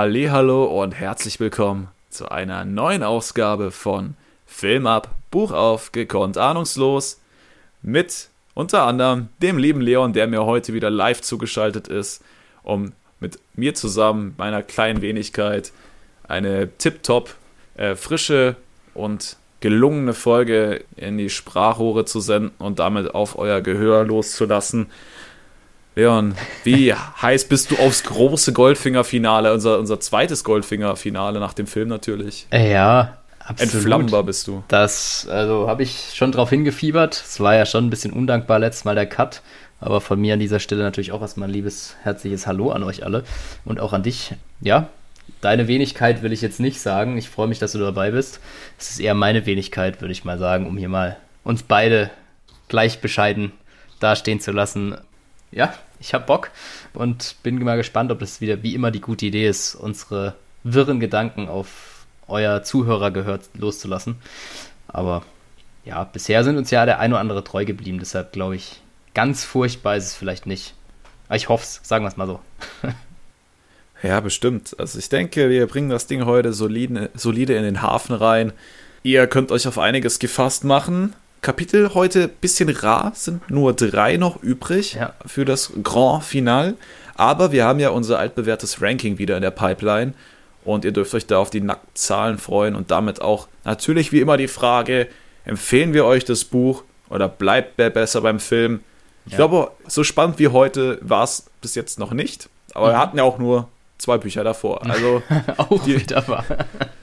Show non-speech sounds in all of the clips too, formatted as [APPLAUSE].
Hallo und herzlich willkommen zu einer neuen Ausgabe von Film ab, Buch auf, gekonnt ahnungslos mit unter anderem dem lieben Leon, der mir heute wieder live zugeschaltet ist, um mit mir zusammen, meiner kleinen Wenigkeit, eine tiptop äh, frische und gelungene Folge in die Sprachrohre zu senden und damit auf euer Gehör loszulassen. Leon, wie heiß bist du aufs große Goldfinger-Finale, unser, unser zweites Goldfinger-Finale nach dem Film natürlich? Ja, absolut. Entflammbar bist du. Das, also habe ich schon drauf hingefiebert. Es war ja schon ein bisschen undankbar letztes Mal der Cut. Aber von mir an dieser Stelle natürlich auch erstmal ein liebes, herzliches Hallo an euch alle und auch an dich. Ja, deine Wenigkeit will ich jetzt nicht sagen. Ich freue mich, dass du dabei bist. Es ist eher meine Wenigkeit, würde ich mal sagen, um hier mal uns beide gleich bescheiden dastehen zu lassen. Ja, ich habe Bock und bin mal gespannt, ob das wieder wie immer die gute Idee ist, unsere wirren Gedanken auf euer Zuhörer gehört loszulassen. Aber ja, bisher sind uns ja der ein oder andere treu geblieben. Deshalb glaube ich, ganz furchtbar ist es vielleicht nicht. Aber ich hoffe es, sagen wir es mal so. [LAUGHS] Ja, bestimmt. Also ich denke, wir bringen das Ding heute solide, solide in den Hafen rein. Ihr könnt euch auf einiges gefasst machen. Kapitel heute ein bisschen rar, sind nur drei noch übrig ja. für das Grand Final. Aber wir haben ja unser altbewährtes Ranking wieder in der Pipeline und ihr dürft euch da auf die Nacktzahlen freuen und damit auch natürlich wie immer die Frage, empfehlen wir euch das Buch oder bleibt besser beim Film? Ich ja. glaube, so spannend wie heute war es bis jetzt noch nicht. Aber mhm. wir hatten ja auch nur zwei Bücher davor. Also [LAUGHS] auch die, wieder wahr.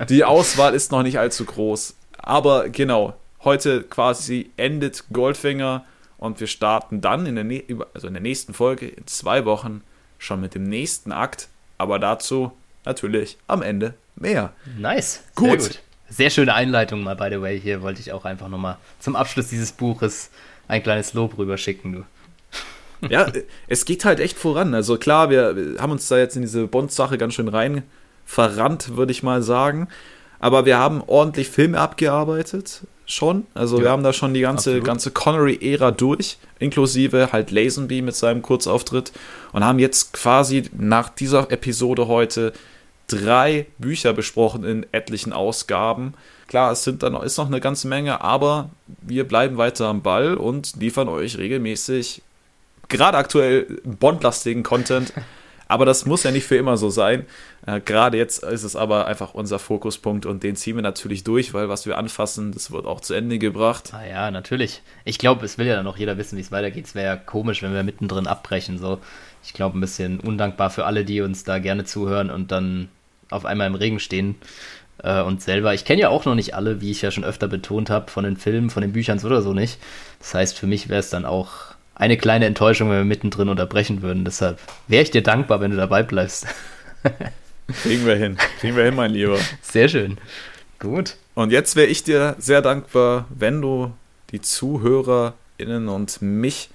die Auswahl ist noch nicht allzu groß. Aber genau, heute quasi endet Goldfinger und wir starten dann in der, also in der nächsten Folge in zwei Wochen schon mit dem nächsten Akt. Aber dazu natürlich am Ende mehr. Nice. Gut. Sehr, gut. Sehr schöne Einleitung mal, by the way. Hier wollte ich auch einfach nochmal zum Abschluss dieses Buches ein kleines Lob rüberschicken, du ja, es geht halt echt voran. Also klar, wir haben uns da jetzt in diese Bond-Sache ganz schön rein verrannt, würde ich mal sagen. Aber wir haben ordentlich Filme abgearbeitet schon. Also ja, wir haben da schon die ganze, ganze Connery-Ära durch, inklusive halt Lazenby mit seinem Kurzauftritt und haben jetzt quasi nach dieser Episode heute drei Bücher besprochen in etlichen Ausgaben. Klar, es sind dann ist noch eine ganze Menge, aber wir bleiben weiter am Ball und liefern euch regelmäßig gerade aktuell bondlastigen Content. [LAUGHS] Aber das muss ja nicht für immer so sein. Äh, gerade jetzt ist es aber einfach unser Fokuspunkt und den ziehen wir natürlich durch, weil was wir anfassen, das wird auch zu Ende gebracht. Ah ja, natürlich. Ich glaube, es will ja dann auch jeder wissen, wie es weitergeht. Es wäre ja komisch, wenn wir mittendrin abbrechen. So, ich glaube, ein bisschen undankbar für alle, die uns da gerne zuhören und dann auf einmal im Regen stehen äh, und selber. Ich kenne ja auch noch nicht alle, wie ich ja schon öfter betont habe, von den Filmen, von den Büchern oder so nicht. Das heißt, für mich wäre es dann auch eine kleine Enttäuschung, wenn wir mittendrin unterbrechen würden. Deshalb wäre ich dir dankbar, wenn du dabei bleibst. [LAUGHS] Kriegen wir hin. Kriegen wir hin, mein Lieber. Sehr schön. Gut. Und jetzt wäre ich dir sehr dankbar, wenn du die ZuhörerInnen und mich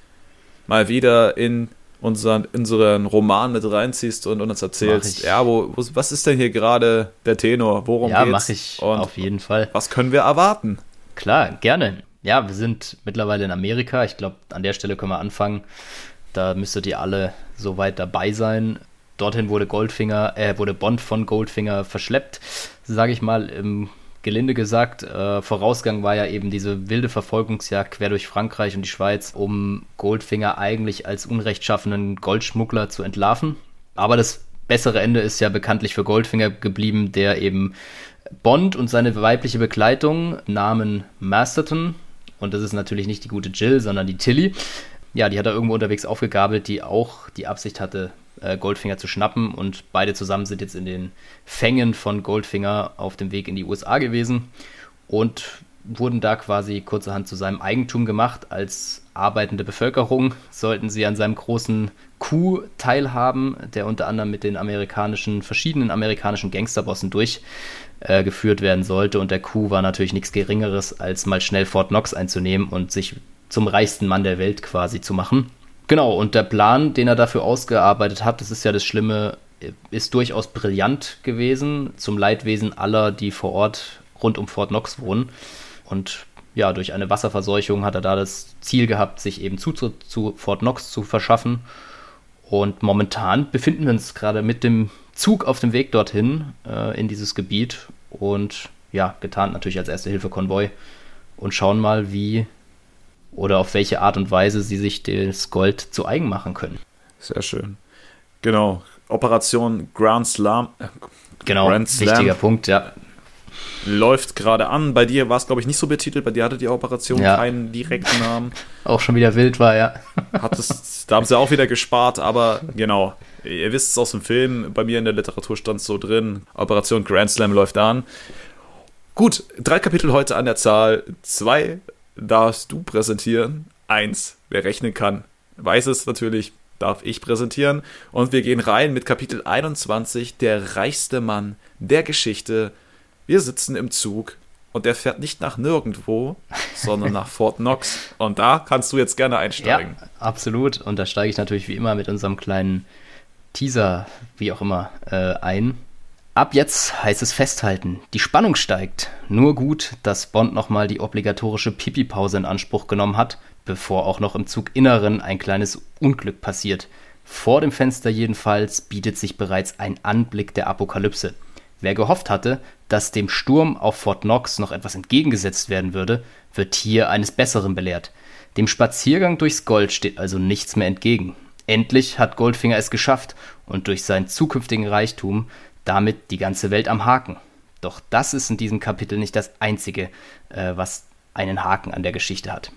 mal wieder in unseren, unseren Roman mit reinziehst und uns erzählst, ja, wo, wo, was ist denn hier gerade der Tenor? Worum ja, geht's? Ja, mache ich und auf jeden Fall. Was können wir erwarten? Klar, gerne ja, wir sind mittlerweile in Amerika. Ich glaube, an der Stelle können wir anfangen. Da müsstet ihr alle soweit dabei sein. Dorthin wurde Goldfinger, äh, wurde Bond von Goldfinger verschleppt, sage ich mal im Gelinde gesagt. Äh, Vorausgang war ja eben diese wilde Verfolgungsjagd quer durch Frankreich und die Schweiz, um Goldfinger eigentlich als unrechtschaffenen Goldschmuggler zu entlarven. Aber das bessere Ende ist ja bekanntlich für Goldfinger geblieben, der eben Bond und seine weibliche Begleitung, Namen Masterton, und das ist natürlich nicht die gute Jill, sondern die Tilly. Ja, die hat er irgendwo unterwegs aufgegabelt, die auch die Absicht hatte, äh, Goldfinger zu schnappen. Und beide zusammen sind jetzt in den Fängen von Goldfinger auf dem Weg in die USA gewesen und wurden da quasi kurzerhand zu seinem Eigentum gemacht. Als arbeitende Bevölkerung sollten sie an seinem großen Coup teilhaben, der unter anderem mit den amerikanischen, verschiedenen amerikanischen Gangsterbossen durch äh, geführt werden sollte. Und der Coup war natürlich nichts Geringeres, als mal schnell Fort Knox einzunehmen und sich zum reichsten Mann der Welt quasi zu machen. Genau, und der Plan, den er dafür ausgearbeitet hat, das ist ja das Schlimme, ist durchaus brillant gewesen, zum Leidwesen aller, die vor Ort rund um Fort Knox wohnen. Und ja, durch eine Wasserverseuchung hat er da das Ziel gehabt, sich eben Zutritt zu Fort Knox zu verschaffen. Und momentan befinden wir uns gerade mit dem Zug auf dem Weg dorthin äh, in dieses Gebiet und ja, getarnt natürlich als erste Hilfe Konvoi und schauen mal, wie oder auf welche Art und Weise sie sich das Gold zu eigen machen können. Sehr schön. Genau. Operation Grand Slam. Äh, genau, Grand Slam wichtiger Punkt, ja. Läuft gerade an. Bei dir war es, glaube ich, nicht so betitelt. Bei dir hatte die Operation ja. keinen direkten Namen. [LAUGHS] Auch schon wieder wild war, ja. [LAUGHS] Hattest, da haben sie auch wieder gespart, aber genau. Ihr wisst es aus dem Film, bei mir in der Literatur stand es so drin. Operation Grand Slam läuft an. Gut, drei Kapitel heute an der Zahl. Zwei darfst du präsentieren. Eins, wer rechnen kann, weiß es natürlich, darf ich präsentieren. Und wir gehen rein mit Kapitel 21, der reichste Mann der Geschichte. Wir sitzen im Zug und der fährt nicht nach nirgendwo, sondern nach Fort Knox. Und da kannst du jetzt gerne einsteigen. Ja, absolut. Und da steige ich natürlich wie immer mit unserem kleinen Teaser, wie auch immer, äh, ein. Ab jetzt heißt es festhalten. Die Spannung steigt. Nur gut, dass Bond nochmal die obligatorische Pipi-Pause in Anspruch genommen hat, bevor auch noch im Zuginneren ein kleines Unglück passiert. Vor dem Fenster jedenfalls bietet sich bereits ein Anblick der Apokalypse. Wer gehofft hatte, dass dem Sturm auf Fort Knox noch etwas entgegengesetzt werden würde, wird hier eines Besseren belehrt. Dem Spaziergang durchs Gold steht also nichts mehr entgegen. Endlich hat Goldfinger es geschafft und durch seinen zukünftigen Reichtum damit die ganze Welt am Haken. Doch das ist in diesem Kapitel nicht das Einzige, äh, was einen Haken an der Geschichte hat.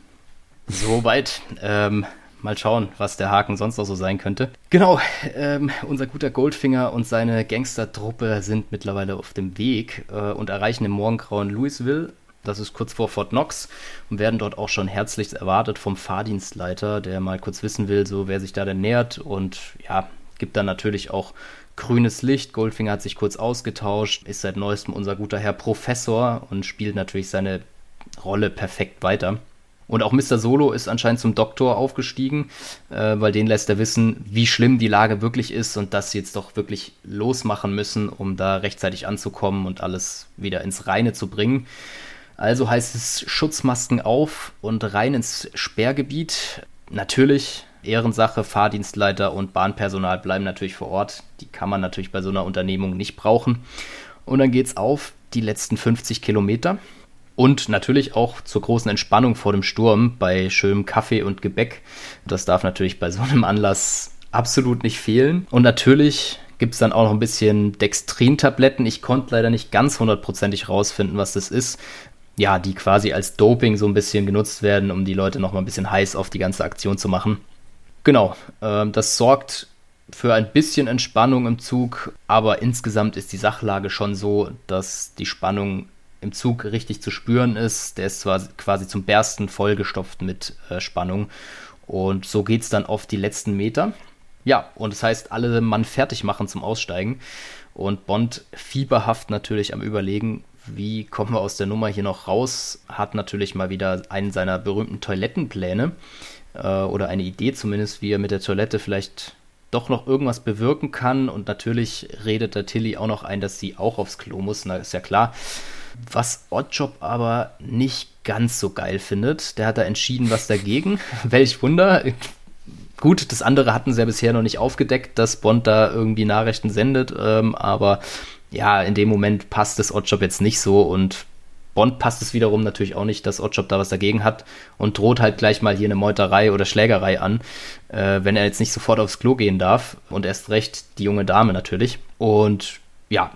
Soweit. Ähm, mal schauen, was der Haken sonst noch so sein könnte. Genau, ähm, unser guter Goldfinger und seine Gangstertruppe sind mittlerweile auf dem Weg äh, und erreichen im morgengrauen Louisville. Das ist kurz vor Fort Knox und werden dort auch schon herzlichst erwartet vom Fahrdienstleiter, der mal kurz wissen will, so wer sich da denn nähert und ja, gibt dann natürlich auch grünes Licht. Goldfinger hat sich kurz ausgetauscht, ist seit neuestem unser guter Herr Professor und spielt natürlich seine Rolle perfekt weiter. Und auch Mr. Solo ist anscheinend zum Doktor aufgestiegen, äh, weil den lässt er wissen, wie schlimm die Lage wirklich ist und dass sie jetzt doch wirklich losmachen müssen, um da rechtzeitig anzukommen und alles wieder ins Reine zu bringen. Also heißt es Schutzmasken auf und rein ins Sperrgebiet. Natürlich Ehrensache, Fahrdienstleiter und Bahnpersonal bleiben natürlich vor Ort. Die kann man natürlich bei so einer Unternehmung nicht brauchen. Und dann geht es auf die letzten 50 Kilometer. Und natürlich auch zur großen Entspannung vor dem Sturm bei schönem Kaffee und Gebäck. Das darf natürlich bei so einem Anlass absolut nicht fehlen. Und natürlich gibt es dann auch noch ein bisschen Dextrin-Tabletten. Ich konnte leider nicht ganz hundertprozentig rausfinden, was das ist. Ja, die quasi als Doping so ein bisschen genutzt werden, um die Leute noch mal ein bisschen heiß auf die ganze Aktion zu machen. Genau, äh, das sorgt für ein bisschen Entspannung im Zug, aber insgesamt ist die Sachlage schon so, dass die Spannung im Zug richtig zu spüren ist. Der ist zwar quasi zum Bersten vollgestopft mit äh, Spannung und so geht es dann auf die letzten Meter. Ja, und das heißt, alle Mann fertig machen zum Aussteigen und Bond fieberhaft natürlich am Überlegen, wie kommen wir aus der Nummer hier noch raus, hat natürlich mal wieder einen seiner berühmten Toilettenpläne äh, oder eine Idee zumindest, wie er mit der Toilette vielleicht doch noch irgendwas bewirken kann. Und natürlich redet der Tilly auch noch ein, dass sie auch aufs Klo muss, na ist ja klar. Was Oddjob aber nicht ganz so geil findet, der hat da entschieden was dagegen. [LAUGHS] Welch Wunder. Gut, das andere hatten sie ja bisher noch nicht aufgedeckt, dass Bond da irgendwie Nachrichten sendet, ähm, aber ja, in dem Moment passt das Oddjob jetzt nicht so und Bond passt es wiederum natürlich auch nicht, dass Oddjob da was dagegen hat und droht halt gleich mal hier eine Meuterei oder Schlägerei an, äh, wenn er jetzt nicht sofort aufs Klo gehen darf. Und erst recht die junge Dame natürlich. Und ja,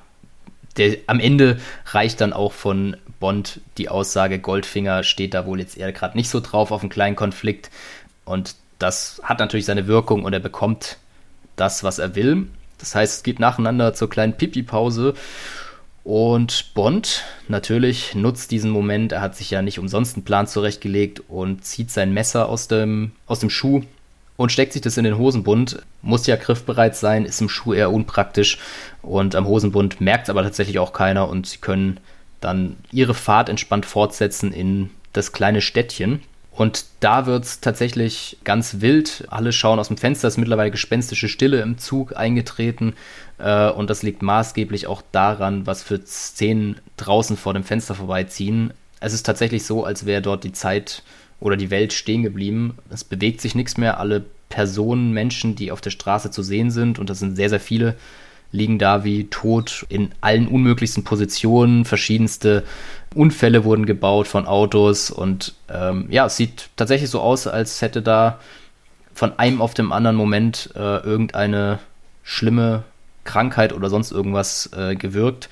der, am Ende reicht dann auch von Bond die Aussage, Goldfinger steht da wohl jetzt eher gerade nicht so drauf auf einen kleinen Konflikt. Und das hat natürlich seine Wirkung und er bekommt das, was er will. Das heißt, es geht nacheinander zur kleinen Pipi-Pause und Bond natürlich nutzt diesen Moment. Er hat sich ja nicht umsonst einen Plan zurechtgelegt und zieht sein Messer aus dem, aus dem Schuh und steckt sich das in den Hosenbund. Muss ja griffbereit sein, ist im Schuh eher unpraktisch. Und am Hosenbund merkt es aber tatsächlich auch keiner und sie können dann ihre Fahrt entspannt fortsetzen in das kleine Städtchen. Und da wird es tatsächlich ganz wild. Alle schauen aus dem Fenster, es ist mittlerweile gespenstische Stille im Zug eingetreten. Äh, und das liegt maßgeblich auch daran, was für Szenen draußen vor dem Fenster vorbeiziehen. Es ist tatsächlich so, als wäre dort die Zeit oder die Welt stehen geblieben. Es bewegt sich nichts mehr. Alle Personen, Menschen, die auf der Straße zu sehen sind, und das sind sehr, sehr viele, liegen da wie tot in allen unmöglichsten Positionen. Verschiedenste Unfälle wurden gebaut von Autos und ähm, ja, es sieht tatsächlich so aus, als hätte da von einem auf dem anderen Moment äh, irgendeine schlimme Krankheit oder sonst irgendwas äh, gewirkt.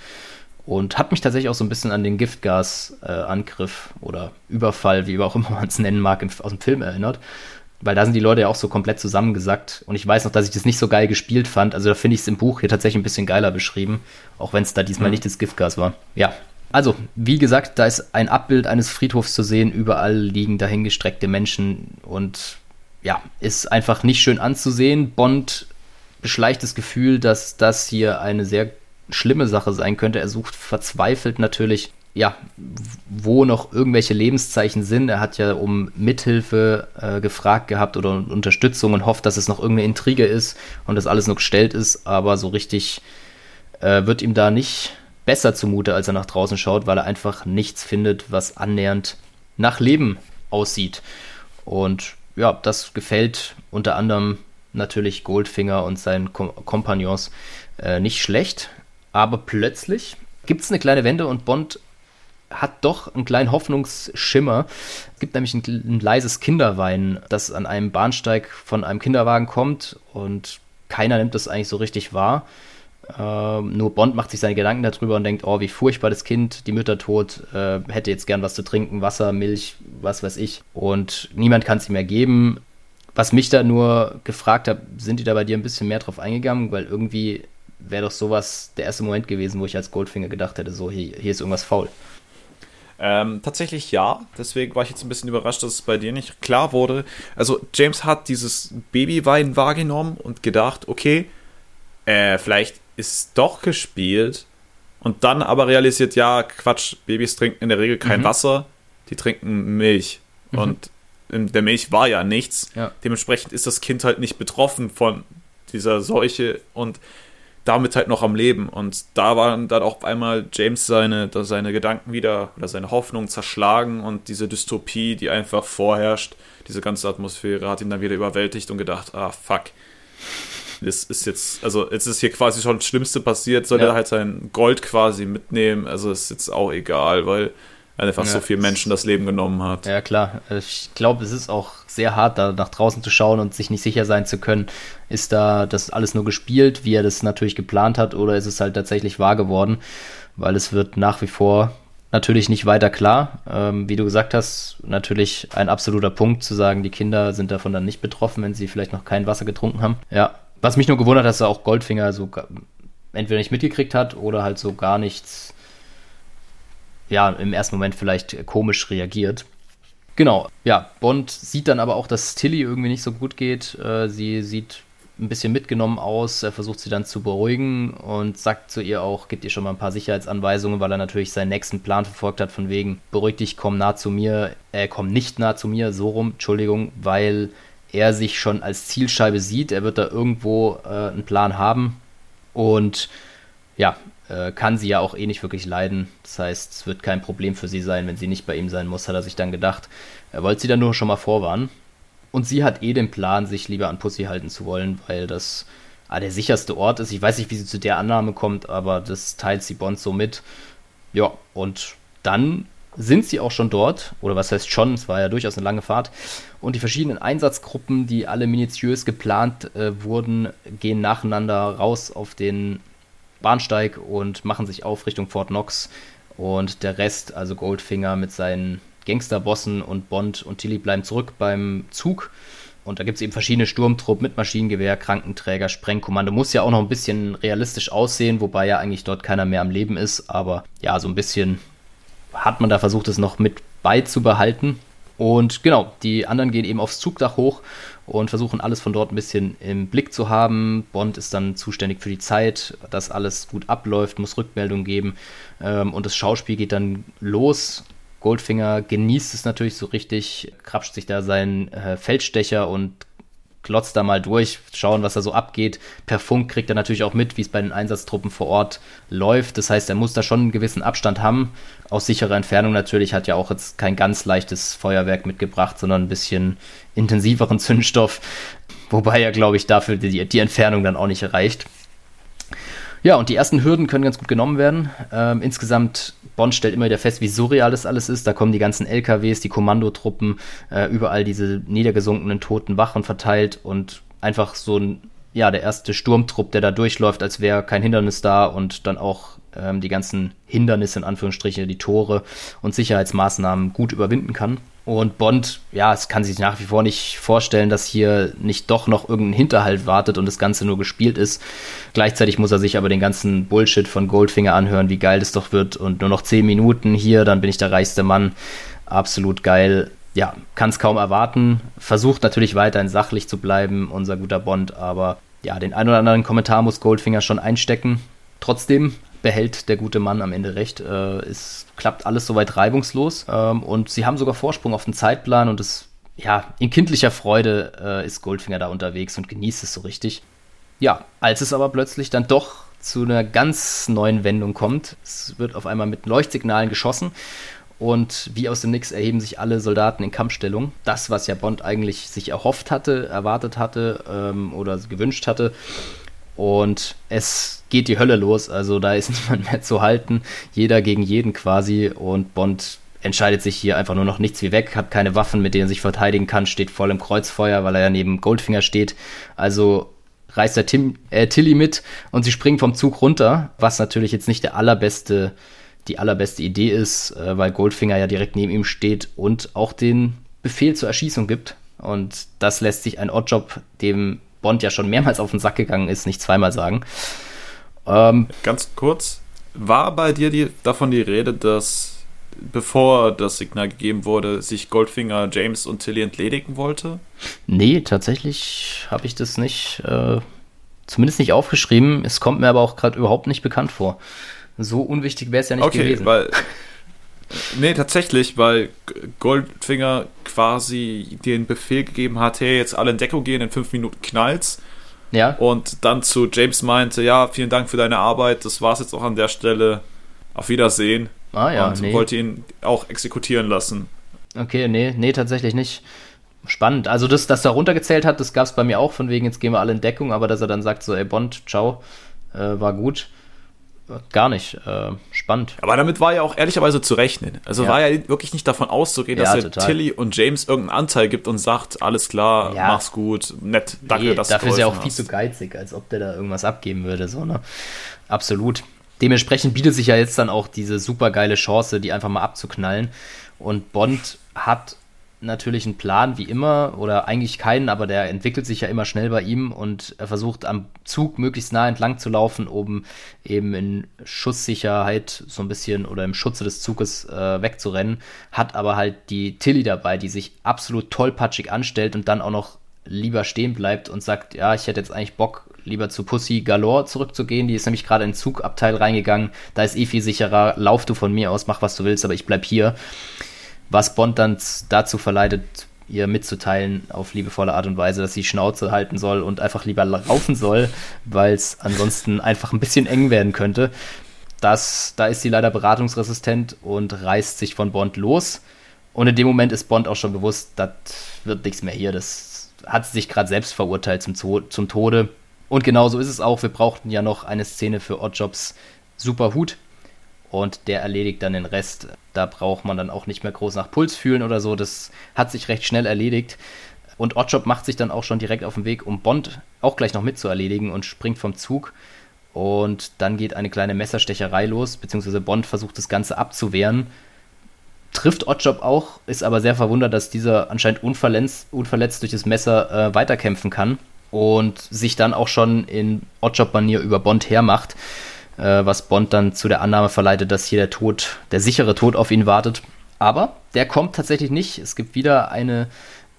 Und hat mich tatsächlich auch so ein bisschen an den Giftgasangriff äh, oder Überfall, wie auch immer [LAUGHS] man es nennen mag, im, aus dem Film erinnert. Weil da sind die Leute ja auch so komplett zusammengesackt. Und ich weiß noch, dass ich das nicht so geil gespielt fand. Also da finde ich es im Buch hier tatsächlich ein bisschen geiler beschrieben. Auch wenn es da diesmal mhm. nicht das Giftgas war. Ja. Also, wie gesagt, da ist ein Abbild eines Friedhofs zu sehen. Überall liegen dahingestreckte Menschen. Und ja, ist einfach nicht schön anzusehen. Bond beschleicht das Gefühl, dass das hier eine sehr schlimme Sache sein könnte. Er sucht verzweifelt natürlich, ja, wo noch irgendwelche Lebenszeichen sind. Er hat ja um Mithilfe äh, gefragt gehabt oder Unterstützung und hofft, dass es noch irgendeine Intrige ist und dass alles noch gestellt ist, aber so richtig äh, wird ihm da nicht besser zumute, als er nach draußen schaut, weil er einfach nichts findet, was annähernd nach Leben aussieht. Und ja, das gefällt unter anderem natürlich Goldfinger und seinen Kom Kompagnons äh, nicht schlecht. Aber plötzlich gibt es eine kleine Wende und Bond hat doch einen kleinen Hoffnungsschimmer. Es gibt nämlich ein, ein leises Kinderweinen, das an einem Bahnsteig von einem Kinderwagen kommt und keiner nimmt das eigentlich so richtig wahr. Ähm, nur Bond macht sich seine Gedanken darüber und denkt, oh, wie furchtbar das Kind, die Mütter tot, äh, hätte jetzt gern was zu trinken, Wasser, Milch, was weiß ich. Und niemand kann es ihm mehr geben. Was mich da nur gefragt hat, sind die da bei dir ein bisschen mehr drauf eingegangen, weil irgendwie wäre doch sowas der erste Moment gewesen, wo ich als Goldfinger gedacht hätte, so hier, hier ist irgendwas faul. Ähm, tatsächlich ja, deswegen war ich jetzt ein bisschen überrascht, dass es bei dir nicht klar wurde. Also James hat dieses Babywein wahrgenommen und gedacht, okay, äh, vielleicht ist es doch gespielt und dann aber realisiert, ja, Quatsch, Babys trinken in der Regel kein mhm. Wasser, die trinken Milch mhm. und in der Milch war ja nichts. Ja. Dementsprechend ist das Kind halt nicht betroffen von dieser Seuche und damit halt noch am Leben. Und da waren dann auch einmal James seine, seine Gedanken wieder oder seine Hoffnung zerschlagen und diese Dystopie, die einfach vorherrscht, diese ganze Atmosphäre hat ihn dann wieder überwältigt und gedacht, ah fuck. Das ist jetzt, also jetzt ist hier quasi schon das Schlimmste passiert, soll ja. er halt sein Gold quasi mitnehmen. Also ist jetzt auch egal, weil einfach ja, so viele Menschen das Leben genommen hat. Ja, klar. Ich glaube, es ist auch sehr hart, da nach draußen zu schauen und sich nicht sicher sein zu können, ist da das alles nur gespielt, wie er das natürlich geplant hat, oder ist es halt tatsächlich wahr geworden? Weil es wird nach wie vor natürlich nicht weiter klar. Ähm, wie du gesagt hast, natürlich ein absoluter Punkt zu sagen, die Kinder sind davon dann nicht betroffen, wenn sie vielleicht noch kein Wasser getrunken haben. Ja. Was mich nur gewundert hat, dass er auch Goldfinger so entweder nicht mitgekriegt hat oder halt so gar nichts ja, im ersten Moment vielleicht komisch reagiert. Genau, ja, Bond sieht dann aber auch, dass Tilly irgendwie nicht so gut geht. Äh, sie sieht ein bisschen mitgenommen aus. Er versucht sie dann zu beruhigen und sagt zu ihr auch, gibt ihr schon mal ein paar Sicherheitsanweisungen, weil er natürlich seinen nächsten Plan verfolgt hat, von wegen, beruhig dich, komm nah zu mir, äh, komm nicht nah zu mir, so rum, Entschuldigung, weil er sich schon als Zielscheibe sieht. Er wird da irgendwo äh, einen Plan haben. Und ja, äh, kann sie ja auch eh nicht wirklich leiden. Das heißt, es wird kein Problem für sie sein, wenn sie nicht bei ihm sein muss, hat er sich dann gedacht. Er wollte sie dann nur schon mal vorwarnen. Und sie hat eh den Plan, sich lieber an Pussy halten zu wollen, weil das ah, der sicherste Ort ist. Ich weiß nicht, wie sie zu der Annahme kommt, aber das teilt sie Bond so mit. Ja, und dann sind sie auch schon dort, oder was heißt schon, es war ja durchaus eine lange Fahrt. Und die verschiedenen Einsatzgruppen, die alle minutiös geplant äh, wurden, gehen nacheinander raus auf den Bahnsteig und machen sich auf Richtung Fort Knox. Und der Rest, also Goldfinger mit seinen Gangsterbossen und Bond und Tilly bleiben zurück beim Zug. Und da gibt es eben verschiedene Sturmtruppen mit Maschinengewehr, Krankenträger, Sprengkommando. Muss ja auch noch ein bisschen realistisch aussehen, wobei ja eigentlich dort keiner mehr am Leben ist. Aber ja, so ein bisschen hat man da versucht, es noch mit beizubehalten. Und genau, die anderen gehen eben aufs Zugdach hoch und versuchen alles von dort ein bisschen im Blick zu haben. Bond ist dann zuständig für die Zeit, dass alles gut abläuft, muss Rückmeldung geben ähm, und das Schauspiel geht dann los. Goldfinger genießt es natürlich so richtig, krapscht sich da seinen äh, Feldstecher und glotzt da mal durch, schauen, was da so abgeht. Per Funk kriegt er natürlich auch mit, wie es bei den Einsatztruppen vor Ort läuft. Das heißt, er muss da schon einen gewissen Abstand haben. Aus sicherer Entfernung natürlich hat ja auch jetzt kein ganz leichtes Feuerwerk mitgebracht, sondern ein bisschen intensiveren [LAUGHS] Zündstoff. Wobei ja, glaube ich, dafür die, die Entfernung dann auch nicht reicht. Ja, und die ersten Hürden können ganz gut genommen werden. Ähm, insgesamt, Bond stellt immer wieder fest, wie surreal das alles ist. Da kommen die ganzen LKWs, die Kommandotruppen, äh, überall diese niedergesunkenen toten Wachen verteilt und einfach so ein, ja, der erste Sturmtrupp, der da durchläuft, als wäre kein Hindernis da und dann auch ähm, die ganzen Hindernisse, in Anführungsstriche, die Tore und Sicherheitsmaßnahmen gut überwinden kann. Und Bond, ja, es kann sich nach wie vor nicht vorstellen, dass hier nicht doch noch irgendein Hinterhalt wartet und das Ganze nur gespielt ist. Gleichzeitig muss er sich aber den ganzen Bullshit von Goldfinger anhören, wie geil das doch wird. Und nur noch zehn Minuten hier, dann bin ich der reichste Mann. Absolut geil. Ja, kann es kaum erwarten. Versucht natürlich weiterhin sachlich zu bleiben, unser guter Bond, aber ja, den ein oder anderen Kommentar muss Goldfinger schon einstecken. Trotzdem behält der gute Mann am Ende recht. Äh, es klappt alles soweit reibungslos ähm, und sie haben sogar Vorsprung auf den Zeitplan und es, ja, in kindlicher Freude äh, ist Goldfinger da unterwegs und genießt es so richtig. Ja, als es aber plötzlich dann doch zu einer ganz neuen Wendung kommt, es wird auf einmal mit Leuchtsignalen geschossen und wie aus dem Nix erheben sich alle Soldaten in Kampfstellung. Das, was ja Bond eigentlich sich erhofft hatte, erwartet hatte ähm, oder gewünscht hatte. Und es geht die Hölle los. Also da ist [LAUGHS] niemand mehr zu halten. Jeder gegen jeden quasi. Und Bond entscheidet sich hier einfach nur noch nichts wie weg, hat keine Waffen, mit denen er sich verteidigen kann, steht voll im Kreuzfeuer, weil er ja neben Goldfinger steht. Also reißt er Tim, äh, Tilly mit und sie springen vom Zug runter, was natürlich jetzt nicht der allerbeste, die allerbeste Idee ist, äh, weil Goldfinger ja direkt neben ihm steht und auch den Befehl zur Erschießung gibt. Und das lässt sich ein Oddjob dem Bond ja schon mehrmals auf den Sack gegangen ist, nicht zweimal sagen. Ähm, Ganz kurz, war bei dir die, davon die Rede, dass bevor das Signal gegeben wurde, sich Goldfinger, James und Tilly entledigen wollte? Nee, tatsächlich habe ich das nicht, äh, zumindest nicht aufgeschrieben. Es kommt mir aber auch gerade überhaupt nicht bekannt vor. So unwichtig wäre es ja nicht okay, gewesen. Weil, [LAUGHS] nee, tatsächlich, weil Goldfinger quasi den Befehl gegeben hat, hey, jetzt alle in Deckung gehen, in fünf Minuten knallt's. Ja. Und dann zu James meinte, ja, vielen Dank für deine Arbeit, das war's jetzt auch an der Stelle. Auf Wiedersehen. Ah ja, und nee. wollte ihn auch exekutieren lassen. Okay, nee, nee, tatsächlich nicht. Spannend. Also das, dass er runtergezählt hat, das gab es bei mir auch, von wegen, jetzt gehen wir alle in Deckung, aber dass er dann sagt so, ey Bond, ciao, äh, war gut. Gar nicht. Äh, spannend. Aber damit war ja auch ehrlicherweise zu rechnen. Also ja. war ja wirklich nicht davon auszugehen, dass ja, er Tilly und James irgendeinen Anteil gibt und sagt, alles klar, ja. mach's gut, nett, danke, nee, dass Dafür ist er auch viel zu geizig, als ob der da irgendwas abgeben würde. So, ne? Absolut. Dementsprechend bietet sich ja jetzt dann auch diese super geile Chance, die einfach mal abzuknallen. Und Bond hat natürlich einen Plan, wie immer, oder eigentlich keinen, aber der entwickelt sich ja immer schnell bei ihm und er versucht am Zug möglichst nah entlang zu laufen, um eben in Schusssicherheit so ein bisschen oder im Schutze des Zuges äh, wegzurennen, hat aber halt die Tilly dabei, die sich absolut tollpatschig anstellt und dann auch noch lieber stehen bleibt und sagt, ja, ich hätte jetzt eigentlich Bock, lieber zu Pussy Galore zurückzugehen. Die ist nämlich gerade in Zugabteil reingegangen. Da ist eh viel sicherer. Lauf du von mir aus, mach was du willst, aber ich bleib hier was Bond dann dazu verleitet, ihr mitzuteilen auf liebevolle Art und Weise, dass sie Schnauze halten soll und einfach lieber laufen soll, weil es ansonsten einfach ein bisschen eng werden könnte. Das, da ist sie leider beratungsresistent und reißt sich von Bond los. Und in dem Moment ist Bond auch schon bewusst, das wird nichts mehr hier. Das hat sich gerade selbst verurteilt zum, zum Tode. Und genauso ist es auch. Wir brauchten ja noch eine Szene für Oddjobs Super Hut und der erledigt dann den Rest. Da braucht man dann auch nicht mehr groß nach Puls fühlen oder so. Das hat sich recht schnell erledigt. Und Oddjob macht sich dann auch schon direkt auf den Weg, um Bond auch gleich noch mit zu erledigen und springt vom Zug. Und dann geht eine kleine Messerstecherei los, beziehungsweise Bond versucht das Ganze abzuwehren. Trifft Oddjob auch, ist aber sehr verwundert, dass dieser anscheinend unverletzt, unverletzt durch das Messer äh, weiterkämpfen kann und sich dann auch schon in Oddjob-Manier über Bond hermacht was Bond dann zu der Annahme verleitet, dass hier der Tod, der sichere Tod auf ihn wartet. Aber der kommt tatsächlich nicht. Es gibt wieder eine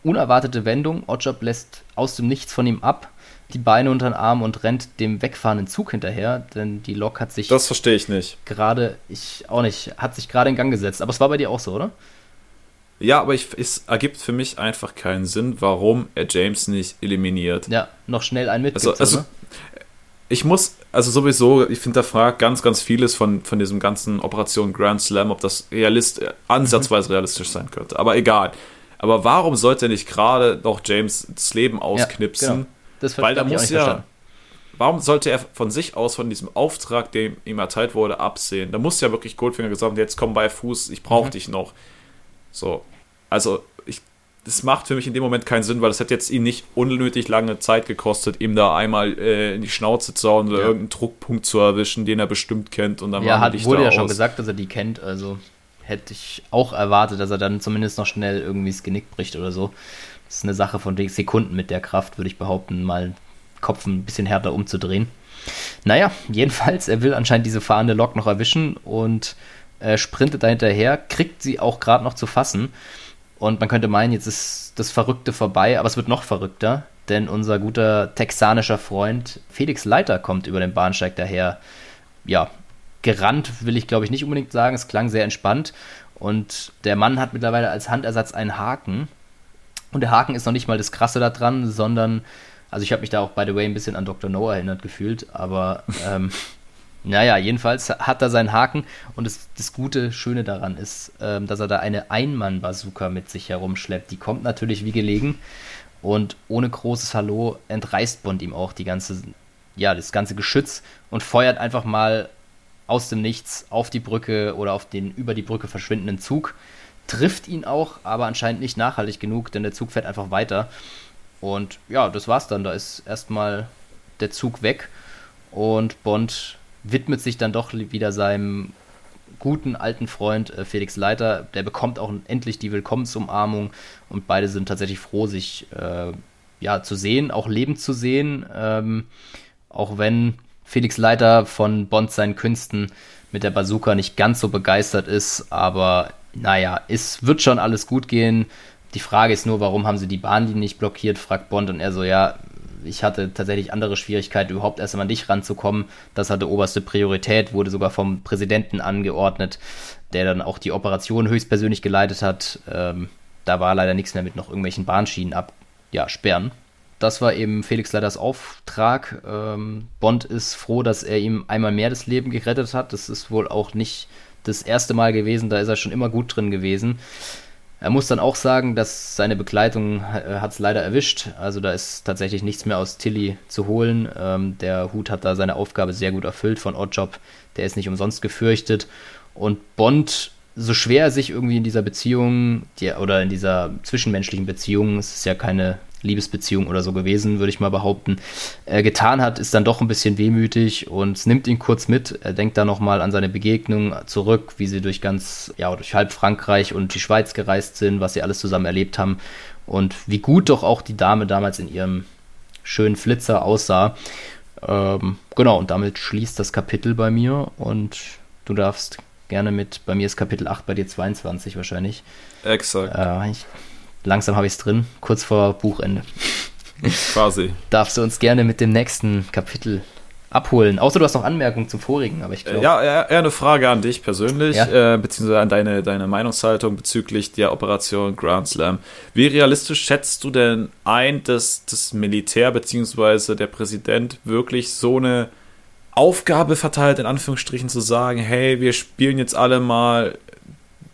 unerwartete Wendung. Oddjob lässt aus dem Nichts von ihm ab, die Beine unter den Arm und rennt dem wegfahrenden Zug hinterher, denn die Lok hat sich. Das verstehe ich nicht. Gerade, ich auch nicht, hat sich gerade in Gang gesetzt. Aber es war bei dir auch so, oder? Ja, aber ich, es ergibt für mich einfach keinen Sinn, warum er James nicht eliminiert. Ja, noch schnell einen mit. Also, also, ich muss, also sowieso, ich finde, da fragt ganz, ganz vieles von, von diesem ganzen Operation Grand Slam, ob das realist, ansatzweise realistisch sein könnte. Aber egal. Aber warum sollte er nicht gerade noch James das Leben ausknipsen? Ja, genau. Das Weil da muss ja, warum sollte er von sich aus, von diesem Auftrag, der ihm erteilt wurde, absehen? Da muss ja wirklich Goldfinger gesagt haben, jetzt komm bei Fuß, ich brauche mhm. dich noch. So, also ich, das macht für mich in dem Moment keinen Sinn, weil das hat jetzt ihn nicht unnötig lange Zeit gekostet, ihm da einmal äh, in die Schnauze zu hauen oder ja. irgendeinen Druckpunkt zu erwischen, den er bestimmt kennt und dann ja, hat, wurde ja aus. schon gesagt, dass er die kennt, also hätte ich auch erwartet, dass er dann zumindest noch schnell irgendwie das Genick bricht oder so. Das ist eine Sache von Sekunden mit der Kraft, würde ich behaupten, mal Kopf ein bisschen härter umzudrehen. Naja, jedenfalls, er will anscheinend diese fahrende Lok noch erwischen und äh, sprintet da hinterher, kriegt sie auch gerade noch zu fassen. Und man könnte meinen, jetzt ist das Verrückte vorbei, aber es wird noch verrückter, denn unser guter texanischer Freund Felix Leiter kommt über den Bahnsteig daher. Ja, gerannt will ich glaube ich nicht unbedingt sagen, es klang sehr entspannt. Und der Mann hat mittlerweile als Handersatz einen Haken. Und der Haken ist noch nicht mal das Krasse da dran, sondern, also ich habe mich da auch, by the way, ein bisschen an Dr. No erinnert gefühlt, aber ähm, [LAUGHS] naja, jedenfalls hat er seinen Haken und das, das Gute, Schöne daran ist, ähm, dass er da eine Einmann-Bazooka mit sich herumschleppt. Die kommt natürlich wie gelegen und ohne großes Hallo entreißt Bond ihm auch die ganze, ja, das ganze Geschütz und feuert einfach mal aus dem Nichts auf die Brücke oder auf den über die Brücke verschwindenden Zug trifft ihn auch, aber anscheinend nicht nachhaltig genug, denn der Zug fährt einfach weiter. Und ja, das war's dann. Da ist erstmal der Zug weg und Bond widmet sich dann doch wieder seinem guten alten Freund äh, Felix Leiter. Der bekommt auch endlich die Willkommensumarmung und beide sind tatsächlich froh, sich äh, ja zu sehen, auch lebend zu sehen. Ähm, auch wenn Felix Leiter von Bond seinen Künsten mit der Bazooka nicht ganz so begeistert ist, aber naja, es wird schon alles gut gehen. Die Frage ist nur, warum haben sie die Bahnlinie nicht blockiert, fragt Bond und er so, ja, ich hatte tatsächlich andere Schwierigkeiten, überhaupt erst an dich ranzukommen. Das hatte oberste Priorität, wurde sogar vom Präsidenten angeordnet, der dann auch die Operation höchstpersönlich geleitet hat. Ähm, da war leider nichts mehr mit noch irgendwelchen Bahnschienen ab, ja, sperren. Das war eben Felix Leiters Auftrag. Ähm, Bond ist froh, dass er ihm einmal mehr das Leben gerettet hat. Das ist wohl auch nicht das erste Mal gewesen, da ist er schon immer gut drin gewesen. Er muss dann auch sagen, dass seine Begleitung äh, hat es leider erwischt. Also da ist tatsächlich nichts mehr aus Tilly zu holen. Ähm, der Hut hat da seine Aufgabe sehr gut erfüllt von Oddjob. Der ist nicht umsonst gefürchtet. Und Bond, so schwer er sich irgendwie in dieser Beziehung die, oder in dieser zwischenmenschlichen Beziehung, es ist ja keine Liebesbeziehung oder so gewesen, würde ich mal behaupten, äh, getan hat, ist dann doch ein bisschen wehmütig und es nimmt ihn kurz mit. Er denkt da nochmal an seine Begegnung zurück, wie sie durch ganz, ja, durch halb Frankreich und die Schweiz gereist sind, was sie alles zusammen erlebt haben und wie gut doch auch die Dame damals in ihrem schönen Flitzer aussah. Ähm, genau, und damit schließt das Kapitel bei mir und du darfst gerne mit, bei mir ist Kapitel 8, bei dir 22 wahrscheinlich. Exakt. Äh, ich, langsam habe ich es drin, kurz vor Buchende. Quasi. Darfst du uns gerne mit dem nächsten Kapitel abholen. Außer du hast noch Anmerkungen zum vorigen, aber ich glaube. Ja, eher eine Frage an dich persönlich, ja? äh, beziehungsweise an deine, deine Meinungshaltung bezüglich der Operation Grand Slam. Wie realistisch schätzt du denn ein, dass das Militär beziehungsweise der Präsident wirklich so eine Aufgabe verteilt, in Anführungsstrichen zu sagen, hey, wir spielen jetzt alle mal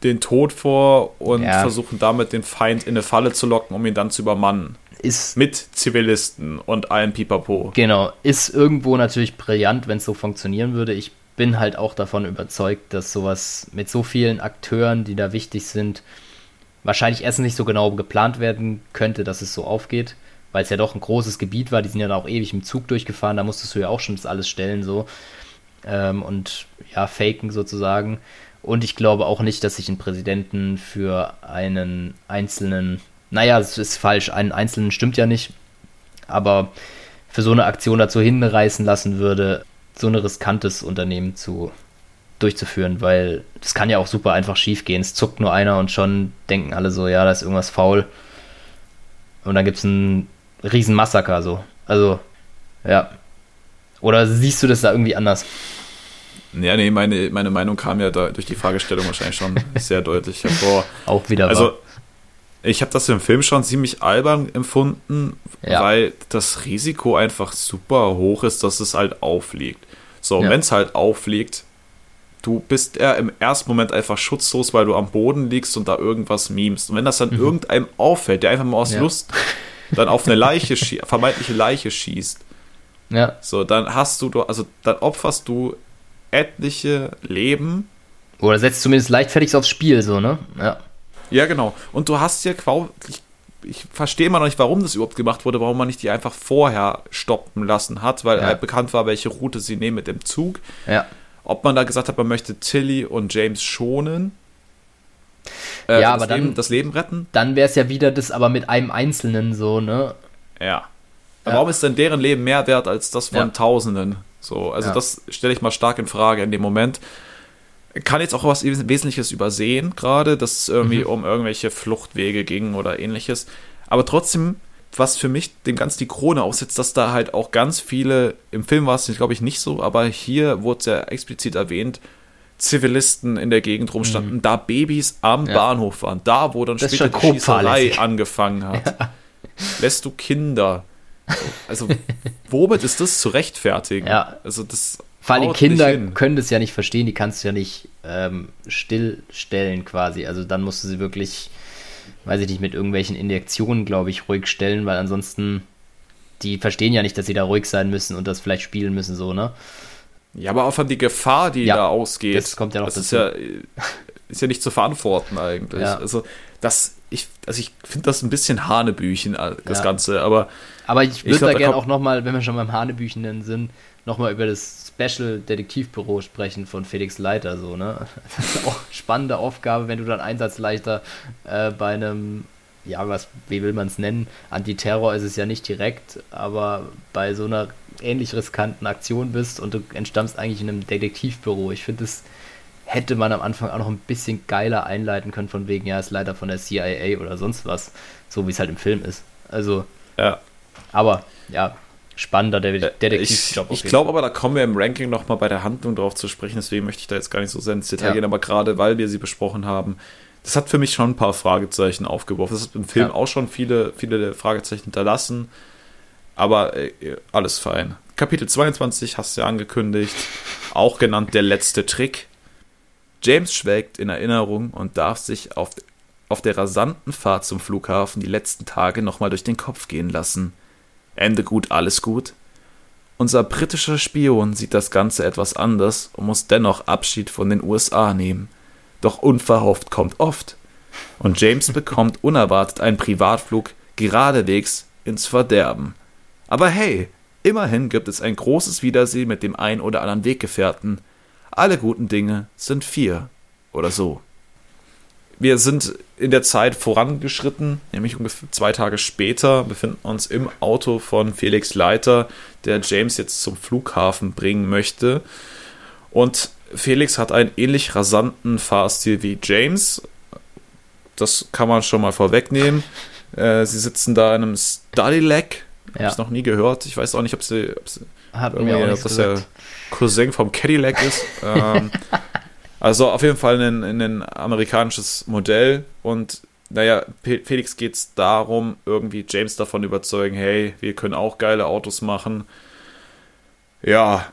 den Tod vor und ja. versuchen damit den Feind in eine Falle zu locken, um ihn dann zu übermannen. Ist, Mit Zivilisten und allem Pipapo. Genau, ist irgendwo natürlich brillant, wenn es so funktionieren würde. Ich bin halt auch davon überzeugt, dass sowas mit so vielen Akteuren, die da wichtig sind, wahrscheinlich erst nicht so genau geplant werden könnte, dass es so aufgeht, weil es ja doch ein großes Gebiet war. Die sind ja auch ewig im Zug durchgefahren, da musstest du ja auch schon das alles stellen so ähm, und ja faken sozusagen. Und ich glaube auch nicht, dass sich ein Präsidenten für einen einzelnen, naja, es ist falsch, einen einzelnen stimmt ja nicht, aber für so eine Aktion dazu hinreißen lassen würde, so ein riskantes Unternehmen zu durchzuführen, weil das kann ja auch super einfach schief gehen. Es zuckt nur einer und schon denken alle so, ja, da ist irgendwas faul. Und dann gibt es einen riesen Massaker so. Also, ja. Oder siehst du das da irgendwie anders? Ja, nee, meine, meine Meinung kam ja da, durch die Fragestellung wahrscheinlich schon [LAUGHS] sehr deutlich hervor. Auch wieder. Also, wahr. ich habe das im Film schon ziemlich albern empfunden, ja. weil das Risiko einfach super hoch ist, dass es halt aufliegt. So, ja. wenn es halt aufliegt, du bist eher im ersten Moment einfach schutzlos, weil du am Boden liegst und da irgendwas memst. Und wenn das dann mhm. irgendeinem auffällt, der einfach mal aus ja. Lust dann auf eine Leiche, vermeintliche Leiche schießt, Ja. So, dann hast du, also dann opferst du etliche Leben. Oder setzt zumindest leichtfertig aufs Spiel, so, ne? Ja. Ja, genau. Und du hast ja quasi, ich, ich verstehe immer noch nicht, warum das überhaupt gemacht wurde, warum man nicht die einfach vorher stoppen lassen hat, weil Ja. halt bekannt war, welche Route sie nehmen mit dem Zug. Ja. Ob man da gesagt hat, man möchte Tilly und James schonen. Äh, Ja, aber dann- Leben, das Leben retten. Dann wäre es ja wieder das, aber mit einem Einzelnen so, ne? Ja. Ja. Warum ist denn deren Leben mehr wert als das von Ja. Tausenden? So, also Ja. das stelle ich mal stark in Frage in dem Moment. Kann jetzt auch was Wesentliches übersehen, gerade, dass es irgendwie Mhm. um irgendwelche Fluchtwege ging oder ähnliches. Aber trotzdem, was für mich dem ganz die Krone aussetzt, dass da halt auch ganz viele, im Film war es, glaube ich, nicht so, aber hier wurde es ja explizit erwähnt, Zivilisten in der Gegend rumstanden, da Babys am Mhm. Ja. Bahnhof waren, da wo dann Das später die Schießerei angefangen hat. [LAUGHS] Lässt du Kinder. Also, womit ist das zu rechtfertigen? Ja. Also, das. Vor allem Kinder können das ja nicht verstehen, die kannst du ja nicht ähm, stillstellen quasi. Also dann musst du sie wirklich, weiß ich nicht, mit irgendwelchen Injektionen, glaube ich, ruhig stellen, weil ansonsten, die verstehen ja nicht, dass sie da ruhig sein müssen und das vielleicht spielen müssen, so, ne? Ja, aber auch von die Gefahr, die Ja, da ausgeht. das kommt ja noch das ist dazu. ja, ist ja nicht zu verantworten eigentlich. Ja. Also, das, ich, also ich finde das ein bisschen Hanebüchen, äh, das. Ganze, aber Aber ich würde da gerne auch nochmal, wenn wir schon beim Hanebüchenen sind, nochmal über das Special Detektivbüro sprechen von Felix Leiter, so, ne? Das ist auch eine spannende Aufgabe, wenn du dann Einsatzleiter äh, bei einem, ja, was, wie will man es nennen? Antiterror ist es ja nicht direkt, aber bei so einer ähnlich riskanten Aktion bist und du entstammst eigentlich in einem Detektivbüro. Ich finde, das hätte man am Anfang auch noch ein bisschen geiler einleiten können, von wegen, ja, ist Leiter von der CIA oder sonst was, so wie es halt im Film ist. Also, ja. Aber ja, spannender De Äh, Ich, Detektivjob. ich jeden glaube aber, da kommen wir im Ranking nochmal bei der Handlung drauf zu sprechen, deswegen möchte ich da jetzt gar nicht so sehr ins Detail Ja. gehen, aber gerade weil wir sie besprochen haben, das hat für mich schon ein paar Fragezeichen aufgeworfen. Das hat im Film Ja. auch schon viele, viele Fragezeichen hinterlassen, aber äh, alles fein. Kapitel 22 hast du ja angekündigt, auch genannt der letzte Trick. James schwelgt in Erinnerung und darf sich auf, auf der rasanten Fahrt zum Flughafen die letzten Tage nochmal durch den Kopf gehen lassen. Ende gut, alles gut. Unser britischer Spion sieht das Ganze etwas anders und muss dennoch Abschied von den USA nehmen. Doch unverhofft kommt oft. Und James bekommt unerwartet einen Privatflug geradewegs ins Verderben. Aber hey, immerhin gibt es ein großes Wiedersehen mit dem ein oder anderen Weggefährten. Alle guten Dinge sind vier oder so. Wir sind in der Zeit vorangeschritten, nämlich ungefähr zwei Tage später befinden uns im Auto von Felix Leiter, der James jetzt zum Flughafen bringen möchte. Und Felix hat einen ähnlich rasanten Fahrstil wie James. Das kann man schon mal vorwegnehmen. [LAUGHS] Äh, sie sitzen da in einem Study-Leg. Habe Ja. ich noch nie gehört. Ich weiß auch nicht, ob sie, ob sie Hat mir auch ob das gesagt. der Cousin vom Cadillac ist. [LAUGHS] ähm, also auf jeden Fall ein, ein amerikanisches Modell und naja, Felix geht es darum, irgendwie James davon überzeugen, hey, wir können auch geile Autos machen. Ja,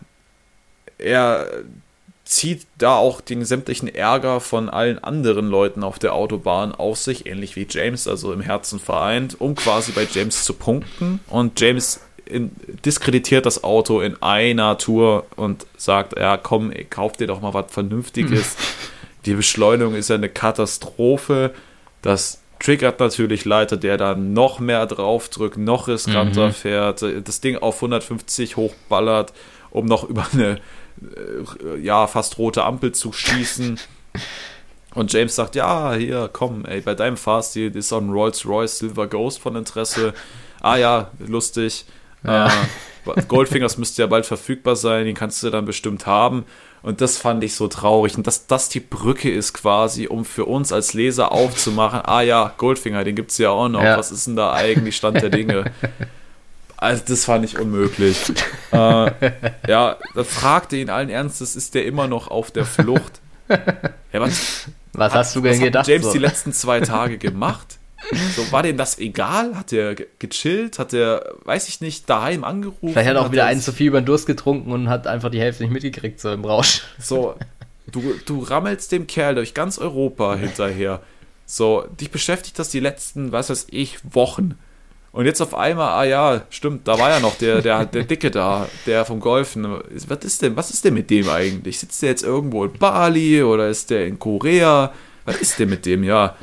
er zieht da auch den sämtlichen Ärger von allen anderen Leuten auf der Autobahn auf sich, ähnlich wie James, also im Herzen vereint, um quasi bei James zu punkten. Und James in, diskreditiert das Auto in einer Tour und sagt, ja komm, ey, kauf dir doch mal was Vernünftiges. Die Beschleunigung ist ja eine Katastrophe. Das triggert natürlich Leiter, der da noch mehr draufdrückt, noch riskanter Mhm. fährt, das Ding auf 150 hochballert, um noch [LAUGHS] über eine äh, ja, fast rote Ampel zu schießen. Und James sagt, ja, hier, komm, ey, bei deinem Fahrstil ist auch ein Rolls-Royce Silver Ghost von Interesse. Ah ja, lustig. Ja. Äh, Goldfingers müsste ja bald verfügbar sein, den kannst du dann bestimmt haben. Und das fand ich so traurig. Und dass das die Brücke ist quasi, um für uns als Leser aufzumachen, ah ja, Goldfinger, den gibt es ja auch noch. Ja. Was ist denn da eigentlich Stand der Dinge? Also das fand ich unmöglich. äh, ja, da fragte ihn allen Ernstes, ist der immer noch auf der Flucht? [LAUGHS] Ja, was, Was hast du denn was hat gedacht? James so? die letzten zwei Tage gemacht? So, war dem das egal? Hat er ge- gechillt? Hat er, weiß ich nicht, daheim angerufen? Vielleicht hat er auch wieder er einen zu viel über den Durst getrunken und hat einfach die Hälfte nicht mitgekriegt, so im Rausch. So, du, du rammelst dem Kerl durch ganz Europa hinterher. So, dich beschäftigt das die letzten, was weiß ich, Wochen. Und jetzt auf einmal, ah ja, stimmt, da war ja noch der, der, der Dicke da, der vom Golfen. Was ist denn, was ist denn mit dem eigentlich? Sitzt der jetzt irgendwo in Bali oder ist der in Korea? Was ist denn mit dem? Ja,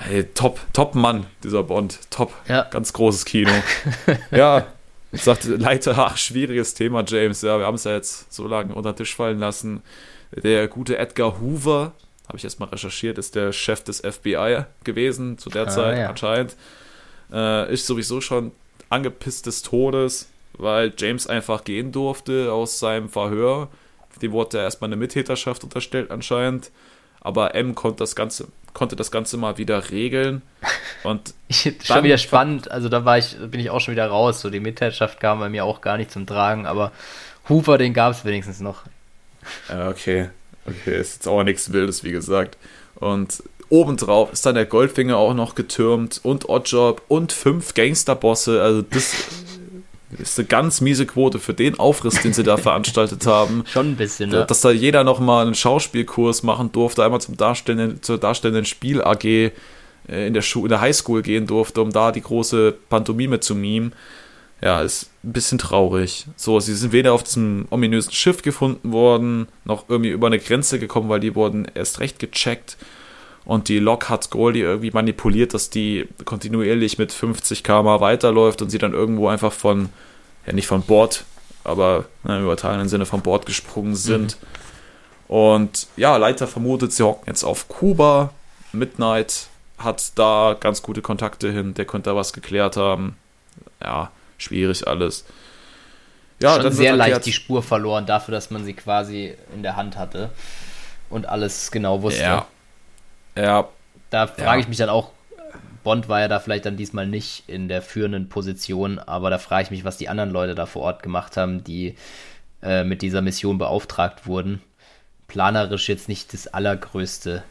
hey, top, top Mann, dieser Bond. Top. Ja. Ganz großes Kino. [LAUGHS] ja, sagt Leiter, ach, schwieriges Thema, James. Ja, wir haben es ja jetzt so lange unter den Tisch fallen lassen. Der gute Edgar Hoover, habe ich erstmal recherchiert, ist der Chef des FBI gewesen zu der ah, Zeit ja. anscheinend. Äh, ist sowieso schon angepisst des Todes, weil James einfach gehen durfte aus seinem Verhör. Dem wurde er erstmal eine Mittäterschaft unterstellt anscheinend. Aber M konnte das Ganze, konnte das Ganze mal wieder regeln. [LAUGHS] Und schon wieder spannend, also da war ich, bin ich auch schon wieder raus. So die Mittäterschaft kam bei mir auch gar nicht zum Tragen, aber Hoover, den gab es wenigstens noch. Okay, okay, ist jetzt auch nichts Wildes, wie gesagt. Und Obendrauf ist dann der Goldfinger auch noch getürmt und Oddjob und fünf Gangsterbosse. Also das ist eine ganz miese Quote für den Aufriss, den sie da [LAUGHS] veranstaltet haben. Schon ein bisschen, ne? Dass da jeder nochmal einen Schauspielkurs machen durfte, einmal zum darstellenden, zur darstellenden Spiel-AG äh, in der, in der Highschool gehen durfte, um da die große Pantomime zu mimen. Ja, ist ein bisschen traurig. So, sie sind weder auf diesem ominösen Schiff gefunden worden, noch irgendwie über eine Grenze gekommen, weil die wurden erst recht gecheckt und die Lok hat Goldie irgendwie manipuliert, dass die kontinuierlich mit 50 km weiterläuft und sie dann irgendwo einfach von, ja nicht von Bord, aber ne, im übertragenen Sinne von Bord gesprungen sind. Mhm. Und ja, Leiter vermutet, sie hocken jetzt auf Kuba. Midnight hat da ganz gute Kontakte hin, der könnte da was geklärt haben. Ja, schwierig alles. Ja, Schon dann sehr leicht die Spur verloren dafür, dass man sie quasi in der Hand hatte und alles genau wusste. Ja, ja. Da frage ja. ich mich dann auch, Bond war ja da vielleicht dann diesmal nicht in der führenden Position, aber da frage ich mich, was die anderen Leute da vor Ort gemacht haben, die äh, mit dieser Mission beauftragt wurden. Planerisch jetzt nicht das allergrößte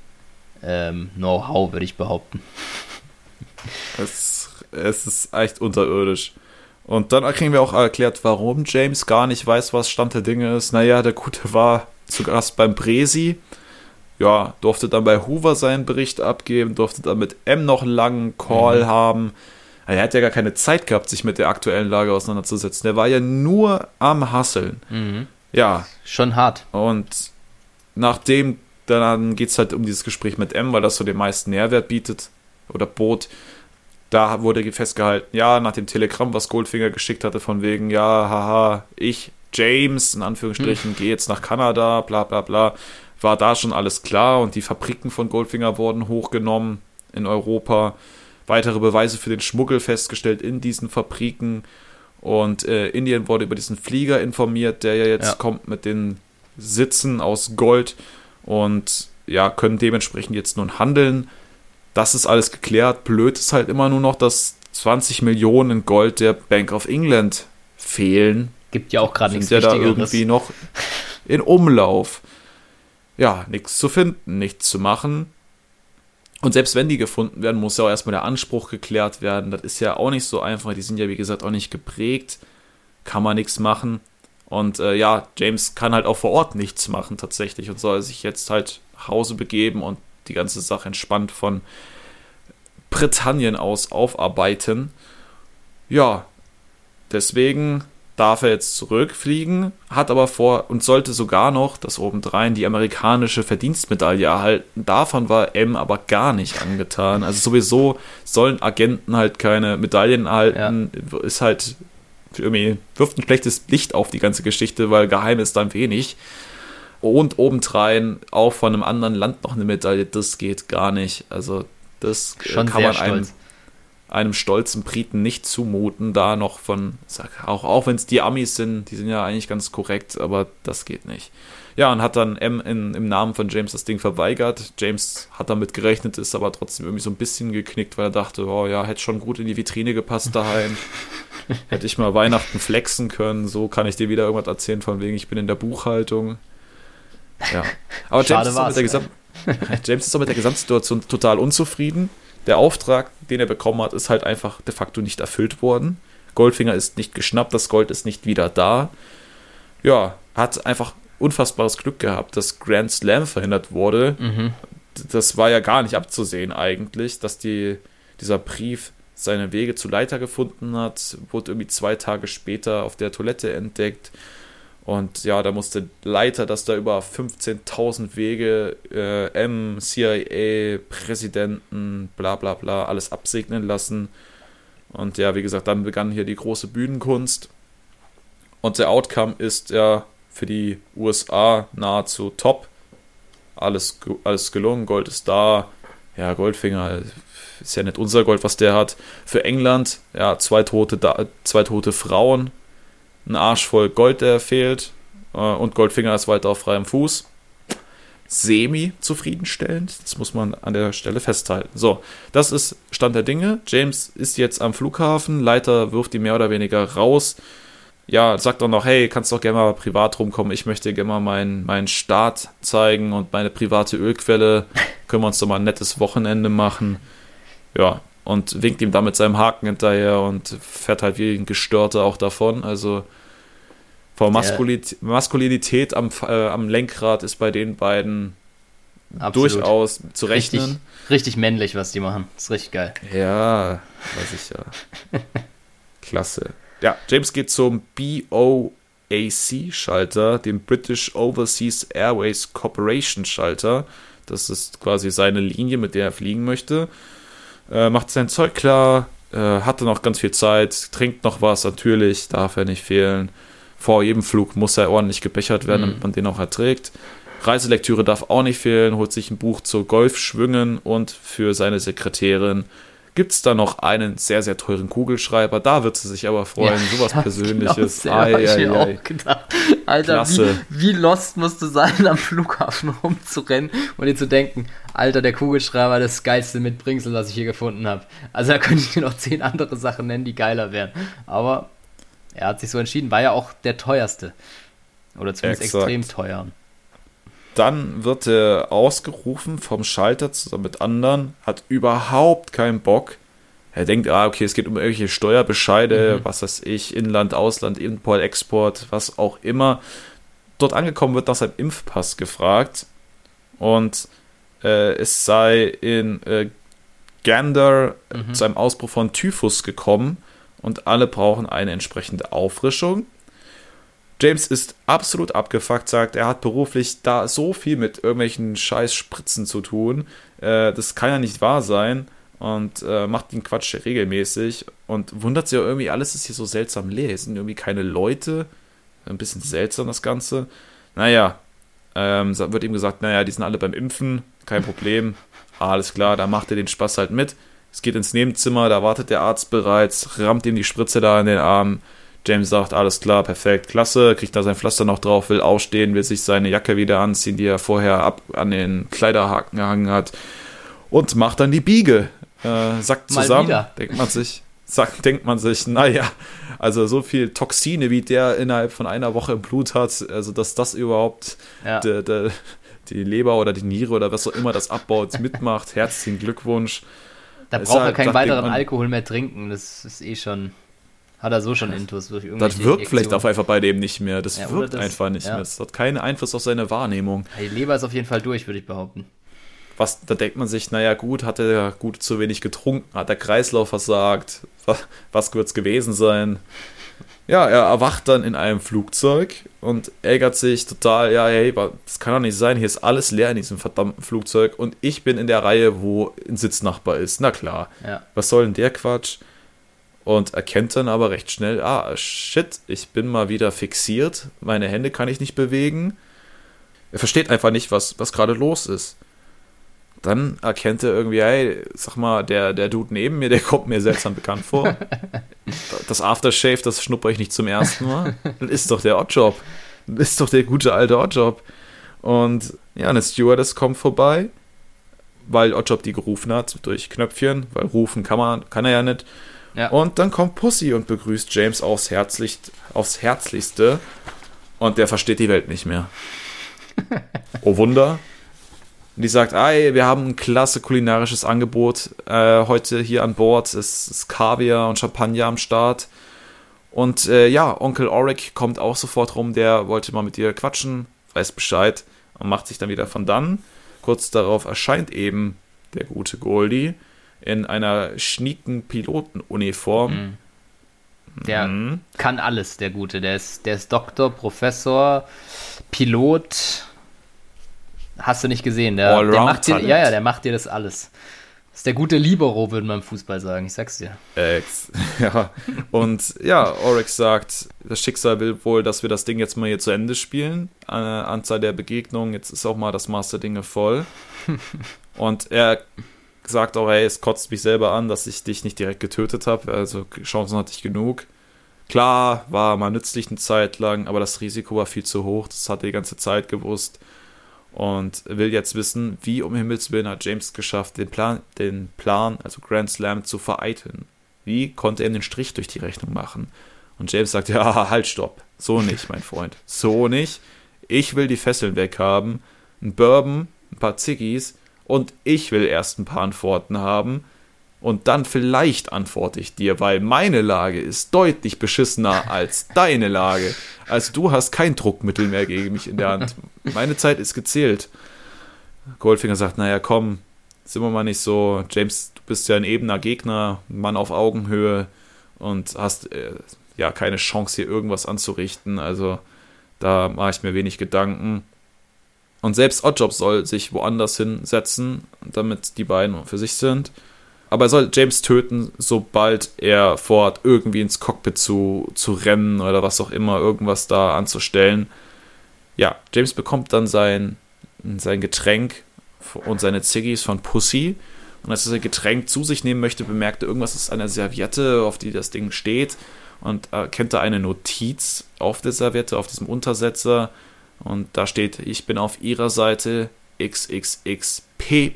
ähm, Know-how, würde ich behaupten. Es, es ist echt unterirdisch. Und dann kriegen wir auch erklärt, warum James gar nicht weiß, was Stand der Dinge ist. Naja, der Gute war zu Gast beim Presi ja, durfte dann bei Hoover seinen Bericht abgeben, durfte dann mit M noch einen langen Call mhm. haben. Er hat ja gar keine Zeit gehabt, sich mit der aktuellen Lage auseinanderzusetzen. Der war ja nur am Hasseln. Mhm. Ja. Schon hart. Und nachdem, dann geht es halt um dieses Gespräch mit M, weil das so den meisten Nährwert bietet oder bot. Da wurde festgehalten, ja, nach dem Telegramm, was Goldfinger geschickt hatte, von wegen, ja, haha, ich, James, in Anführungsstrichen, mhm. gehe jetzt nach Kanada, bla bla bla war da schon alles klar und die Fabriken von Goldfinger wurden hochgenommen in Europa. Weitere Beweise für den Schmuggel festgestellt in diesen Fabriken. Und äh, Indien wurde über diesen Flieger informiert, der ja jetzt ja. kommt mit den Sitzen aus Gold und ja, können dementsprechend jetzt nun handeln. Das ist alles geklärt. Blöd ist halt immer nur noch, dass 20 Millionen Gold der Bank of England fehlen. Gibt ja auch gerade nichts ja da irgendwie noch in Umlauf ja, nichts zu finden, nichts zu machen. Und selbst wenn die gefunden werden, muss ja auch erstmal der Anspruch geklärt werden. Das ist ja auch nicht so einfach. Die sind ja, wie gesagt, auch nicht geprägt. Kann man nichts machen. Und äh, ja, James kann halt auch vor Ort nichts machen tatsächlich und soll sich jetzt halt nach Hause begeben und die ganze Sache entspannt von Britannien aus aufarbeiten. Ja, deswegen darf er jetzt zurückfliegen, hat aber vor und sollte sogar noch, das obendrein, die amerikanische Verdienstmedaille erhalten. Davon war M aber gar nicht angetan. Also sowieso sollen Agenten halt keine Medaillen erhalten, ja. ist halt irgendwie, wirft ein schlechtes Licht auf die ganze Geschichte, weil geheim ist dann wenig. Und obendrein auch von einem anderen Land noch eine Medaille, das geht gar nicht. Also das Schon kann man einem einem stolzen Briten nicht zumuten, da noch von, auch, auch wenn es die Amis sind, die sind ja eigentlich ganz korrekt, aber das geht nicht. Ja, und hat dann M in, im Namen von James das Ding verweigert. James hat damit gerechnet, ist aber trotzdem irgendwie so ein bisschen geknickt, weil er dachte, oh ja, hätte schon gut in die Vitrine gepasst daheim. [LAUGHS] hätte ich mal Weihnachten flexen können, so kann ich dir wieder irgendwas erzählen, von wegen, ich bin in der Buchhaltung. Ja. Aber James ist, mit der [LAUGHS] James ist auch mit der Gesamtsituation total unzufrieden der Auftrag, den er bekommen hat, ist halt einfach de facto nicht erfüllt worden. Goldfinger ist nicht geschnappt, das Gold ist nicht wieder da. Ja, hat einfach unfassbares Glück gehabt, dass Grand Slam verhindert wurde. Mhm. Das war ja gar nicht abzusehen eigentlich, dass die, dieser Brief seine Wege zu Leiter gefunden hat, wurde irgendwie zwei Tage später auf der Toilette entdeckt. Und ja, da musste Leiter, dass da über 15.000 Wege äh, M, CIA, Präsidenten, bla bla bla, alles absegnen lassen. Und ja, wie gesagt, dann begann hier die große Bühnenkunst. Und der Outcome ist ja für die USA nahezu top. Alles, alles gelungen, Gold ist da. Ja, Goldfinger ist ja nicht unser Gold, was der hat. Für England, ja, zwei tote, zwei tote Frauen, ein Arsch voll Gold, der fehlt. Äh, und Goldfinger ist weiter auf freiem Fuß. Semi zufriedenstellend, das muss man an der Stelle festhalten. So, das ist Stand der Dinge. James ist jetzt am Flughafen, Leiter wirft ihn mehr oder weniger raus ja, sagt doch noch, hey, kannst doch gerne mal privat rumkommen, ich möchte gerne mal meinen mein Start zeigen und meine private Ölquelle, können wir uns doch mal ein nettes Wochenende machen. Ja, und winkt ihm da mit seinem Haken hinterher und fährt halt wie ein Gestörter auch davon. Also vor Maskulinität, Maskulinität am, äh, am Lenkrad ist bei den beiden Absolut. durchaus zu rechnen. Richtig, richtig männlich, was die machen. Das ist richtig geil. Ja, weiß ich ja. [LAUGHS] Klasse. Ja, James geht zum BOAC-Schalter, dem British Overseas Airways Corporation Schalter. Das ist quasi seine Linie, mit der er fliegen möchte. Äh, macht sein Zeug klar, äh, hatte noch ganz viel Zeit, trinkt noch was, natürlich, darf er nicht fehlen. Vor jedem Flug muss er ordentlich gebechert werden, mhm. damit man den auch erträgt. Reiselektüre darf auch nicht fehlen, holt sich ein Buch zu Golfschwüngen und für seine Sekretärin gibt es da noch einen sehr, sehr teuren Kugelschreiber. Da wird sie sich aber freuen. Ja, Sowas [LAUGHS] Persönliches. Genau, ai, ai, ai. Auch gedacht. Alter, Klasse. Wie, wie lost musst du sein, [LAUGHS] am Flughafen rumzurennen und dir zu denken, Alter, der Kugelschreiber, das geilste Mitbringsel, das ich hier gefunden habe. Also da könnte ich dir noch zehn andere Sachen nennen, die geiler wären. Aber er hat sich so entschieden, war ja auch der teuerste. Oder zumindest Exakt. extrem teuer. Dann wird er ausgerufen vom Schalter zusammen mit anderen, hat überhaupt keinen Bock. Er denkt, ah, okay, es geht um irgendwelche Steuerbescheide, mhm. was weiß ich, Inland, Ausland, Import, Export, was auch immer. Dort angekommen wird nach seinem Impfpass gefragt und äh, es sei in äh, Gander mhm. zu einem Ausbruch von Typhus gekommen und alle brauchen eine entsprechende Auffrischung. James ist absolut abgefuckt, sagt, er hat beruflich da so viel mit irgendwelchen Scheißspritzen zu tun. Äh, das kann ja nicht wahr sein. Und äh, macht den Quatsch regelmäßig und wundert sich ja irgendwie, alles ist hier so seltsam leer. Es sind irgendwie keine Leute. Ein bisschen seltsam das Ganze. Naja, ähm, wird ihm gesagt, naja, die sind alle beim Impfen, kein Problem. Alles klar, da macht er den Spaß halt mit. Es geht ins Nebenzimmer, da wartet der Arzt bereits, rammt ihm die Spritze da in den Arm James sagt, alles klar, perfekt, klasse, kriegt da sein Pflaster noch drauf, will aufstehen, will sich seine Jacke wieder anziehen, die er vorher ab an den Kleiderhaken gehangen hat und macht dann die Biege. Äh, sackt zusammen, denkt man sich, sagt, denkt man sich, naja, also so viel Toxine, wie der innerhalb von einer Woche im Blut hat, also dass das überhaupt ja. de, de, die Leber oder die Niere oder was auch immer das abbaut, [LAUGHS] mitmacht, herzlichen Glückwunsch. Da braucht er keinen weiteren man, Alkohol mehr trinken, das ist eh schon. Hat er so schon Intus durch Das wirkt vielleicht auch einfach bei dem nicht mehr. Das ja, wirkt das, einfach nicht ja. mehr. Das hat keinen Einfluss auf seine Wahrnehmung. Die Leber ist auf jeden Fall durch, würde ich behaupten. Was, da denkt man sich, naja, gut, hat er gut zu wenig getrunken, hat der Kreislauf versagt, [LAUGHS] was, was wird es gewesen sein? Ja, er erwacht dann in einem Flugzeug und ärgert sich total, ja, hey, das kann doch nicht sein, hier ist alles leer in diesem verdammten Flugzeug und ich bin in der Reihe, wo ein Sitznachbar ist. Na klar, ja. was soll denn der Quatsch? und erkennt dann aber recht schnell, ah, shit, ich bin mal wieder fixiert, meine Hände kann ich nicht bewegen. Er versteht einfach nicht, was, was gerade los ist. Dann erkennt er irgendwie, hey, sag mal, der, der Dude neben mir, der kommt mir seltsam bekannt vor. [LAUGHS] Das Aftershave, das schnupper ich nicht zum ersten Mal. Das ist doch der Oddjob. Das ist doch der gute alte Oddjob. Und ja, eine Stewardess kommt vorbei, weil Oddjob die gerufen hat durch Knöpfchen, weil rufen kann man, kann er ja nicht. Ja. Und dann kommt Pussy und begrüßt James aufs, Herzlich, aufs Herzlichste. Und der versteht die Welt nicht mehr. [LAUGHS] oh Wunder. Und die sagt, ey, wir haben ein klasse kulinarisches Angebot äh, heute hier an Bord. Es ist Kaviar und Champagner am Start. Und äh, ja, Onkel Auric kommt auch sofort rum. Der wollte mal mit dir quatschen, weiß Bescheid und macht sich dann wieder von dann. Kurz darauf erscheint eben der gute Goldie in einer schnieken Pilotenuniform. Mhm. Der mhm. kann alles, der Gute. Der ist, der ist Doktor, Professor, Pilot. Hast du nicht gesehen? Der, der macht dir, ja, ja, der macht dir das alles. Das ist der gute Libero, würde man im Fußball sagen, ich sag's dir. Ex, [LAUGHS] ja. Und ja, Oryx sagt, das Schicksal will wohl, dass wir das Ding jetzt mal hier zu Ende spielen. Äh, Anzahl der Begegnungen, jetzt ist auch mal das Master Dinge voll. [LAUGHS] Und er sagt auch, hey, es kotzt mich selber an, dass ich dich nicht direkt getötet habe. Also Chancen hatte ich genug. Klar, war mal nützlich eine Zeit lang, aber das Risiko war viel zu hoch. Das hat er die ganze Zeit gewusst. Und will jetzt wissen, wie um Himmels Willen hat James geschafft, den Plan, den Plan, also Grand Slam, zu vereiteln. Wie konnte er den Strich durch die Rechnung machen? Und James sagt, ja, [LAUGHS] halt, stopp. So nicht, mein Freund. So nicht. Ich will die Fesseln weghaben. Ein Bourbon, ein paar Ziggis und ich will erst ein paar Antworten haben und dann vielleicht antworte ich dir, weil meine Lage ist deutlich beschissener als deine Lage. Also du hast kein Druckmittel mehr gegen mich in der Hand. Meine Zeit ist gezählt. Goldfinger sagt, naja, komm, sind wir mal nicht so. James, du bist ja ein ebener Gegner, Mann auf Augenhöhe und hast äh, ja keine Chance hier irgendwas anzurichten. Also da mache ich mir wenig Gedanken. Und selbst Oddjob soll sich woanders hinsetzen, damit die beiden für sich sind. Aber er soll James töten, sobald er vorhat, irgendwie ins Cockpit zu, zu rennen oder was auch immer, irgendwas da anzustellen. Ja, James bekommt dann sein, sein Getränk und seine Ziggis von Pussy. Und als er sein Getränk zu sich nehmen möchte, bemerkt er, irgendwas ist an der Serviette, auf die das Ding steht. Und erkennt da eine Notiz auf der Serviette, auf diesem Untersetzer und da steht, ich bin auf ihrer Seite XXXP.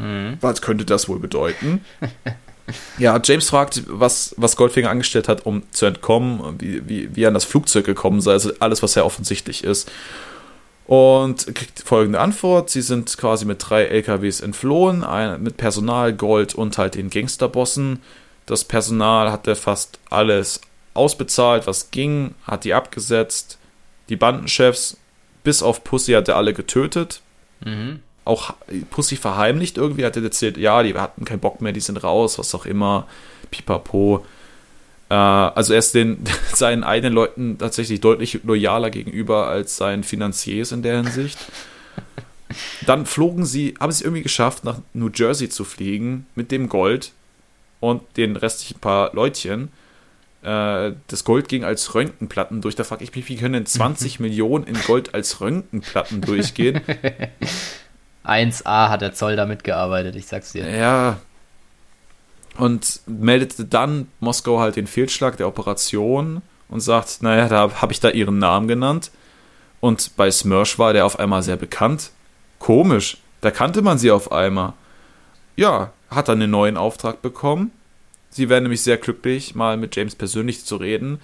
Mhm. Was könnte das wohl bedeuten? [LAUGHS] ja, James fragt, was, was Goldfinger angestellt hat, um zu entkommen, wie, wie, wie er an das Flugzeug gekommen sei, also alles, was sehr offensichtlich ist. Und kriegt folgende Antwort: Sie sind quasi mit drei LKWs entflohen, ein, mit Personal, Gold und halt den Gangsterbossen. Das Personal hatte fast alles ausbezahlt, was ging, hat die abgesetzt. Die Bandenchefs, bis auf Pussy, hat er alle getötet. Mhm. Auch Pussy verheimlicht irgendwie, hat er erzählt, ja, die hatten keinen Bock mehr, die sind raus, was auch immer. Pipapo. Äh, also er ist den, [LAUGHS] seinen eigenen Leuten tatsächlich deutlich loyaler gegenüber als seinen Finanziers in der Hinsicht. Dann flogen sie, haben sie irgendwie geschafft, nach New Jersey zu fliegen mit dem Gold und den restlichen paar Leutchen äh, das Gold ging als Röntgenplatten durch. Da frage ich mich, wie können denn 20 Millionen in Gold als Röntgenplatten durchgehen? [LAUGHS] 1A hat der Zoll damit gearbeitet, ich sag's dir. Ja. Und meldete dann Moskau halt den Fehlschlag der Operation und sagt, naja, da habe ich da ihren Namen genannt. Und bei Smersh war der auf einmal sehr bekannt. Komisch, da kannte man sie auf einmal. Ja, hat dann einen neuen Auftrag bekommen Sie wäre nämlich sehr glücklich, mal mit James persönlich zu reden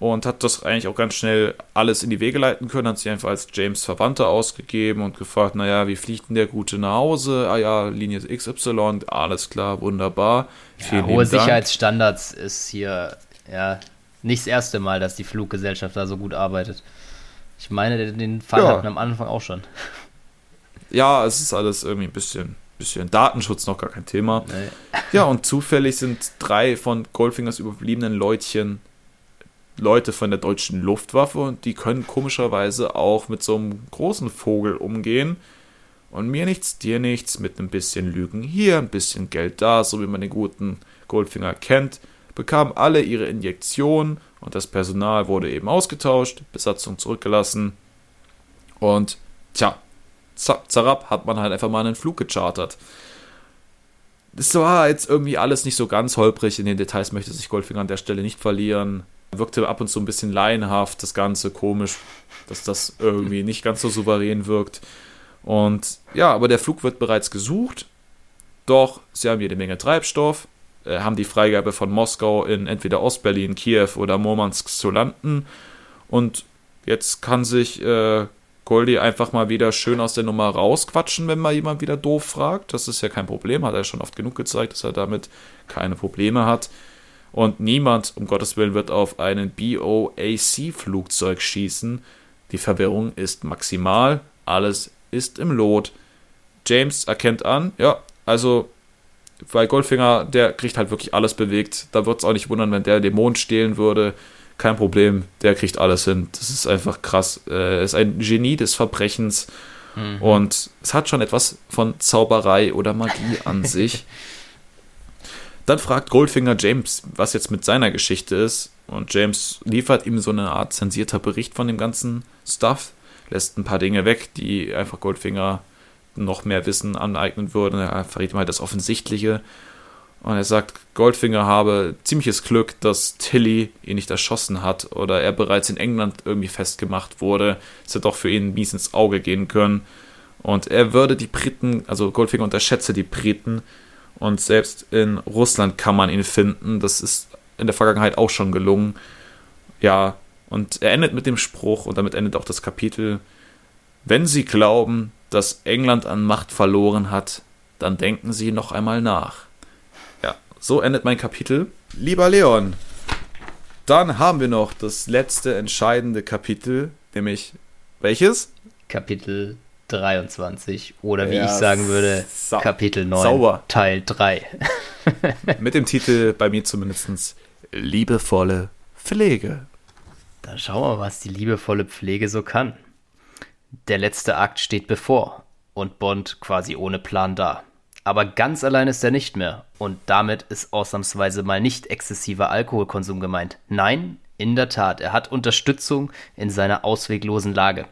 und hat das eigentlich auch ganz schnell alles in die Wege leiten können, hat sich einfach als James Verwandter ausgegeben und gefragt, naja, wie fliegt denn der Gute nach Hause? Ah ja, Linie XY, alles klar, wunderbar. Ja, hohe Sicherheitsstandards ist hier ja nicht das erste Mal, dass die Fluggesellschaft da so gut arbeitet. Ich meine, den Fall ja. hatten wir am Anfang auch schon. [LAUGHS] Ja, es ist alles irgendwie ein bisschen bisschen Datenschutz noch gar kein Thema. Nee. Ja, und zufällig sind drei von Goldfingers überbliebenen Leutchen Leute von der deutschen Luftwaffe und die können komischerweise auch mit so einem großen Vogel umgehen. Und mir nichts, dir nichts, mit ein bisschen Lügen hier, ein bisschen Geld da, so wie man den guten Goldfinger kennt, bekamen alle ihre Injektionen und das Personal wurde eben ausgetauscht, Besatzung zurückgelassen. Und tja, zarab hat man halt einfach mal einen Flug gechartert. Das war jetzt irgendwie alles nicht so ganz holprig. In den Details möchte sich Goldfinger an der Stelle nicht verlieren. Wirkte ab und zu ein bisschen laienhaft, das Ganze komisch, dass das irgendwie nicht ganz so souverän wirkt. Und ja, aber der Flug wird bereits gesucht. Doch sie haben jede Menge Treibstoff, äh, haben die Freigabe von Moskau in entweder Ostberlin, Kiew oder Murmansk zu landen. Und jetzt kann sich äh, Goldie einfach mal wieder schön aus der Nummer rausquatschen, wenn mal jemand wieder doof fragt. Das ist ja kein Problem, hat er schon oft genug gezeigt, dass er damit keine Probleme hat. Und niemand, um Gottes Willen, wird auf einen BOAC-Flugzeug schießen. Die Verwirrung ist maximal, alles ist im Lot. James erkennt an, ja, also, weil Goldfinger, der kriegt halt wirklich alles bewegt. Da wird es auch nicht wundern, wenn der den Mond stehlen würde. Kein Problem, der kriegt alles hin. Das ist einfach krass. Er ist ein Genie des Verbrechens. Mhm. Und es hat schon etwas von Zauberei oder Magie an [LAUGHS] sich. Dann fragt Goldfinger James, was jetzt mit seiner Geschichte ist. Und James liefert ihm so eine Art zensierter Bericht von dem ganzen Stuff. Lässt ein paar Dinge weg, die einfach Goldfinger noch mehr Wissen aneignen würden. Er verrät ihm halt das Offensichtliche. Und er sagt, Goldfinger habe ziemliches Glück, dass Tilly ihn nicht erschossen hat oder er bereits in England irgendwie festgemacht wurde. Es hätte doch für ihn mies ins Auge gehen können. Und er würde die Briten, also Goldfinger unterschätze die Briten. Und selbst in Russland kann man ihn finden. Das ist in der Vergangenheit auch schon gelungen. Ja, und er endet mit dem Spruch, und damit endet auch das Kapitel, wenn Sie glauben, dass England an Macht verloren hat, dann denken Sie noch einmal nach. Ja, so endet mein Kapitel. Lieber Leon, dann haben wir noch das letzte entscheidende Kapitel, nämlich welches? Kapitel 23 oder wie ja, ich sagen würde, Kapitel 9, sauber. Teil 3. [LAUGHS] Mit dem Titel bei mir zumindest Liebevolle Pflege. Dann schauen wir, was die liebevolle Pflege so kann. Der letzte Akt steht bevor und Bond quasi ohne Plan da. Aber ganz allein ist er nicht mehr und damit ist ausnahmsweise mal nicht exzessiver Alkoholkonsum gemeint. Nein, in der Tat, er hat Unterstützung in seiner ausweglosen Lage.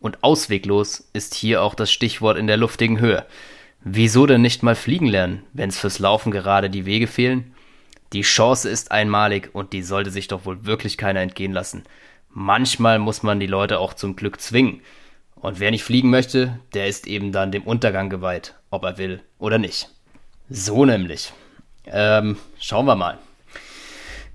Und ausweglos ist hier auch das Stichwort in der luftigen Höhe. Wieso denn nicht mal fliegen lernen, wenn es fürs Laufen gerade die Wege fehlen? Die Chance ist einmalig und die sollte sich doch wohl wirklich keiner entgehen lassen. Manchmal muss man die Leute auch zum Glück zwingen. Und wer nicht fliegen möchte, der ist eben dann dem Untergang geweiht, ob er will oder nicht. So nämlich. Ähm, schauen wir mal.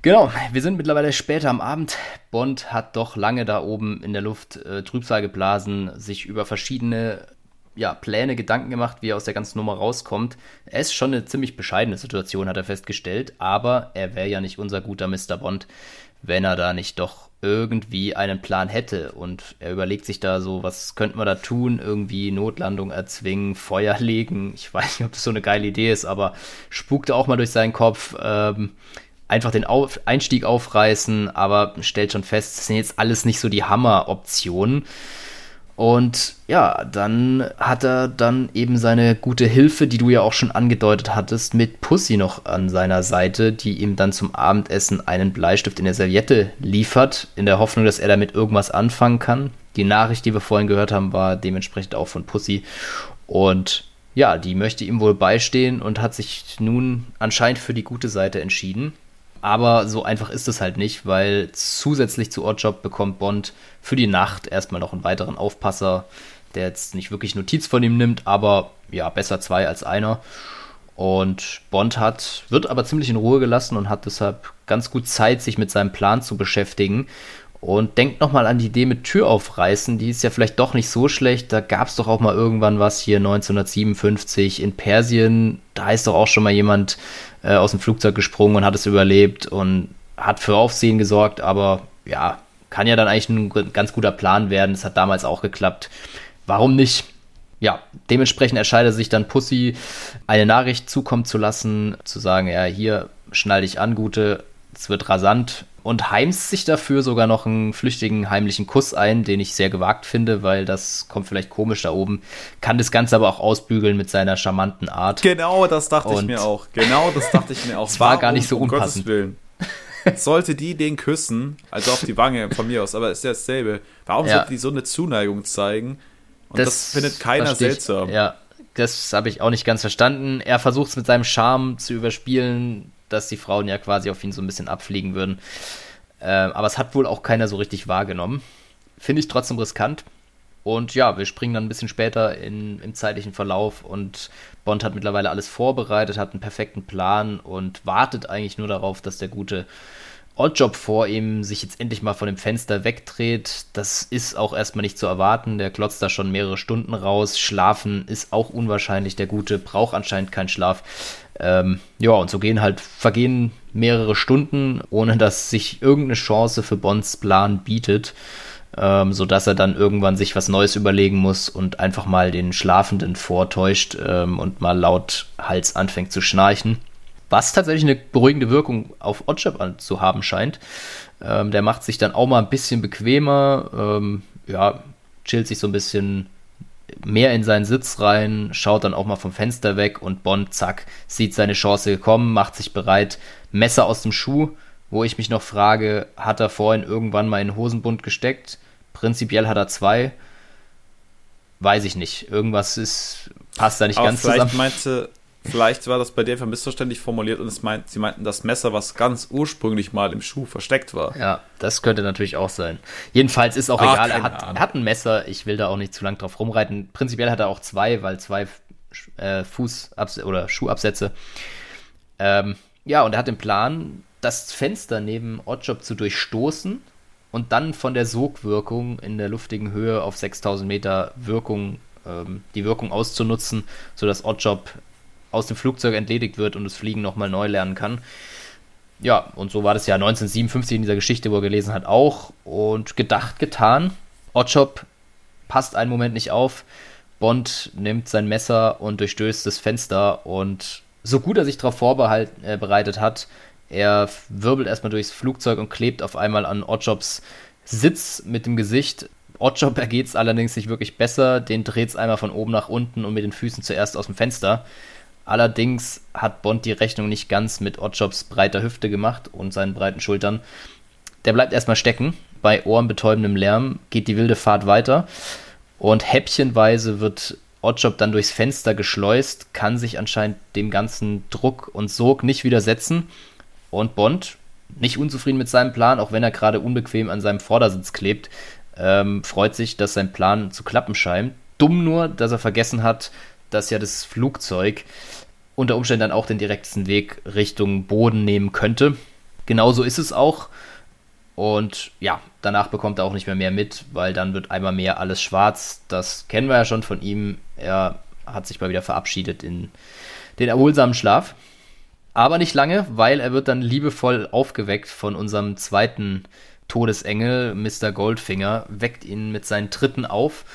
Genau, wir sind mittlerweile später am Abend. Bond hat doch lange da oben in der Luft äh, Trübsal geblasen, sich über verschiedene ja, Pläne Gedanken gemacht, wie er aus der ganzen Nummer rauskommt. Es ist schon eine ziemlich bescheidene Situation, hat er festgestellt, aber er wäre ja nicht unser guter Mr. Bond, wenn er da nicht doch irgendwie einen Plan hätte. Und er überlegt sich da so, was könnte man da tun? Irgendwie Notlandung erzwingen, [LAUGHS] Feuer legen. Ich weiß nicht, ob das so eine geile Idee ist, aber spukte auch mal durch seinen Kopf. Ähm, einfach den Auf Einstieg aufreißen, aber stellt schon fest, das sind jetzt alles nicht so die Hammer-Optionen. Und ja, dann hat er dann eben seine gute Hilfe, die du ja auch schon angedeutet hattest, mit Pussy noch an seiner Seite, die ihm dann zum Abendessen einen Bleistift in der Serviette liefert, in der Hoffnung, dass er damit irgendwas anfangen kann. Die Nachricht, die wir vorhin gehört haben, war dementsprechend auch von Pussy. Und ja, die möchte ihm wohl beistehen und hat sich nun anscheinend für die gute Seite entschieden. Aber so einfach ist es halt nicht, weil zusätzlich zu Oddjob bekommt Bond für die Nacht erstmal noch einen weiteren Aufpasser, der jetzt nicht wirklich Notiz von ihm nimmt, aber ja, besser zwei als einer. Und Bond hat, wird aber ziemlich in Ruhe gelassen und hat deshalb ganz gut Zeit, sich mit seinem Plan zu beschäftigen. Und denkt nochmal an die Idee mit Tür aufreißen, die ist ja vielleicht doch nicht so schlecht. Da gab es doch auch mal irgendwann was hier 1957 in Persien. Da ist doch auch schon mal jemand äh, aus dem Flugzeug gesprungen und hat es überlebt und hat für Aufsehen gesorgt, aber ja, kann ja dann eigentlich ein ganz guter Plan werden. Es hat damals auch geklappt. Warum nicht? Ja, dementsprechend entscheidet sich dann Pussy, eine Nachricht zukommen zu lassen, zu sagen, ja, hier schnall dich an, Gute, es wird rasant und heimst sich dafür sogar noch einen flüchtigen heimlichen Kuss ein, den ich sehr gewagt finde, weil das kommt vielleicht komisch da oben. Kann das Ganze aber auch ausbügeln mit seiner charmanten Art. Genau, das dachte und ich mir auch. Genau, das dachte ich mir auch. [LAUGHS] Es war gar nicht so um unpassend. Sollte die den küssen, also auf die Wange von mir aus, aber ist ja dasselbe. Warum ja. sollte die so eine Zuneigung zeigen? Und das, das findet keiner seltsam. Ja, das habe ich auch nicht ganz verstanden. Er versucht es mit seinem Charme zu überspielen dass die Frauen ja quasi auf ihn so ein bisschen abfliegen würden. Äh, aber es hat wohl auch keiner so richtig wahrgenommen. Finde ich trotzdem riskant. Und ja, wir springen dann ein bisschen später in, im zeitlichen Verlauf und Bond hat mittlerweile alles vorbereitet, hat einen perfekten Plan und wartet eigentlich nur darauf, dass der gute Oddjob vor ihm sich jetzt endlich mal von dem Fenster wegdreht. Das ist auch erstmal nicht zu erwarten. Der klotzt da schon mehrere Stunden raus. Schlafen ist auch unwahrscheinlich. Der Gute braucht anscheinend keinen Schlaf. Ähm, ja, und so gehen halt, vergehen mehrere Stunden, ohne dass sich irgendeine Chance für Bonds Plan bietet. ähm, sodass er dann irgendwann sich was Neues überlegen muss und einfach mal den Schlafenden vortäuscht ähm, und mal laut Hals anfängt zu schnarchen. Was tatsächlich eine beruhigende Wirkung auf Oddjob zu haben scheint. Ähm, der macht sich dann auch mal ein bisschen bequemer, ähm, ja, chillt sich so ein bisschen mehr in seinen Sitz rein, schaut dann auch mal vom Fenster weg und Bond, zack, sieht seine Chance gekommen, macht sich bereit, Messer aus dem Schuh, wo ich mich noch frage, hat er vorhin irgendwann mal in den Hosenbund gesteckt? Prinzipiell hat er zwei. Weiß ich nicht. Irgendwas ist, passt da nicht Aber ganz vielleicht zusammen. Meinte, vielleicht war das bei dir einfach missverständlich formuliert und es meint, sie meinten das Messer, was ganz ursprünglich mal im Schuh versteckt war. Ja, das könnte natürlich auch sein. Jedenfalls ist auch Ah, egal. Er hat, er hat ein Messer. Ich will da auch nicht zu lang drauf rumreiten. Prinzipiell hat er auch zwei, weil zwei äh, Fuß- oder Schuhabsätze. Ähm, ja, und er hat den Plan, das Fenster neben Oddjob zu durchstoßen und dann von der Sogwirkung in der luftigen Höhe auf 6000 Meter Wirkung, ähm, die Wirkung auszunutzen, sodass Oddjob aus dem Flugzeug entledigt wird und das Fliegen nochmal neu lernen kann. Ja, und so war das ja 1957 in dieser Geschichte, wo er gelesen hat, auch. Und gedacht, getan. Oddjob passt einen Moment nicht auf. Bond nimmt sein Messer und durchstößt das Fenster. Und so gut er sich darauf vorbereitet äh, hat, er wirbelt erstmal durchs Flugzeug und klebt auf einmal an Oddjobs Sitz mit dem Gesicht. Oddjob [LAUGHS] ergeht es allerdings nicht wirklich besser. Den dreht es einmal von oben nach unten und mit den Füßen zuerst aus dem Fenster. Allerdings hat Bond die Rechnung nicht ganz mit Oddjobs breiter Hüfte gemacht und seinen breiten Schultern. Der bleibt erstmal stecken. Bei ohrenbetäubendem Lärm geht die wilde Fahrt weiter. Und häppchenweise wird Oddjob dann durchs Fenster geschleust, kann sich anscheinend dem ganzen Druck und Sog nicht widersetzen. Und Bond, nicht unzufrieden mit seinem Plan, auch wenn er gerade unbequem an seinem Vordersitz klebt, ähm, freut sich, dass sein Plan zu klappen scheint. Dumm nur, dass er vergessen hat, dass ja das Flugzeug unter Umständen dann auch den direktesten Weg Richtung Boden nehmen könnte. Genauso ist es auch. Und ja, danach bekommt er auch nicht mehr mehr mit, weil dann wird einmal mehr alles schwarz. Das kennen wir ja schon von ihm. Er hat sich mal wieder verabschiedet in den erholsamen Schlaf. Aber nicht lange, weil er wird dann liebevoll aufgeweckt von unserem zweiten Todesengel, Mr. Goldfinger, weckt ihn mit seinen Tritten auf.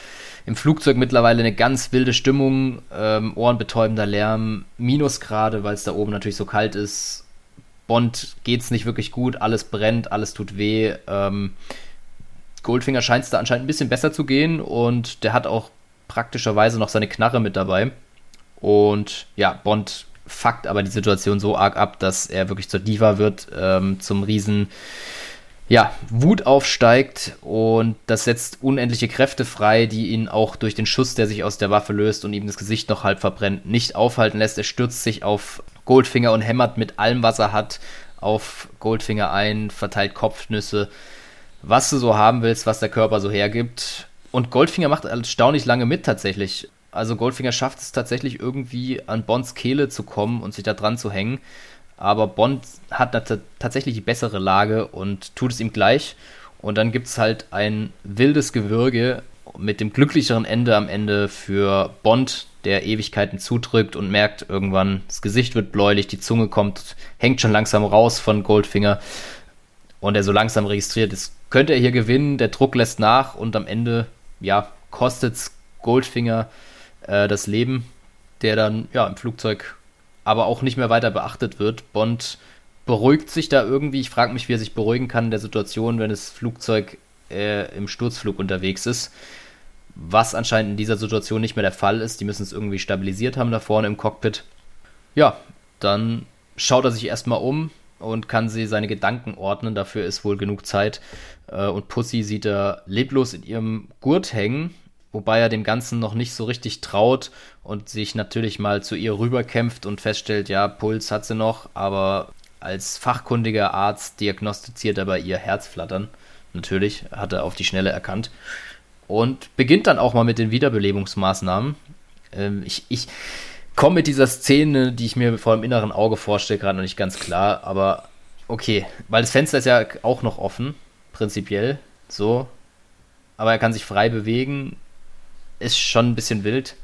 Im Flugzeug mittlerweile eine ganz wilde Stimmung, ähm, ohrenbetäubender Lärm, Minusgrade, weil es da oben natürlich so kalt ist. Bond geht's nicht wirklich gut, alles brennt, alles tut weh. Ähm, Goldfinger scheint es da anscheinend ein bisschen besser zu gehen und der hat auch praktischerweise noch seine Knarre mit dabei. Und ja, Bond fuckt aber die Situation so arg ab, dass er wirklich zur Diva wird, ähm, zum Riesen, ja, Wut aufsteigt und das setzt unendliche Kräfte frei, die ihn auch durch den Schuss, der sich aus der Waffe löst und ihm das Gesicht noch halb verbrennt, nicht aufhalten lässt. Er stürzt sich auf Goldfinger und hämmert mit allem, was er hat, auf Goldfinger ein, verteilt Kopfnüsse, was du so haben willst, was der Körper so hergibt. Und Goldfinger macht erstaunlich lange mit tatsächlich. Also Goldfinger schafft es tatsächlich irgendwie an Bonds Kehle zu kommen und sich da dran zu hängen. Aber Bond hat tatsächlich die bessere Lage und tut es ihm gleich. Und dann gibt es halt ein wildes Gewürge mit dem glücklicheren Ende am Ende für Bond, der Ewigkeiten zudrückt und merkt irgendwann, das Gesicht wird bläulich, die Zunge kommt, hängt schon langsam raus von Goldfinger. Und er so langsam registriert, es könnte er hier gewinnen, der Druck lässt nach und am Ende, ja, kostet Goldfinger äh, das Leben, der dann, ja, im Flugzeug aber auch nicht mehr weiter beachtet wird. Bond beruhigt sich da irgendwie. Ich frage mich, wie er sich beruhigen kann in der Situation, wenn das Flugzeug äh, im Sturzflug unterwegs ist. Was anscheinend in dieser Situation nicht mehr der Fall ist. Die müssen es irgendwie stabilisiert haben da vorne im Cockpit. Ja, dann schaut er sich erstmal um und kann sie seine Gedanken ordnen. Dafür ist wohl genug Zeit. Äh, und Pussy sieht er leblos in ihrem Gurt hängen wobei er dem Ganzen noch nicht so richtig traut und sich natürlich mal zu ihr rüberkämpft und feststellt, ja, Puls hat sie noch, aber als fachkundiger Arzt diagnostiziert er bei ihr Herzflattern. Natürlich, hat er auf die Schnelle erkannt. Und beginnt dann auch mal mit den Wiederbelebungsmaßnahmen. Ähm, ich ich komme mit dieser Szene, die ich mir vor dem inneren Auge vorstelle, gerade noch nicht ganz klar, aber okay, weil das Fenster ist ja auch noch offen, prinzipiell, so. Aber er kann sich frei bewegen, ist schon ein bisschen wild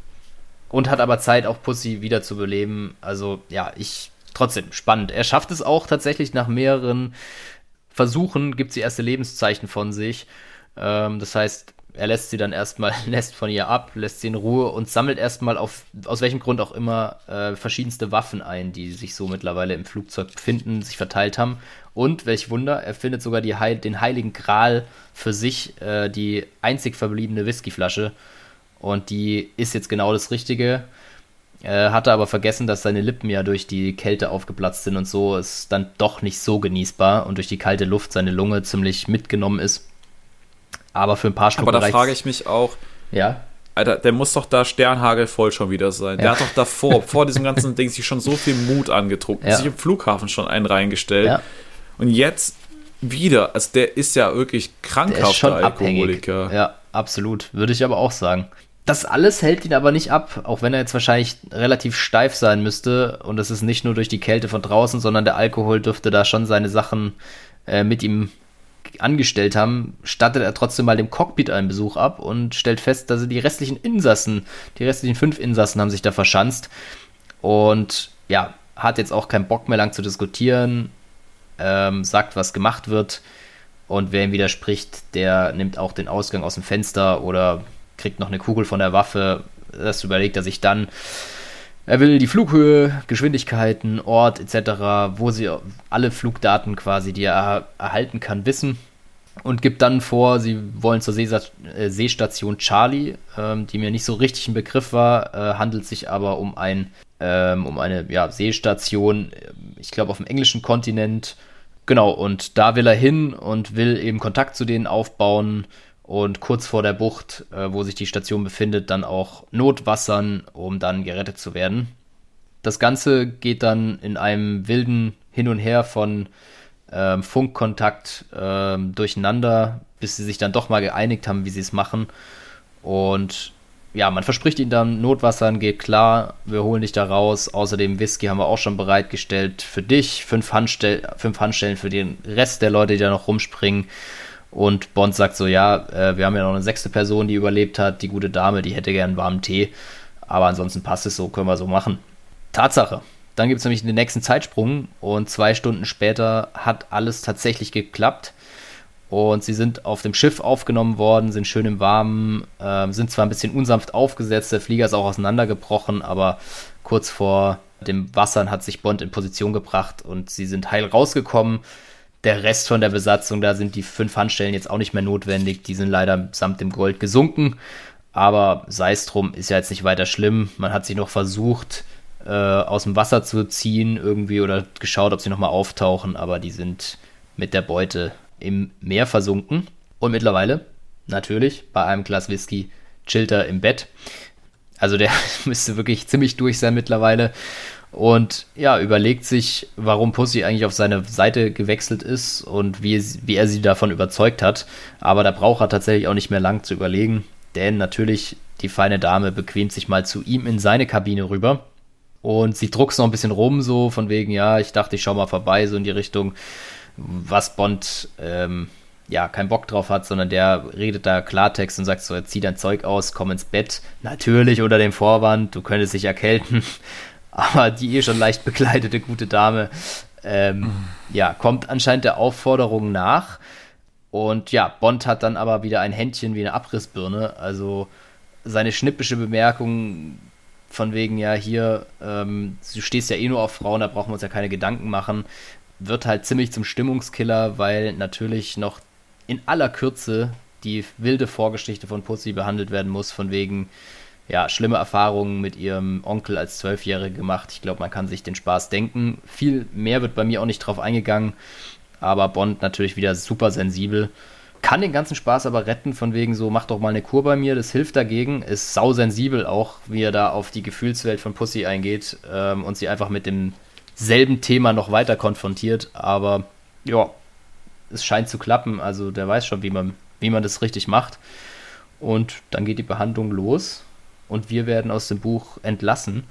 und hat aber Zeit, auch Pussy wieder zu beleben. Also ja, ich trotzdem spannend. Er schafft es auch tatsächlich nach mehreren Versuchen, gibt sie erste Lebenszeichen von sich. Ähm, das heißt, er lässt sie dann erstmal, [LAUGHS] lässt von ihr ab, lässt sie in Ruhe und sammelt erstmal auf, aus welchem Grund auch immer, äh, verschiedenste Waffen ein, die sich so mittlerweile im Flugzeug befinden, sich verteilt haben. Und, welch Wunder, er findet sogar die Heil den heiligen Gral für sich, äh, die einzig verbliebene Whiskyflasche. Und die ist jetzt genau das Richtige. Er hatte aber vergessen, dass seine Lippen ja durch die Kälte aufgeplatzt sind und so ist dann doch nicht so genießbar und durch die kalte Luft seine Lunge ziemlich mitgenommen ist. Aber für ein paar Stunden. Aber da frage ich mich auch. Ja. Alter, der muss doch da sternhagelvoll schon wieder sein. Ja. Der hat doch davor, [LAUGHS] vor diesem ganzen Ding, sich schon so viel Mut angedruckt, ja. sich im Flughafen schon einen reingestellt. Ja. Und jetzt wieder, also der ist ja wirklich krankhafter Alkoholiker. Abhängig. Ja, absolut. Würde ich aber auch sagen. Das alles hält ihn aber nicht ab, auch wenn er jetzt wahrscheinlich relativ steif sein müsste. Und es ist nicht nur durch die Kälte von draußen, sondern der Alkohol dürfte da schon seine Sachen äh, mit ihm angestellt haben, stattet er trotzdem mal dem Cockpit einen Besuch ab und stellt fest, dass die restlichen Insassen, die restlichen fünf Insassen haben sich da verschanzt. Und ja, hat jetzt auch keinen Bock mehr lang zu diskutieren, ähm, sagt, was gemacht wird. Und wer ihm widerspricht, der nimmt auch den Ausgang aus dem Fenster oder kriegt noch eine Kugel von der Waffe. Das überlegt er sich dann. Er will die Flughöhe, Geschwindigkeiten, Ort etc., wo sie alle Flugdaten quasi, die er erhalten kann, wissen und gibt dann vor, sie wollen zur äh, Seestation Charlie, ähm, die mir nicht so richtig ein Begriff war, äh, handelt sich aber um ein ähm, um eine ja, Seestation, ich glaube auf dem englischen Kontinent. Genau, und da will er hin und will eben Kontakt zu denen aufbauen und kurz vor der Bucht, äh, wo sich die Station befindet, dann auch notwassern, um dann gerettet zu werden. Das Ganze geht dann in einem wilden Hin und Her von ähm, Funkkontakt ähm, durcheinander, bis sie sich dann doch mal geeinigt haben, wie sie es machen. Und ja, man verspricht ihnen dann Notwassern, geht klar, wir holen dich da raus. Außerdem Whisky haben wir auch schon bereitgestellt für dich, fünf, Handstell fünf Handstellen für den Rest der Leute, die da noch rumspringen. Und Bond sagt so, ja, äh, wir haben ja noch eine sechste Person, die überlebt hat, die gute Dame, die hätte gern warmen Tee. Aber ansonsten passt es so, können wir so machen. Tatsache. Dann gibt es nämlich den nächsten Zeitsprung und zwei Stunden später hat alles tatsächlich geklappt. Und sie sind auf dem Schiff aufgenommen worden, sind schön im Warmen, äh, sind zwar ein bisschen unsanft aufgesetzt, der Flieger ist auch auseinandergebrochen, aber kurz vor dem Wassern hat sich Bond in Position gebracht und sie sind heil rausgekommen der Rest von der Besatzung, da sind die fünf Handstellen jetzt auch nicht mehr notwendig. Die sind leider samt dem Gold gesunken. Aber sei es drum, ist ja jetzt nicht weiter schlimm. Man hat sich noch versucht, äh, aus dem Wasser zu ziehen irgendwie oder geschaut, ob sie nochmal auftauchen, aber die sind mit der Beute im Meer versunken. Und mittlerweile, natürlich, bei einem Glas Whisky chillt er im Bett. Also der [LAUGHS] müsste wirklich ziemlich durch sein mittlerweile und ja, überlegt sich, warum Pussy eigentlich auf seine Seite gewechselt ist und wie, wie er sie davon überzeugt hat. Aber da braucht er tatsächlich auch nicht mehr lang zu überlegen, denn natürlich die feine Dame bequemt sich mal zu ihm in seine Kabine rüber und sie druckst noch ein bisschen rum, so von wegen, ja, ich dachte, ich schau mal vorbei, so in die Richtung, was Bond ähm, ja keinen Bock drauf hat, sondern der redet da Klartext und sagt so, zieh dein Zeug aus, komm ins Bett. Natürlich unter dem Vorwand, du könntest dich erkälten aber die eh schon leicht bekleidete gute Dame, ähm, mhm. ja, kommt anscheinend der Aufforderung nach. Und ja, Bond hat dann aber wieder ein Händchen wie eine Abrissbirne. Also seine schnippische Bemerkung von wegen, ja, hier, ähm, du stehst ja eh nur auf Frauen, da brauchen wir uns ja keine Gedanken machen, wird halt ziemlich zum Stimmungskiller, weil natürlich noch in aller Kürze die wilde Vorgeschichte von Pussy behandelt werden muss, von wegen, ja, schlimme Erfahrungen mit ihrem Onkel als Zwölfjährige gemacht. Ich glaube, man kann sich den Spaß denken. Viel mehr wird bei mir auch nicht drauf eingegangen, aber Bond natürlich wieder super sensibel. Kann den ganzen Spaß aber retten, von wegen so, mach doch mal eine Kur bei mir, das hilft dagegen. Ist sausensibel auch, wie er da auf die Gefühlswelt von Pussy eingeht ähm, und sie einfach mit demselben Thema noch weiter konfrontiert. Aber ja, es scheint zu klappen. Also der weiß schon, wie man, wie man das richtig macht. Und dann geht die Behandlung los und wir werden aus dem Buch entlassen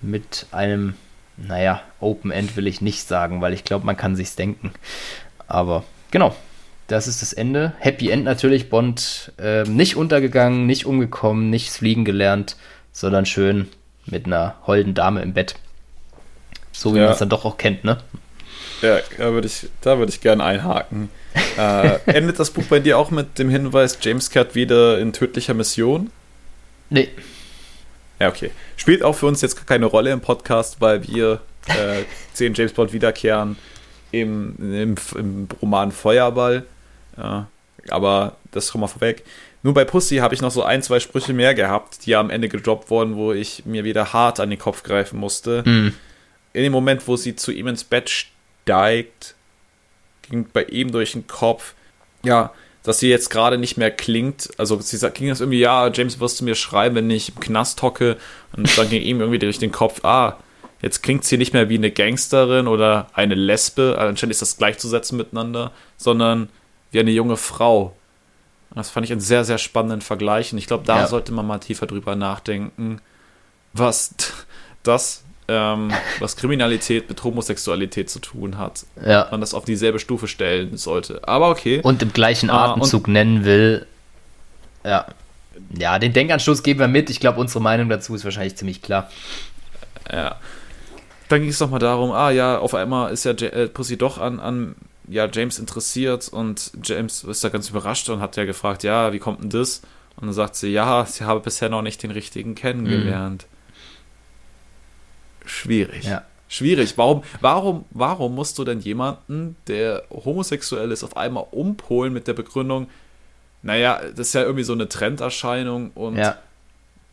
mit einem, naja, Open End will ich nicht sagen, weil ich glaube, man kann sich's denken. Aber genau, das ist das Ende. Happy End natürlich, Bond äh, nicht untergegangen, nicht umgekommen, nichts fliegen gelernt, sondern schön mit einer holden Dame im Bett. So wie ja. man es dann doch auch kennt, ne? Ja, da würde ich, da würd ich gerne einhaken. äh, endet das Buch bei dir auch mit dem Hinweis, James kehrt wieder in tödlicher Mission? Nee. Ja, okay. Spielt auch für uns jetzt keine Rolle im Podcast, weil wir äh, [LAUGHS] sehen James Bond wiederkehren im, im, im Roman Feuerball. Ja, aber das schon mal vorweg. Nur bei Pussy habe ich noch so ein, zwei Sprüche mehr gehabt, die am Ende gedroppt wurden, wo ich mir wieder hart an den Kopf greifen musste. Mhm. In dem Moment, wo sie zu ihm ins Bett steigt, ging bei ihm durch den Kopf, ja, dass sie jetzt gerade nicht mehr klingt. Also sie sagt, ging das irgendwie, ja, James, wirst du mir schreiben, wenn ich im Knast hocke? Und dann ging ihm irgendwie durch den Kopf, ah, jetzt klingt sie nicht mehr wie eine Gangsterin oder eine Lesbe, anscheinend ist das gleichzusetzen miteinander, sondern wie eine junge Frau. Das fand ich einen sehr, sehr spannenden Vergleich. Und ich glaube, da ja. sollte man mal tiefer drüber nachdenken, was [LAUGHS] das, ähm, was Kriminalität mit Homosexualität zu tun hat. Ja. Man das auf dieselbe Stufe stellen sollte. Aber okay. Und im gleichen ah, Atemzug ah, nennen will. Ja. Ja, den Denkanstoß geben wir mit. Ich glaube, unsere Meinung dazu ist wahrscheinlich ziemlich klar. Ja. Dann ging es nochmal darum, ah ja, auf einmal ist ja äh, Pussy doch an, an ja, James interessiert und James ist da ganz überrascht und hat ja gefragt, ja, wie kommt denn das? Und dann sagt sie, ja, sie habe bisher noch nicht den richtigen kennengelernt. Mhm. Schwierig. Ja. Schwierig. Warum, warum, warum musst du denn jemanden, der homosexuell ist, auf einmal umpolen mit der Begründung, naja, das ist ja irgendwie so eine Trenderscheinung und ja.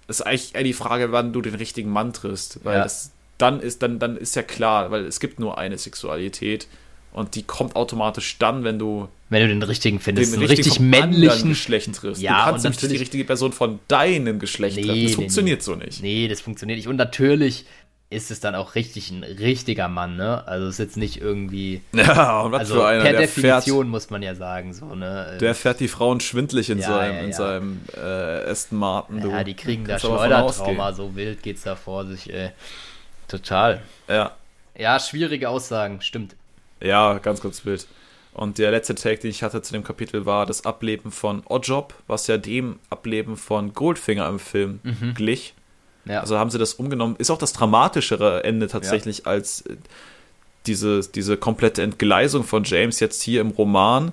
ist eigentlich eher die Frage, wann du den richtigen Mann triffst. Weil ja. das, dann ist, dann, dann ist ja klar, weil es gibt nur eine Sexualität und die kommt automatisch dann, wenn du. Wenn du den richtigen findest, den, den richtig männlichen Geschlecht triffst. Ja, du kannst nämlich nicht die richtige Person von deinem Geschlecht nee, treffen. Das nee, funktioniert nee. so nicht. Nee, das funktioniert nicht. Und natürlich ist es dann auch richtig ein richtiger Mann, ne? Also es ist jetzt nicht irgendwie. [LAUGHS] Ja, und was also für einer. Per Definition fährt, muss man ja sagen, so, ne? Der fährt die Frauen schwindlig in ja, seinem, ja, ja. In seinem äh, Aston Martin. Du. Ja, die kriegen da Schleudertrauma, so wild geht's da vor sich, ey. Total. Ja. Ja, schwierige Aussagen, stimmt. Ja, ganz kurz wild. Und der letzte Take, den ich hatte zu dem Kapitel, war das Ableben von Oddjob, was ja dem Ableben von Goldfinger im Film mhm. glich. Ja. Also haben sie das umgenommen. Ist auch das dramatischere Ende tatsächlich ja. als äh, diese, diese komplette Entgleisung von James jetzt hier im Roman,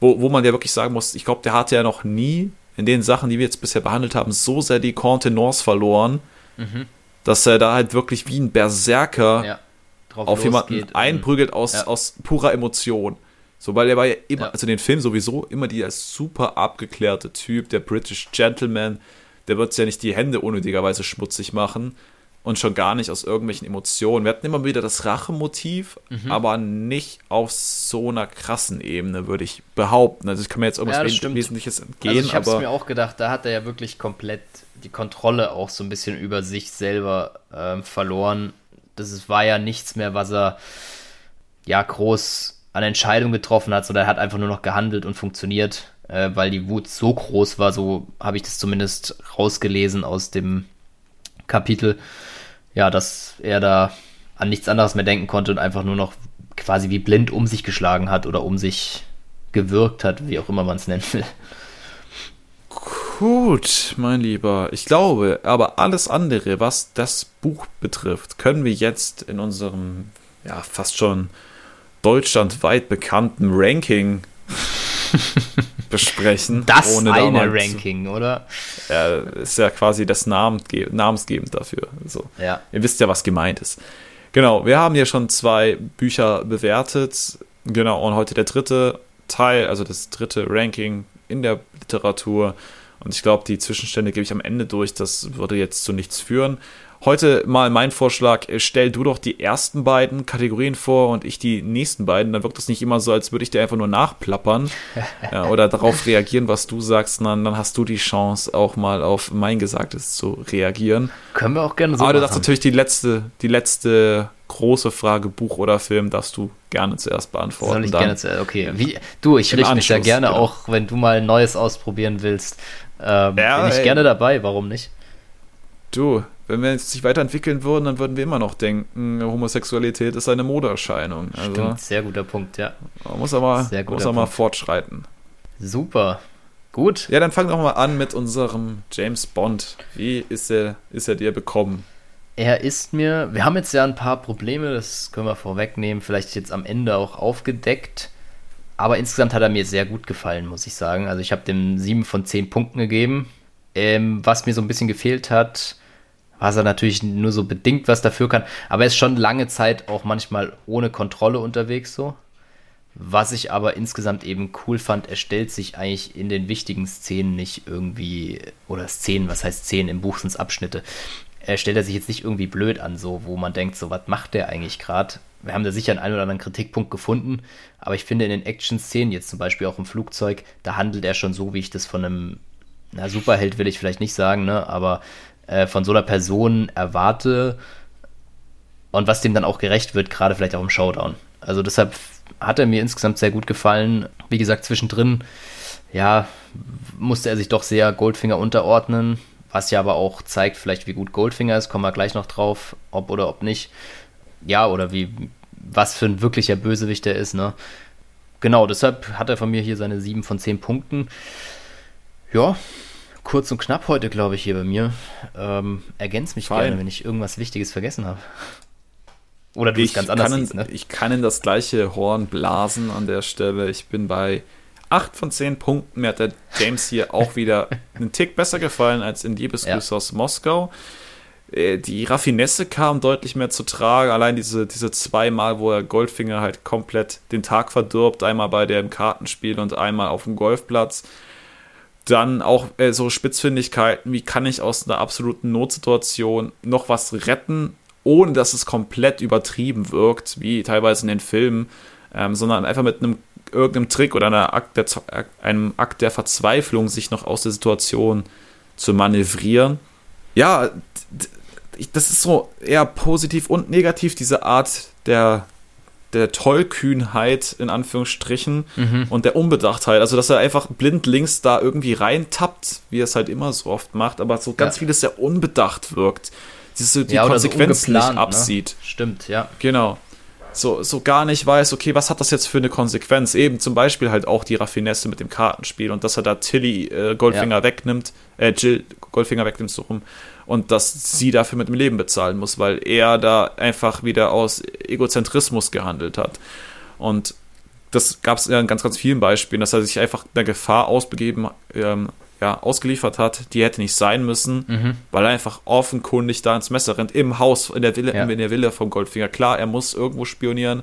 wo, wo man ja wirklich sagen muss, ich glaube, der hatte ja noch nie in den Sachen, die wir jetzt bisher behandelt haben, so sehr die Contenance verloren, mhm. dass er da halt wirklich wie ein Berserker ja auf jemanden einprügelt aus, ja. aus purer Emotion. So, weil er war ja immer, ja. also den Film sowieso, immer als super abgeklärte Typ, der British Gentleman, der wird ja nicht die Hände unnötigerweise schmutzig machen und schon gar nicht aus irgendwelchen Emotionen. Wir hatten immer wieder das Rachemotiv, mhm. aber nicht auf so einer krassen Ebene, würde ich behaupten. Also ich kann mir jetzt irgendwas ja, Wesentliches entgehen. Also ich habe es mir auch gedacht, da hat er ja wirklich komplett die Kontrolle auch so ein bisschen über sich selber äh, verloren das war ja nichts mehr, was er ja groß an Entscheidungen getroffen hat, sondern er hat einfach nur noch gehandelt und funktioniert, äh, weil die Wut so groß war, so habe ich das zumindest rausgelesen aus dem Kapitel, ja, dass er da an nichts anderes mehr denken konnte und einfach nur noch quasi wie blind um sich geschlagen hat oder um sich gewirkt hat, wie auch immer man es nennen will. Gut, mein Lieber. Ich glaube, aber alles andere, was das Buch betrifft, können wir jetzt in unserem ja fast schon deutschlandweit bekannten Ranking [LAUGHS] besprechen. Das ohne eine Ranking, oder? Ja, ist ja quasi das Namensge namensgebend dafür. So. Ja. Ihr wisst ja, was gemeint ist. Genau, wir haben hier schon zwei Bücher bewertet. Genau, und heute der dritte Teil, also das dritte Ranking in der Literatur. Und ich glaube, die Zwischenstände gebe ich am Ende durch. Das würde jetzt zu nichts führen. Heute mal mein Vorschlag, äh, stell du doch die ersten beiden Kategorien vor und ich die nächsten beiden. Dann wirkt das nicht immer so, als würde ich dir einfach nur nachplappern ja, [LAUGHS] oder darauf reagieren, was du sagst. Dann, dann hast du die Chance, auch mal auf mein Gesagtes zu reagieren. Können wir auch gerne so Aber du darfst natürlich die letzte, die letzte große Frage, Buch oder Film, darfst du gerne zuerst beantworten. Soll ich gerne zuerst, okay. Wie, du, ich richte mich ja gerne genau. auch, wenn du mal Neues ausprobieren willst. Ähm, ja, bin ich ey. gerne dabei, warum nicht? Du, wenn wir sich weiterentwickeln würden, dann würden wir immer noch denken, Homosexualität ist eine Modeerscheinung. Also, Stimmt, sehr guter Punkt, ja. Man muss aber, muss aber fortschreiten. Super. Gut. Ja, dann fangen wir mal an mit unserem James Bond. Wie ist er, ist er dir bekommen? er ist mir, wir haben jetzt ja ein paar Probleme, das können wir vorwegnehmen, vielleicht jetzt am Ende auch aufgedeckt. Aber insgesamt hat er mir sehr gut gefallen, muss ich sagen. Also ich habe dem 7 von 10 Punkten gegeben. Ähm, was mir so ein bisschen gefehlt hat, was er natürlich nur so bedingt was dafür kann. Aber er ist schon lange Zeit auch manchmal ohne Kontrolle unterwegs so. Was ich aber insgesamt eben cool fand, er stellt sich eigentlich in den wichtigen Szenen nicht irgendwie, oder Szenen, was heißt Szenen, im Buch sind Abschnitte, er stellt er sich jetzt nicht irgendwie blöd an, so, wo man denkt, so, was macht der eigentlich gerade? Wir haben da sicher einen oder anderen Kritikpunkt gefunden, aber ich finde in den Action-Szenen, jetzt zum Beispiel auch im Flugzeug, da handelt er schon so, wie ich das von einem, na, Superheld will ich vielleicht nicht sagen, ne, aber äh, von so einer Person erwarte und was dem dann auch gerecht wird, gerade vielleicht auch im Showdown. Also deshalb hat er mir insgesamt sehr gut gefallen. Wie gesagt, zwischendrin, ja, musste er sich doch sehr Goldfinger unterordnen, was ja aber auch zeigt, vielleicht wie gut Goldfinger ist, kommen wir gleich noch drauf, ob oder ob nicht. Ja, oder wie, was für ein wirklicher Bösewicht er ist, ne? Genau, deshalb hat er von mir hier seine 7 von 10 Punkten. Ja, kurz und knapp heute, glaube ich, hier bei mir. Ähm, ergänz mich Fein. gerne, wenn ich irgendwas Wichtiges vergessen habe. Oder du ich es ganz anders siehst, ne? Ich kann in das gleiche Horn blasen an der Stelle. Ich bin bei 8 von 10 Punkten. Mir hat der James hier [LAUGHS] auch wieder einen Tick besser gefallen als in Liebesgrüße ja. aus Moskau. Äh, die Raffinesse kam deutlich mehr zu tragen. Allein diese, diese zwei Mal, wo er Goldfinger halt komplett den Tag verdirbt. Einmal bei der im Kartenspiel und einmal auf dem Golfplatz. Dann auch äh, so Spitzfindigkeiten, wie kann ich aus einer absoluten Notsituation noch was retten, ohne dass es komplett übertrieben wirkt, wie teilweise in den Filmen, ähm, sondern einfach mit einem irgendeinem Trick oder Akt der, einem Akt der Verzweiflung sich noch aus der Situation zu manövrieren. Ja, das ist so eher positiv und negativ, diese Art der, der Tollkühnheit in Anführungsstrichen mhm. und der Unbedachtheit. Also, dass er einfach blind links da irgendwie reintappt, wie er es halt immer so oft macht, aber so ganz ja. vieles sehr unbedacht wirkt. Diese, die ja, Konsequenzen so nicht ne? absieht. Ne? Stimmt, ja. Genau so, so gar nicht weiß, okay, was hat das jetzt für eine Konsequenz? Eben zum Beispiel halt auch die Raffinesse mit dem Kartenspiel und dass er da Tilly äh, Goldfinger ja. wegnimmt, äh, Jill Goldfinger wegnimmt so rum und dass sie dafür mit dem Leben bezahlen muss, weil er da einfach wieder aus Egozentrismus gehandelt hat. Und das gab es ja in ganz, ganz vielen Beispielen, dass er sich einfach einer Gefahr ausbegeben ähm, ja, ausgeliefert hat, die hätte nicht sein müssen, mhm. weil er einfach offenkundig da ins Messer rennt, im Haus, in der Villa, ja. in der Villa vom Goldfinger. Klar, er muss irgendwo spionieren,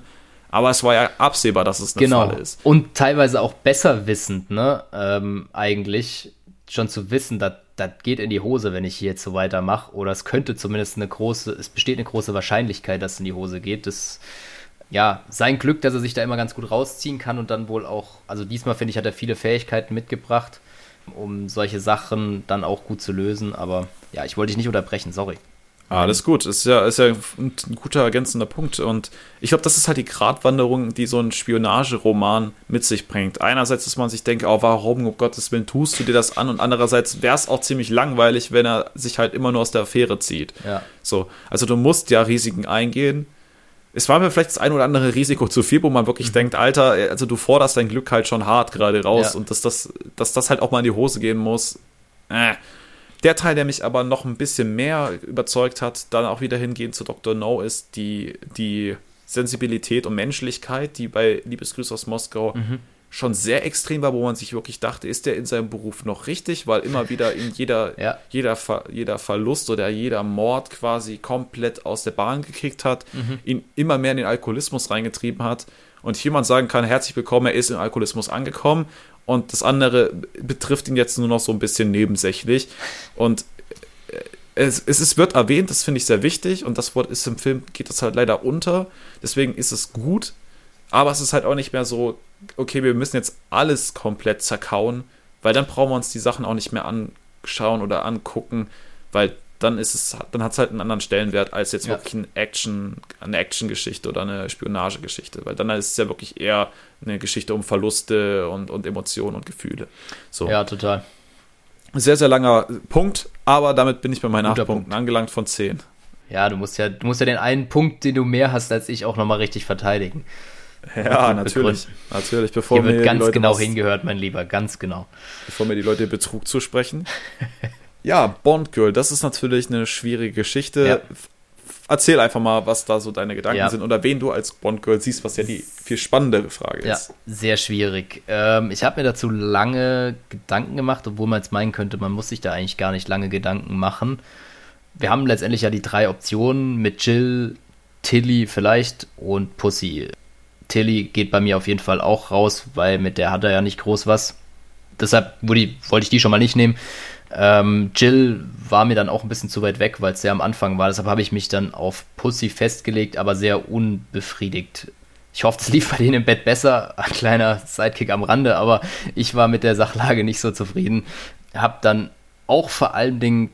aber es war ja absehbar, dass es eine genau. Falle ist. Und teilweise auch besser wissend, ne, ähm, eigentlich schon zu wissen, dass das geht in die Hose, wenn ich hier jetzt so weitermache. Oder es könnte zumindest eine große, es besteht eine große Wahrscheinlichkeit, dass es in die Hose geht. Das, ja, sein Glück, dass er sich da immer ganz gut rausziehen kann und dann wohl auch, also diesmal finde ich, hat er viele Fähigkeiten mitgebracht um solche Sachen dann auch gut zu lösen. Aber ja, ich wollte dich nicht unterbrechen, sorry. Alles gut, ist ja, ist ja ein guter ergänzender Punkt. Und ich glaube, das ist halt die Gratwanderung, die so ein Spionageroman mit sich bringt. Einerseits, dass man sich denkt, oh, warum, um Gottes Willen, tust du dir das an? Und andererseits wäre es auch ziemlich langweilig, wenn er sich halt immer nur aus der Affäre zieht. Ja. So, also du musst ja Risiken eingehen es war mir vielleicht das ein oder andere Risiko zu viel, wo man wirklich mhm. denkt, Alter, also du forderst dein Glück halt schon hart gerade raus ja. und dass das, dass das halt auch mal in die Hose gehen muss. Äh. Der Teil, der mich aber noch ein bisschen mehr überzeugt hat, dann auch wieder hingehend zu Dr. No, ist die, die Sensibilität und Menschlichkeit, die bei Liebesgrüße aus Moskau mhm schon sehr extrem war, wo man sich wirklich dachte, ist der in seinem Beruf noch richtig, weil immer wieder in jeder, [LAUGHS] ja. jeder, Ver, jeder Verlust oder jeder Mord quasi komplett aus der Bahn gekickt hat, mhm. ihn immer mehr in den Alkoholismus reingetrieben hat und hier man sagen kann, herzlich willkommen, er ist im Alkoholismus angekommen und das andere betrifft ihn jetzt nur noch so ein bisschen nebensächlich. Und äh, es, es, es wird erwähnt, das finde ich sehr wichtig. Und das Wort ist im Film, geht das halt leider unter, deswegen ist es gut, aber es ist halt auch nicht mehr so, okay, wir müssen jetzt alles komplett zerkauen, weil dann brauchen wir uns die Sachen auch nicht mehr anschauen oder angucken, weil dann ist es, dann hat es halt einen anderen Stellenwert als jetzt ja. wirklich ein Action, eine Action-Geschichte oder eine Spionagegeschichte, weil dann ist es ja wirklich eher eine Geschichte um Verluste und, und Emotionen und Gefühle. So. Ja, total. Sehr, sehr langer Punkt, aber damit bin ich bei meinen acht Punkten angelangt von zehn. Ja, du musst ja, du musst ja den einen Punkt, den du mehr hast als ich, auch nochmal richtig verteidigen. Ja, [LAUGHS] natürlich. Natürlich, bevor Hier wird ganz genau was, hingehört, mein Lieber, ganz genau. Bevor mir die Leute Betrug zusprechen. [LAUGHS] ja, Bond Girl, das ist natürlich eine schwierige Geschichte. Ja. erzähl einfach mal, was da so deine Gedanken Ja. sind oder wen du als Bond-Girl siehst, was ja die viel spannendere Frage Ja, ist. sehr schwierig. Ähm, ich habe mir dazu lange Gedanken gemacht, obwohl man jetzt meinen könnte, man muss sich da eigentlich gar nicht lange Gedanken machen. Wir haben letztendlich ja die drei Optionen mit Jill, Tilly vielleicht und Pussy. Tilly geht bei mir auf jeden Fall auch raus, weil mit der hat er ja nicht groß was. Deshalb wollte ich die schon mal nicht nehmen. Ähm, Jill war mir dann auch ein bisschen zu weit weg, weil es sehr am Anfang war. Deshalb habe ich mich dann auf Pussy festgelegt, aber sehr unbefriedigt. Ich hoffe, es lief bei denen im Bett besser. Ein kleiner Sidekick am Rande, aber ich war mit der Sachlage nicht so zufrieden. Hab dann auch vor allen Dingen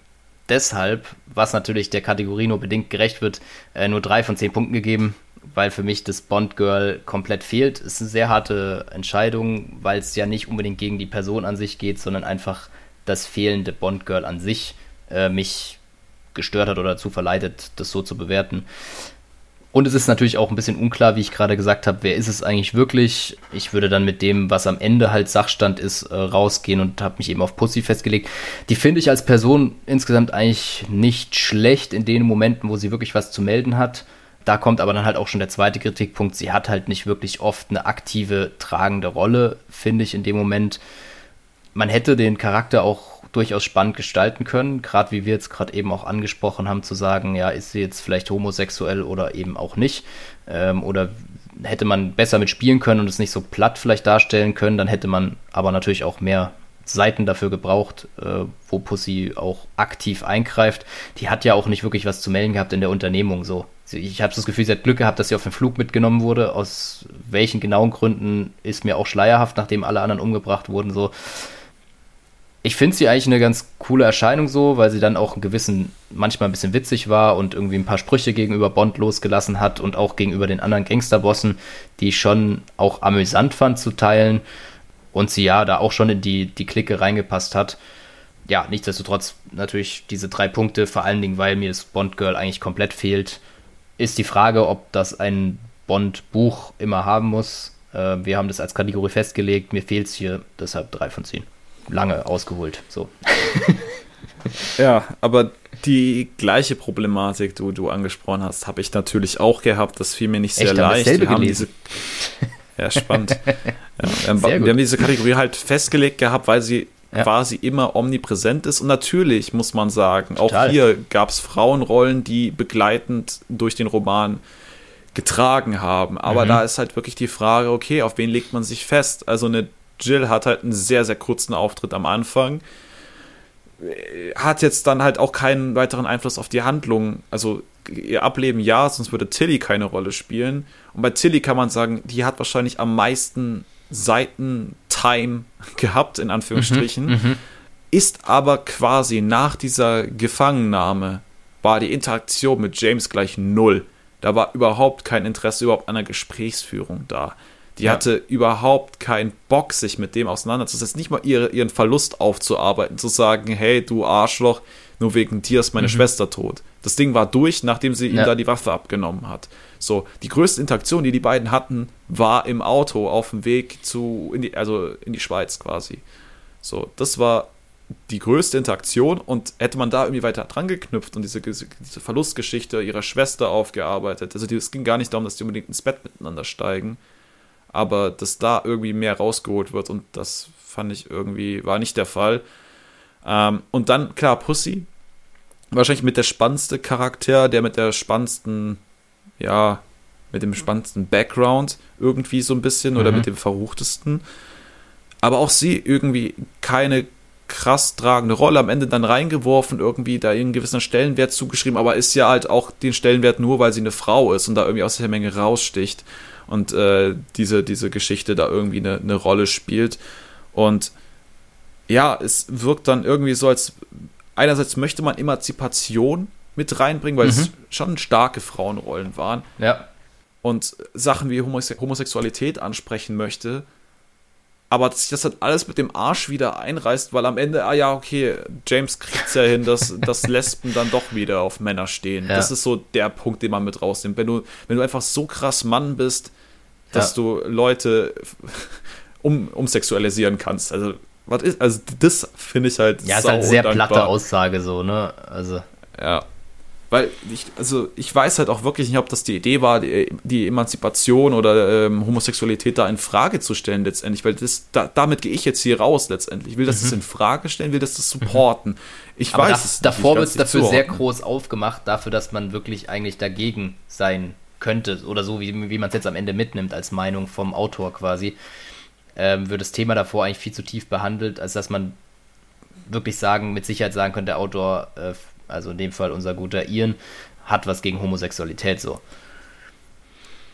deshalb, was natürlich der Kategorie nur bedingt gerecht wird, äh, nur drei von zehn Punkten gegeben, weil für mich das Bond-Girl komplett fehlt. Ist eine sehr harte Entscheidung, weil es ja nicht unbedingt gegen die Person an sich geht, sondern einfach das fehlende Bond-Girl an sich äh, mich gestört hat oder dazu verleitet, das so zu bewerten. Und es ist natürlich auch ein bisschen unklar, wie ich gerade gesagt habe, wer ist es eigentlich wirklich? Ich würde dann mit dem, was am Ende halt Sachstand ist, äh, rausgehen und habe mich eben auf Pussy festgelegt. Die finde ich als Person insgesamt eigentlich nicht schlecht in den Momenten, wo sie wirklich was zu melden hat. Da kommt aber dann halt auch schon der zweite Kritikpunkt. Sie hat halt nicht wirklich oft eine aktive, tragende Rolle, finde ich in dem Moment. Man hätte den Charakter auch durchaus spannend gestalten können, gerade wie wir jetzt gerade eben auch angesprochen haben, zu sagen, ja, ist sie jetzt vielleicht homosexuell oder eben auch nicht, ähm, oder hätte man besser mitspielen können und es nicht so platt vielleicht darstellen können, dann hätte man aber natürlich auch mehr Seiten dafür gebraucht, äh, wo Pussy auch aktiv eingreift. Die hat ja auch nicht wirklich was zu melden gehabt in der Unternehmung so. Ich habe das Gefühl, sie hat Glück gehabt, dass sie auf den Flug mitgenommen wurde. Aus welchen genauen Gründen ist mir auch schleierhaft, nachdem alle anderen umgebracht wurden. So, ich finde sie eigentlich eine ganz coole Erscheinung so, weil sie dann auch einen gewissen, manchmal ein bisschen witzig war und irgendwie ein paar Sprüche gegenüber Bond losgelassen hat und auch gegenüber den anderen Gangsterbossen, die ich schon auch amüsant fand zu teilen und sie ja da auch schon in die, die Clique reingepasst hat. Ja, nichtsdestotrotz natürlich diese drei Punkte, vor allen Dingen, weil mir das Bond-Girl eigentlich komplett fehlt, ist die Frage, ob das ein Bond-Buch immer haben muss. Äh, wir haben das als Kategorie festgelegt, mir fehlt es hier, deshalb drei von zehn lange ausgeholt. So. [LAUGHS] Ja, aber die gleiche Problematik, die du angesprochen hast, habe ich natürlich auch gehabt. Das fiel mir nicht sehr Echt, wir leicht. Wir haben diese, ja, spannend. [LAUGHS] Ja, wir, gut. haben diese Kategorie halt festgelegt gehabt, weil sie Ja. quasi immer omnipräsent ist. Und natürlich muss man sagen, Total. auch hier gab es Frauenrollen, die begleitend durch den Roman getragen haben. Aber Mhm. da ist halt wirklich die Frage, okay, auf wen legt man sich fest? Also eine Jill hat halt einen sehr, sehr kurzen Auftritt am Anfang. Hat jetzt dann halt auch keinen weiteren Einfluss auf die Handlung. Also ihr Ableben ja, sonst würde Tilly keine Rolle spielen. Und bei Tilly kann man sagen, die hat wahrscheinlich am meisten Seiten-Time [LAUGHS] gehabt, in Anführungsstrichen. Ist aber quasi nach dieser Gefangennahme war die Interaktion mit James gleich null. Da war überhaupt kein Interesse überhaupt an einer Gesprächsführung da. Die Ja. hatte überhaupt keinen Bock, sich mit dem auseinanderzusetzen, nicht mal ihre, ihren Verlust aufzuarbeiten, zu sagen, hey, du Arschloch, nur wegen dir ist meine Schwester tot. Das Ding war durch, nachdem sie ihm Ja. da die Waffe abgenommen hat. So, die größte Interaktion, die die beiden hatten, war im Auto auf dem Weg zu, in die, also in die Schweiz quasi. So, das war die größte Interaktion und hätte man da irgendwie weiter dran geknüpft und diese, diese Verlustgeschichte ihrer Schwester aufgearbeitet. Also es ging gar nicht darum, dass die unbedingt ins Bett miteinander steigen, aber dass da irgendwie mehr rausgeholt wird und das fand ich irgendwie, war nicht der Fall. Ähm, und dann, klar, Pussy, wahrscheinlich mit der spannendste Charakter, der mit der spannendsten, ja, mit dem spannendsten Background irgendwie so ein bisschen oder Mhm. mit dem verruchtesten. Aber auch sie irgendwie keine krass tragende Rolle am Ende dann reingeworfen, irgendwie da einen gewissen Stellenwert zugeschrieben, aber ist ja halt auch den Stellenwert nur, weil sie eine Frau ist und da irgendwie aus der Menge raussticht und äh, diese, diese Geschichte da irgendwie eine, eine Rolle spielt. Und ja, es wirkt dann irgendwie so, als einerseits möchte man Emanzipation mit reinbringen, weil es Mhm. schon starke Frauenrollen waren Ja. und Sachen wie Homose Homosexualität ansprechen möchte, aber dass sich das halt alles mit dem Arsch wieder einreißt, weil am Ende, ah ja, okay, James kriegt's ja hin, dass, [LAUGHS] dass Lesben dann doch wieder auf Männer stehen. Ja. Das ist so der Punkt, den man mit rausnimmt. Wenn du, wenn du einfach so krass Mann bist, dass Ja. du Leute [LAUGHS] um, umsexualisieren kannst. Also, was ist, also das finde ich halt Ja, ist halt eine sehr undankbar. platte Aussage so, ne? Also, Ja. Weil ich, also ich weiß halt auch wirklich nicht, ob das die Idee war, die, die Emanzipation oder ähm, Homosexualität da in Frage zu stellen letztendlich, weil das, da, damit gehe ich jetzt hier raus letztendlich. Ich will das mhm. das in Frage stellen, will das das supporten. Ich Aber weiß das, Davor wird es dafür sehr groß aufgemacht, dafür, dass man wirklich eigentlich dagegen sein könnte oder so, wie, wie man es jetzt am Ende mitnimmt als Meinung vom Autor quasi, ähm, wird das Thema davor eigentlich viel zu tief behandelt, als dass man wirklich sagen, mit Sicherheit sagen könnte, der Autor, äh, also in dem Fall unser guter Ian, hat was gegen Homosexualität so.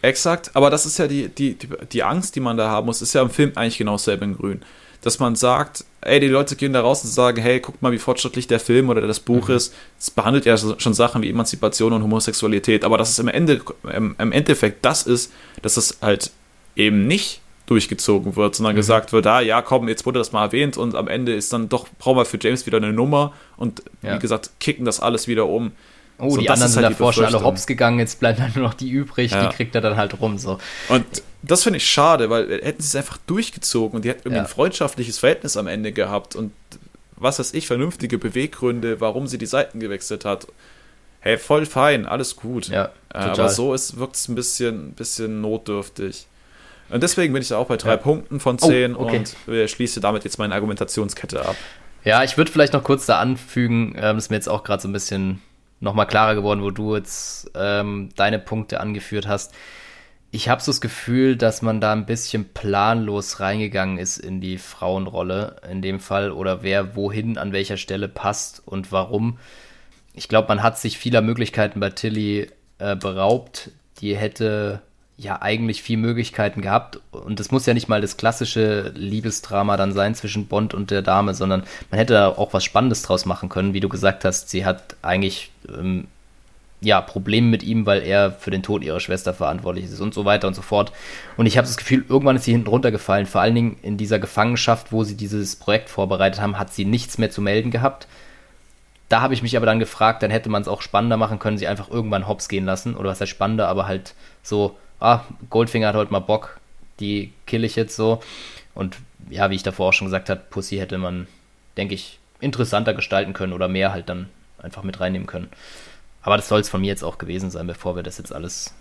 Exakt, aber das ist ja die, die, die, die Angst, die man da haben muss, ist ja im Film eigentlich genau dasselbe in Grün. Dass man sagt, ey, die Leute gehen da raus und sagen, hey, guck mal, wie fortschrittlich der Film oder das Buch mhm. ist. Es behandelt ja schon Sachen wie Emanzipation und Homosexualität, aber dass es im, Ende, im, im Endeffekt das ist, dass es halt eben nicht durchgezogen wird, sondern mhm. gesagt wird, ah ja, komm, jetzt wurde das mal erwähnt und am Ende ist dann doch, brauchen wir für James wieder eine Nummer und ja. wie gesagt, kicken das alles wieder um. Oh, so, die anderen sind halt davor schon alle hops gegangen, jetzt bleiben dann nur noch die übrig, ja. die kriegt er dann halt rum. So. Und das finde ich schade, weil hätten sie es einfach durchgezogen und die hätten irgendwie ja. ein freundschaftliches Verhältnis am Ende gehabt und was weiß ich, vernünftige Beweggründe, warum sie die Seiten gewechselt hat. Hey, voll fein, alles gut. Ja, total. Aber so wirkt es ein bisschen, bisschen notdürftig. Und deswegen bin ich da auch bei drei ja. Punkten von zehn oh, okay. und schließe damit jetzt meine Argumentationskette ab. Ja, ich würde vielleicht noch kurz da anfügen, ähm, ist mir jetzt auch gerade so ein bisschen nochmal klarer geworden, wo du jetzt ähm, deine Punkte angeführt hast. Ich habe so das Gefühl, dass man da ein bisschen planlos reingegangen ist in die Frauenrolle in dem Fall oder wer wohin an welcher Stelle passt und warum. Ich glaube, man hat sich vieler Möglichkeiten bei Tilly äh, beraubt. Die hätte ja eigentlich viel Möglichkeiten gehabt. Und es muss ja nicht mal das klassische Liebesdrama dann sein zwischen Bond und der Dame, sondern man hätte da auch was Spannendes draus machen können. Wie du gesagt hast, sie hat eigentlich ähm, ja Probleme mit ihm, weil er für den Tod ihrer Schwester verantwortlich ist und so weiter und so fort. Und ich habe das Gefühl, irgendwann ist sie hinten runtergefallen. Vor allen Dingen in dieser Gefangenschaft, wo sie dieses Projekt vorbereitet haben, hat sie nichts mehr zu melden gehabt. Da habe ich mich aber dann gefragt, dann hätte man es auch spannender machen können, sie einfach irgendwann hops gehen lassen. Oder was heißt spannender, aber halt so ah, Goldfinger hat heute mal Bock, die kill ich jetzt so. Und ja, wie ich davor auch schon gesagt habe, Pussy hätte man, denke ich, interessanter gestalten können oder mehr halt dann einfach mit reinnehmen können. Aber das soll es von mir jetzt auch gewesen sein, bevor wir das jetzt alles.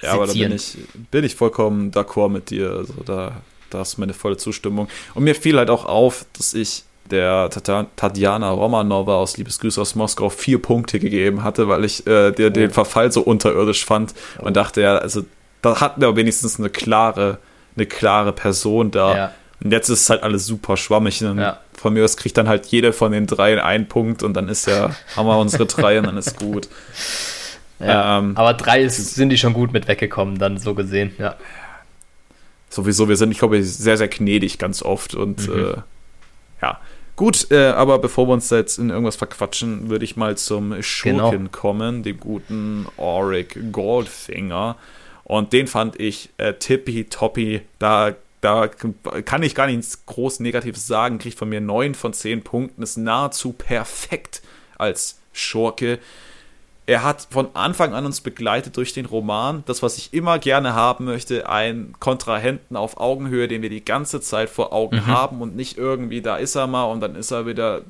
Ja, aber da bin ich, bin ich vollkommen d'accord mit dir. Also da, da hast du meine volle Zustimmung. Und mir fiel halt auch auf, dass ich der Tatjana Romanova aus Liebesgrüße aus Moskau vier Punkte gegeben hatte, weil ich äh, der, den oh. Verfall so unterirdisch fand und oh. dachte, ja, also da hatten wir wenigstens eine klare, eine klare Person da. Ja. Und jetzt ist halt alles super schwammig. Ja. Von mir aus kriegt dann halt jeder von den drei einen Punkt und dann ist ja, haben wir unsere drei und dann ist gut. [LAUGHS] Ja, ähm, aber drei ist, sind die schon gut mit weggekommen, dann so gesehen, ja. Sowieso, wir sind, ich glaube, sehr, sehr gnädig ganz oft und mhm. äh, ja, Gut, äh, aber bevor wir uns da jetzt in irgendwas verquatschen, würde ich mal zum Schurken genau. kommen, dem guten Auric Goldfinger. Und den fand ich äh, tippy-toppy. Da, da kann ich gar nichts groß Negatives sagen. Kriegt von mir 9 von 10 Punkten. Ist nahezu perfekt als Schurke er hat von Anfang an uns begleitet durch den Roman. Das, was ich immer gerne haben möchte, einen Kontrahenten auf Augenhöhe, den wir die ganze Zeit vor Augen mhm. haben und nicht irgendwie, da ist er mal und dann ist er wieder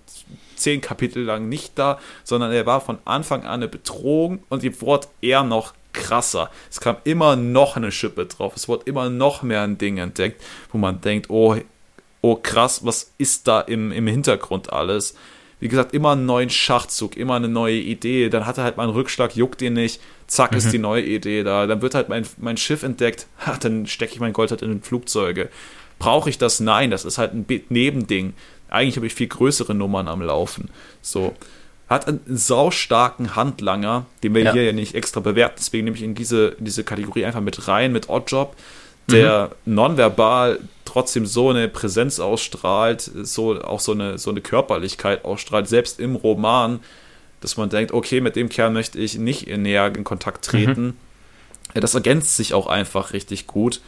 zehn Kapitel lang nicht da, sondern er war von Anfang an eine Bedrohung und die wurde eher noch krasser. Es kam immer noch eine Schippe drauf. Es wurde immer noch mehr ein Ding entdeckt, wo man denkt, oh, oh krass, was ist da im, im Hintergrund alles? Wie gesagt, immer einen neuen Schachzug, immer eine neue Idee. Dann hat er halt mal einen Rückschlag, juckt ihn nicht, zack, mhm. ist die neue Idee da. Dann wird halt mein, mein Schiff entdeckt, [LAUGHS] ha, dann stecke ich mein Gold halt in den Flugzeuge. Brauche ich das? Nein, das ist halt ein Nebending. Eigentlich habe ich viel größere Nummern am Laufen. So. Hat einen saustarken Handlanger, den wir ja. hier ja nicht extra bewerten, deswegen nehme ich in diese, in diese Kategorie einfach mit rein, mit Oddjob der mhm. nonverbal trotzdem so eine Präsenz ausstrahlt, so auch so eine, so eine Körperlichkeit ausstrahlt, selbst im Roman, dass man denkt, okay, mit dem Kerl möchte ich nicht in näher in Kontakt treten. Mhm. Das ergänzt sich auch einfach richtig gut.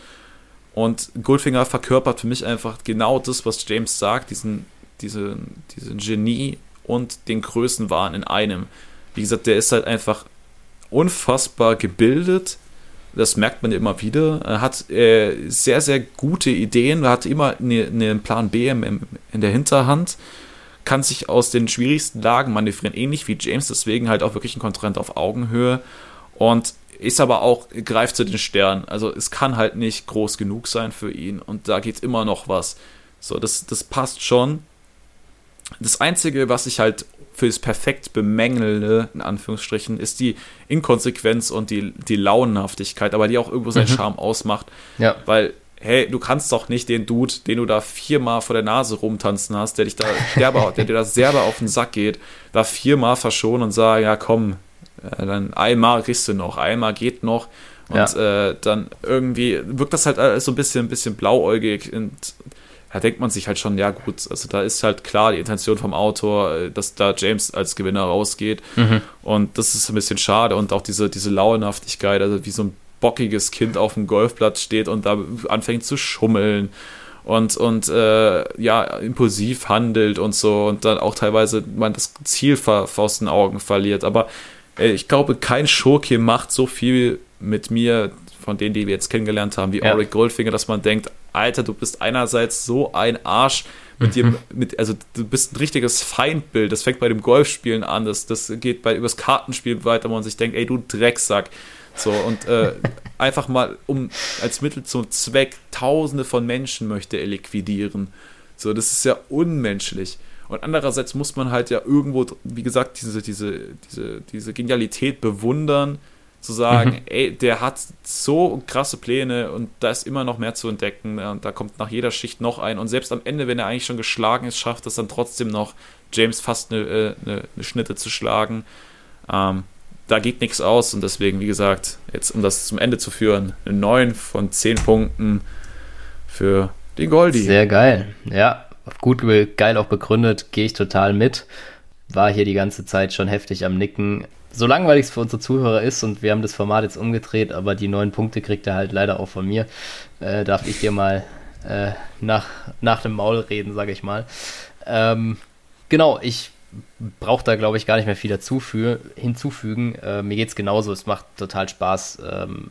Und Goldfinger verkörpert für mich einfach genau das, was James sagt, diesen, diesen, diesen Genie und den Größenwahn in einem. Wie gesagt, der ist halt einfach unfassbar gebildet, das merkt man immer wieder. Er hat äh, sehr, sehr gute Ideen, er hat immer einen ne Plan B im, in der Hinterhand, kann sich aus den schwierigsten Lagen manövrieren, ähnlich wie James, deswegen halt auch wirklich ein Konkurrent auf Augenhöhe und ist aber auch, greift zu den Sternen. Also es kann halt nicht groß genug sein für ihn und da geht immer noch was. So, das, das passt schon. Das Einzige, was ich halt für das perfekt bemängelnde, in Anführungsstrichen, ist die Inkonsequenz und die, die Launenhaftigkeit, aber die auch irgendwo seinen mhm. Charme ausmacht. Ja. Weil hey, du kannst doch nicht den Dude, den du da viermal vor der Nase rumtanzen hast, der dich da derbe, der dir da selber auf den Sack geht, da viermal verschonen und sagen, ja komm, äh, dann einmal kriegst du noch, einmal geht noch. Und ja. äh, dann irgendwie wirkt das halt alles so ein bisschen, ein bisschen blauäugig und da denkt man sich halt schon, ja gut, also da ist halt klar die Intention vom Autor, äh, dass da James als Gewinner rausgeht. Mhm. Und das ist ein bisschen schade und auch diese, diese Launhaftigkeit, also wie so ein bockiges Kind auf dem Golfplatz steht und da anfängt zu schummeln und, und äh, ja, impulsiv handelt und so und dann auch teilweise man das Ziel aus den Augen verliert. Aber äh, ich glaube, kein Schurke macht so viel mit mir, von denen, die wir jetzt kennengelernt haben, wie ja. Auric Goldfinger, dass man denkt, Alter, du bist einerseits so ein Arsch mit dir, mit, also du bist ein richtiges Feindbild. Das fängt bei dem Golfspielen an, das, das geht bei übers Kartenspiel weiter, wo man sich denkt, ey, du Drecksack. So, und äh, [LAUGHS] einfach mal, um als Mittel zum Zweck Tausende von Menschen möchte er liquidieren. So, das ist ja unmenschlich. Und andererseits muss man halt ja irgendwo, wie gesagt, diese, diese, diese, diese Genialität bewundern, zu sagen, mhm. ey, der hat so krasse Pläne und da ist immer noch mehr zu entdecken und da kommt nach jeder Schicht noch ein und selbst am Ende, wenn er eigentlich schon geschlagen ist, schafft es dann trotzdem noch, James fast eine, äh, eine, eine Schnitte zu schlagen. Ähm, da geht nichts aus und deswegen, wie gesagt, jetzt um das zum Ende zu führen, eine 9 von 10 Punkten für den Goldie. Sehr geil, ja, gut, geil auch begründet, gehe ich total mit. War hier die ganze Zeit schon heftig am Nicken. So langweilig es für unsere Zuhörer ist und wir haben das Format jetzt umgedreht, aber die neun Punkte kriegt er halt leider auch von mir. Äh, darf ich dir mal äh, nach, nach dem Maul reden, sage ich mal. Ähm, genau, ich brauche da, glaube ich, gar nicht mehr viel dazu für, hinzufügen. Äh, mir geht es genauso. Es macht total Spaß, ähm,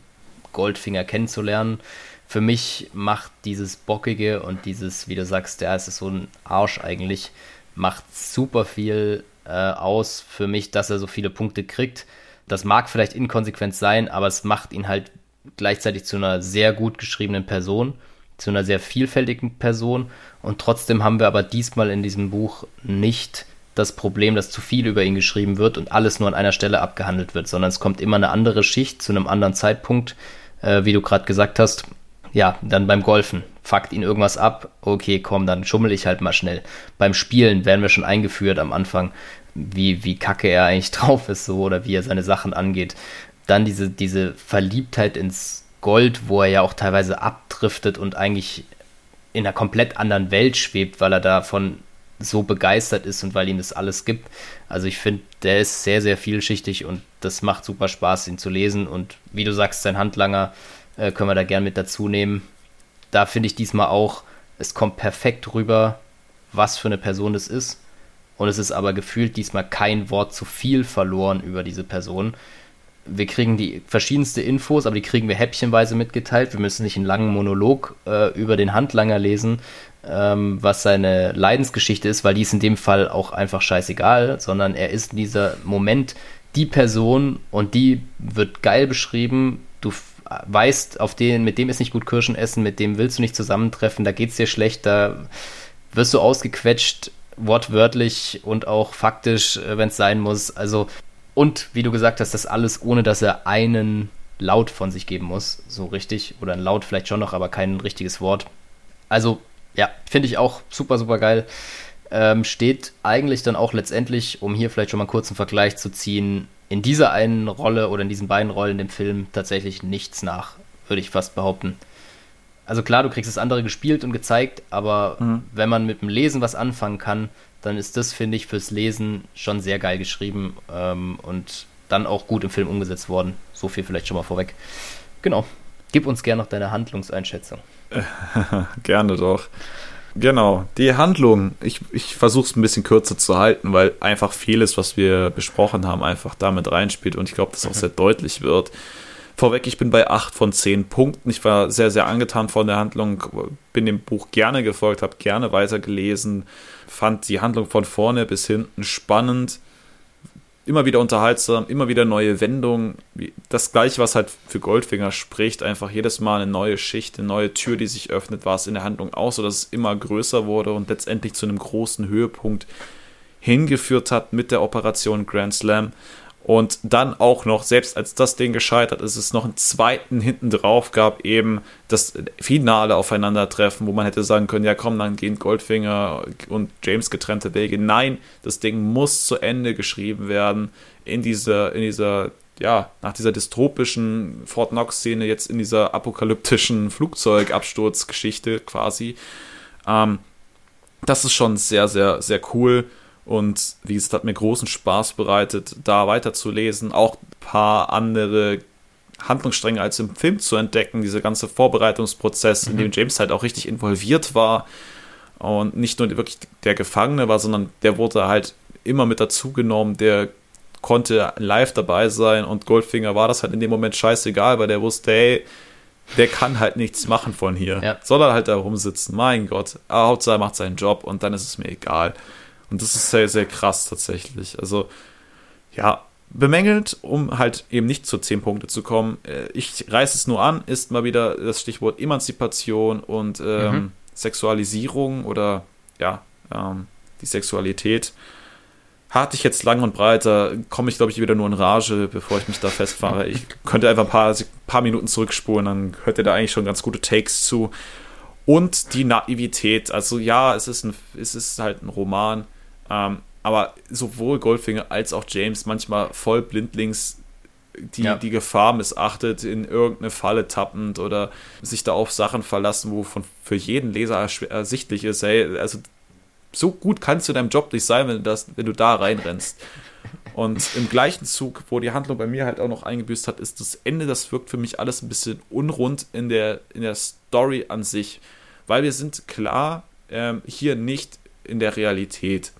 Goldfinger kennenzulernen. Für mich macht dieses Bockige und dieses, wie du sagst, ja, ist so ein Arsch eigentlich, macht super viel äh, aus für mich, dass er so viele Punkte kriegt. Das mag vielleicht inkonsequent sein, aber es macht ihn halt gleichzeitig zu einer sehr gut geschriebenen Person, zu einer sehr vielfältigen Person. Und trotzdem haben wir aber diesmal in diesem Buch nicht das Problem, dass zu viel über ihn geschrieben wird und alles nur an einer Stelle abgehandelt wird, sondern es kommt immer eine andere Schicht zu einem anderen Zeitpunkt, äh, wie du gerade gesagt hast. Ja, dann beim Golfen. Fuckt ihn irgendwas ab. Okay, komm, dann schummel ich halt mal schnell. Beim Spielen werden wir schon eingeführt am Anfang, wie, wie kacke er eigentlich [LAUGHS] drauf ist, so, oder wie er seine Sachen angeht. Dann diese, diese Verliebtheit ins Gold, wo er ja auch teilweise abdriftet und eigentlich in einer komplett anderen Welt schwebt, weil er davon so begeistert ist und weil ihm das alles gibt. Also ich finde, der ist sehr, sehr vielschichtig und das macht super Spaß, ihn zu lesen. Und wie du sagst, sein Handlanger äh, können wir da gern mit dazu nehmen. Da finde ich diesmal auch, es kommt perfekt rüber, was für eine Person das ist. Und es ist aber gefühlt diesmal kein Wort zu viel verloren über diese Person. Wir kriegen die verschiedenste Infos, aber die kriegen wir häppchenweise mitgeteilt. Wir müssen nicht einen langen Monolog äh, über den Handlanger lesen, ähm, was seine Leidensgeschichte ist, weil die ist in dem Fall auch einfach scheißegal, sondern er ist in dieser Moment die Person und die wird geil beschrieben. Du weißt, auf den, mit dem ist nicht gut Kirschen essen, mit dem willst du nicht zusammentreffen, da geht es dir schlecht, da wirst du ausgequetscht, wortwörtlich und auch faktisch, äh, wenn es sein muss. Also, und wie du gesagt hast, das alles, ohne dass er einen Laut von sich geben muss, so richtig. Oder ein Laut vielleicht schon noch, aber kein richtiges Wort. Also, ja, finde ich auch super, super geil. Ähm, steht eigentlich dann auch letztendlich, um hier vielleicht schon mal einen kurzen Vergleich zu ziehen, in dieser einen Rolle oder in diesen beiden Rollen im Film tatsächlich nichts nach, würde ich fast behaupten. Also klar, du kriegst das andere gespielt und gezeigt, aber mhm. wenn man mit dem Lesen was anfangen kann, dann ist das, finde ich, fürs Lesen schon sehr geil geschrieben ähm, und dann auch gut im Film umgesetzt worden. So viel vielleicht schon mal vorweg. Genau. Gib uns gerne noch deine Handlungseinschätzung. [LAUGHS] Gerne doch. Genau, die Handlung, ich, ich versuche es ein bisschen kürzer zu halten, weil einfach vieles, was wir besprochen haben, einfach damit reinspielt und ich glaube, dass auch sehr [LAUGHS] deutlich wird. Vorweg, ich bin bei 8 von 10 Punkten. Ich war sehr, sehr angetan von der Handlung, bin dem Buch gerne gefolgt, habe gerne weitergelesen, fand die Handlung von vorne bis hinten spannend, immer wieder unterhaltsam, immer wieder neue Wendungen. Das gleiche, was halt für Goldfinger spricht, einfach jedes Mal eine neue Schicht, eine neue Tür, die sich öffnet, war es in der Handlung auch so, dass es immer größer wurde und letztendlich zu einem großen Höhepunkt hingeführt hat mit der Operation Grand Slam. Und dann auch noch, selbst als das Ding gescheitert ist, es noch einen zweiten hinten drauf gab, eben das finale Aufeinandertreffen, wo man hätte sagen können, ja komm, dann gehen Goldfinger und James getrennte Wege. Nein, das Ding muss zu Ende geschrieben werden in dieser, in dieser, ja, nach dieser dystopischen Fort Knox-Szene, jetzt in dieser apokalyptischen Flugzeugabsturzgeschichte quasi. Ähm, das ist schon sehr, sehr, sehr cool. Und wie gesagt, hat mir großen Spaß bereitet, da weiterzulesen, auch ein paar andere Handlungsstränge als im Film zu entdecken, dieser ganze Vorbereitungsprozess, mhm. in dem mhm. James halt auch richtig involviert war und nicht nur wirklich der Gefangene war, sondern der wurde halt immer mit dazugenommen, der konnte live dabei sein und Goldfinger war das halt in dem Moment scheißegal, weil der wusste, hey, der kann halt nichts machen von hier. Ja. Soll er halt da rumsitzen, mein Gott. Hauptsache er macht seinen Job und dann ist es mir egal. Und das ist sehr, sehr krass tatsächlich. Also, ja, bemängelt, um halt eben nicht zu 10 Punkte zu kommen. Äh, ich reiße es nur an, ist mal wieder das Stichwort Emanzipation und ähm, mhm. Sexualisierung oder ja, ähm, die Sexualität. Hatte ich jetzt lang und breit, da komme ich, glaube ich, wieder nur in Rage, bevor ich mich da festfahre. Ich könnte einfach ein paar, paar Minuten zurückspulen, dann hört ihr da eigentlich schon ganz gute Takes zu. Und die Naivität. Also ja, es ist, ein, es ist halt ein Roman ähm, aber sowohl Goldfinger als auch James manchmal voll blindlings die, ja. die Gefahr missachtet, in irgendeine Falle tappend oder sich da auf Sachen verlassen, wo von, für jeden Leser ersichtlich ist, hey, also so gut kannst du in deinem Job nicht sein, wenn du, das, wenn du da reinrennst. Und im gleichen Zug, wo die Handlung bei mir halt auch noch eingebüßt hat, ist das Ende, das wirkt für mich alles ein bisschen unrund in der, in der Story an sich. Weil wir sind klar ähm, hier nicht in der Realität.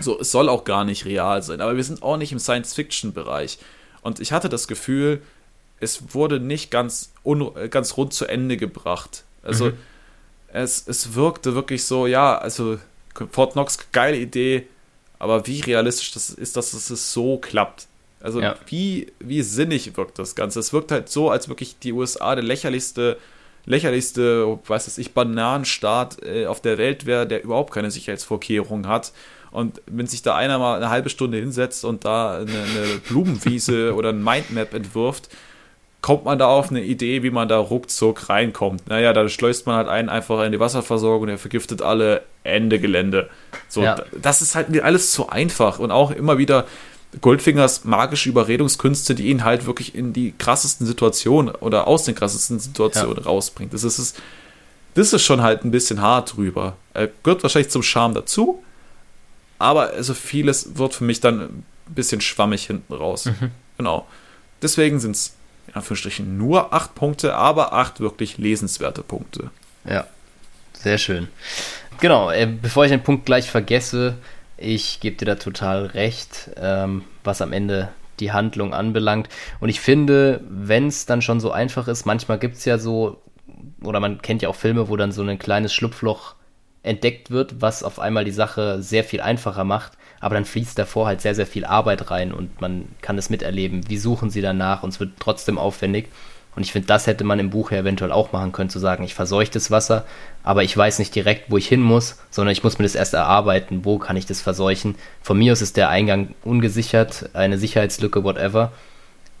So, es soll auch gar nicht real sein, aber wir sind auch nicht im Science-Fiction-Bereich. Und ich hatte das Gefühl, es wurde nicht ganz, ganz rund zu Ende gebracht. Also, mhm. es, es wirkte wirklich so, ja, also Fort Knox, geile Idee, aber wie realistisch das ist, dass es so klappt. Also, ja. wie, wie sinnig wirkt das Ganze? Es wirkt halt so, als wirklich die USA der lächerlichste lächerlichste, weiß es ich, Bananenstaat äh, auf der Welt wäre, der überhaupt keine Sicherheitsvorkehrungen hat und wenn sich da einer mal eine halbe Stunde hinsetzt und da eine, eine Blumenwiese [LAUGHS] oder ein Mindmap entwirft, kommt man da auf eine Idee, wie man da ruckzuck reinkommt. Naja, da schleust man halt einen einfach in die Wasserversorgung, der vergiftet alle Ende Gelände. So, ja. das ist halt alles zu einfach und auch immer wieder Goldfingers magische Überredungskünste, die ihn halt wirklich in die krassesten Situationen oder aus den krassesten Situationen ja. rausbringt. Das ist, das ist schon halt ein bisschen hart drüber. Er gehört wahrscheinlich zum Charme dazu, aber also vieles wird für mich dann ein bisschen schwammig hinten raus. Mhm. Genau. Deswegen sind es in Anführungsstrichen nur acht Punkte, aber acht wirklich lesenswerte Punkte. Ja, sehr schön. Genau, äh, bevor ich den Punkt gleich vergesse, ich gebe dir da total recht, ähm, was am Ende die Handlung anbelangt. Und ich finde, wenn es dann schon so einfach ist, manchmal gibt es ja so, oder man kennt ja auch Filme, wo dann so ein kleines Schlupfloch entdeckt wird, was auf einmal die Sache sehr viel einfacher macht. Aber dann fließt davor halt sehr, sehr viel Arbeit rein und man kann es miterleben. Wie suchen sie danach und es wird trotzdem aufwendig. Und ich finde, das hätte man im Buch ja eventuell auch machen können, zu sagen, ich verseuche das Wasser, aber ich weiß nicht direkt, wo ich hin muss, sondern ich muss mir das erst erarbeiten, wo kann ich das verseuchen. Von mir aus ist der Eingang ungesichert, eine Sicherheitslücke, whatever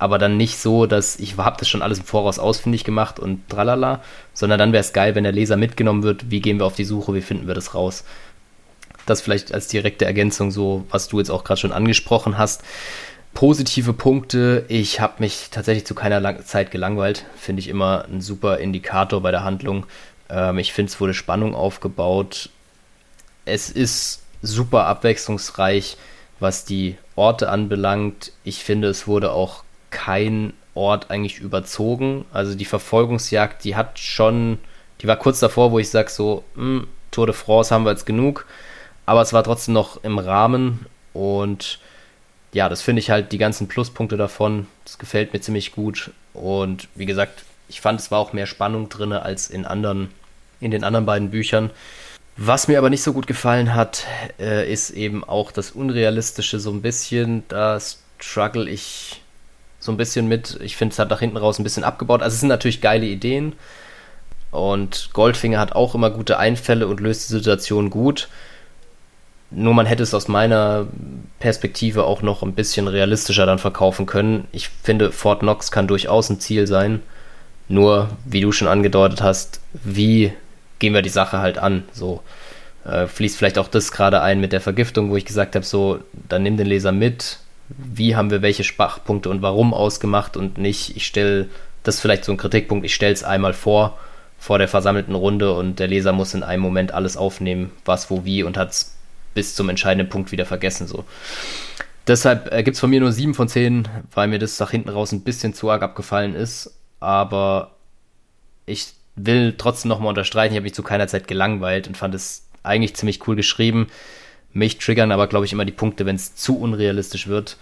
aber dann nicht so, dass ich habe das schon alles im Voraus ausfindig gemacht und tralala, sondern dann wäre es geil, wenn der Leser mitgenommen wird, wie gehen wir auf die Suche, wie finden wir das raus. Das vielleicht als direkte Ergänzung so, was du jetzt auch gerade schon angesprochen hast. Positive Punkte, ich habe mich tatsächlich zu keiner Lang Zeit gelangweilt, finde ich immer ein super Indikator bei der Handlung. Ähm, ich finde, es wurde Spannung aufgebaut. Es ist super abwechslungsreich, was die Orte anbelangt. Ich finde, es wurde auch kein Ort eigentlich überzogen. Also die Verfolgungsjagd, die hat schon, die war kurz davor, wo ich sage so, mh, hm, Tour de France haben wir jetzt genug, aber es war trotzdem noch im Rahmen und ja, das finde ich halt die ganzen Pluspunkte davon. Das gefällt mir ziemlich gut. Und wie gesagt, ich fand, es war auch mehr Spannung drin als in anderen, in den anderen beiden Büchern. Was mir aber nicht so gut gefallen hat, äh, ist eben auch das Unrealistische so ein bisschen. Da struggle ich so ein bisschen mit. Ich finde, es hat nach hinten raus ein bisschen abgebaut. Also es sind natürlich geile Ideen. Und Goldfinger hat auch immer gute Einfälle und löst die Situation gut. Nur man hätte es aus meiner Perspektive auch noch ein bisschen realistischer dann verkaufen können. Ich finde, Fort Knox kann durchaus ein Ziel sein. Nur, wie du schon angedeutet hast, wie gehen wir die Sache halt an? So äh, fließt vielleicht auch das gerade ein mit der Vergiftung, wo ich gesagt habe, so, dann nimm den Leser mit. Wie haben wir welche Schwachpunkte und warum ausgemacht und nicht, ich stelle, das ist vielleicht so ein Kritikpunkt, ich stelle es einmal vor, vor der versammelten Runde und der Leser muss in einem Moment alles aufnehmen, was, wo, wie und hat es bis zum entscheidenden Punkt wieder vergessen. So. Deshalb äh, gibt es von mir nur 7 von 10, weil mir das nach hinten raus ein bisschen zu arg abgefallen ist aber ich will trotzdem nochmal unterstreichen, ich habe mich zu keiner Zeit gelangweilt und fand es eigentlich ziemlich cool geschrieben. Mich triggern aber, glaube ich, immer die Punkte, wenn es zu unrealistisch wird.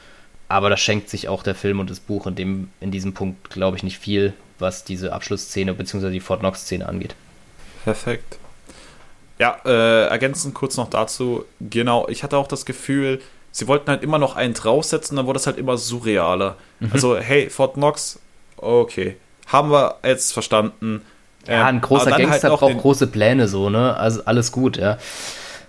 Aber das schenkt sich auch der Film und das Buch in, dem, in diesem Punkt, glaube ich, nicht viel, was diese Abschlussszene bzw. die Fort Knox-Szene angeht. Perfekt. Ja, äh, ergänzend kurz noch dazu. Genau, ich hatte auch das Gefühl, sie wollten halt immer noch einen draufsetzen, dann wurde es halt immer surrealer. Mhm. Also, hey, Fort Knox, okay haben wir jetzt verstanden. Ja, ein großer Gangster halt braucht große Pläne, so, ne? Also alles gut, ja.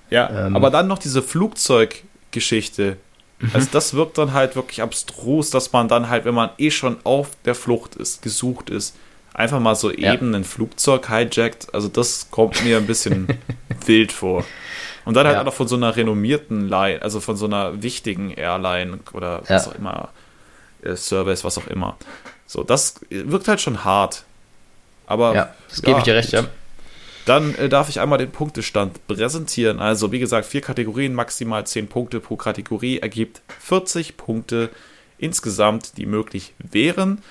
Ja, ähm. aber dann noch diese Flugzeuggeschichte. Mhm. Also das wirkt dann halt wirklich abstrus, dass man dann halt, wenn man eh schon auf der Flucht ist, gesucht ist, einfach mal so ja. eben ein Flugzeug hijackt. Also das kommt mir ein bisschen [LAUGHS] wild vor. Und dann halt ja. auch noch von so einer renommierten Line, also von so einer wichtigen Airline oder was auch immer, äh, Service, was auch immer. So, das wirkt halt schon hart. Aber. Ja, das gebe ja, ich dir recht, ja. Dann äh, darf ich einmal den Punktestand präsentieren. Also, wie gesagt, vier Kategorien, maximal zehn Punkte pro Kategorie, ergibt 40 Punkte insgesamt, die möglich wären.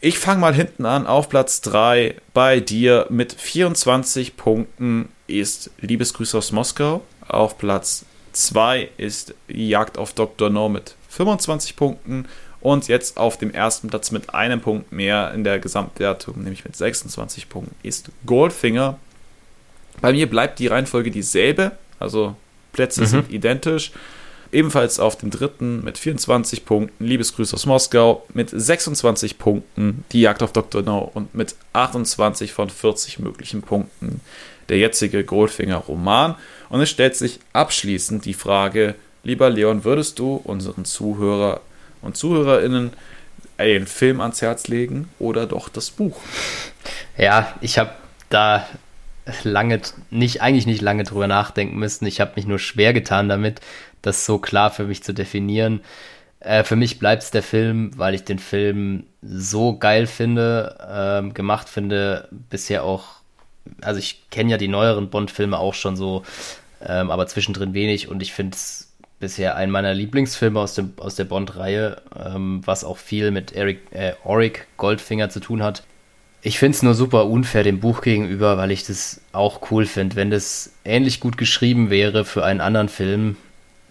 Ich fange mal hinten an. Auf Platz 3 bei dir mit 24 Punkten ist Liebesgrüße aus Moskau. Auf Platz 2 ist Jagd auf Dr. No mit 25 Punkten. Und jetzt auf dem ersten Platz mit einem Punkt mehr in der Gesamtwertung, nämlich mit 26 Punkten, ist Goldfinger. Bei mir bleibt die Reihenfolge dieselbe, also Plätze mhm. sind identisch. Ebenfalls auf dem dritten mit 24 Punkten, Liebesgrüße aus Moskau, mit 26 Punkten, die Jagd auf Dr. No und mit 28 von 40 möglichen Punkten der jetzige Goldfinger-Roman. Und es stellt sich abschließend die Frage, lieber Leon, würdest du unseren Zuhörer und ZuhörerInnen den Film ans Herz legen oder doch das Buch? Ja, ich habe da lange, nicht, eigentlich nicht lange drüber nachdenken müssen. Ich habe mich nur schwer getan damit, das so klar für mich zu definieren. Äh, für mich bleibt es der Film, weil ich den Film so geil finde, ähm, gemacht finde, bisher auch, also ich kenne ja die neueren Bond-Filme auch schon so, ähm, aber zwischendrin wenig und ich finde es bisher ein meiner Lieblingsfilme aus, dem, aus der Bond-Reihe, ähm, was auch viel mit Eric, äh, Auric Goldfinger zu tun hat. Ich finde es nur super unfair dem Buch gegenüber, weil ich das auch cool finde. Wenn das ähnlich gut geschrieben wäre für einen anderen Film,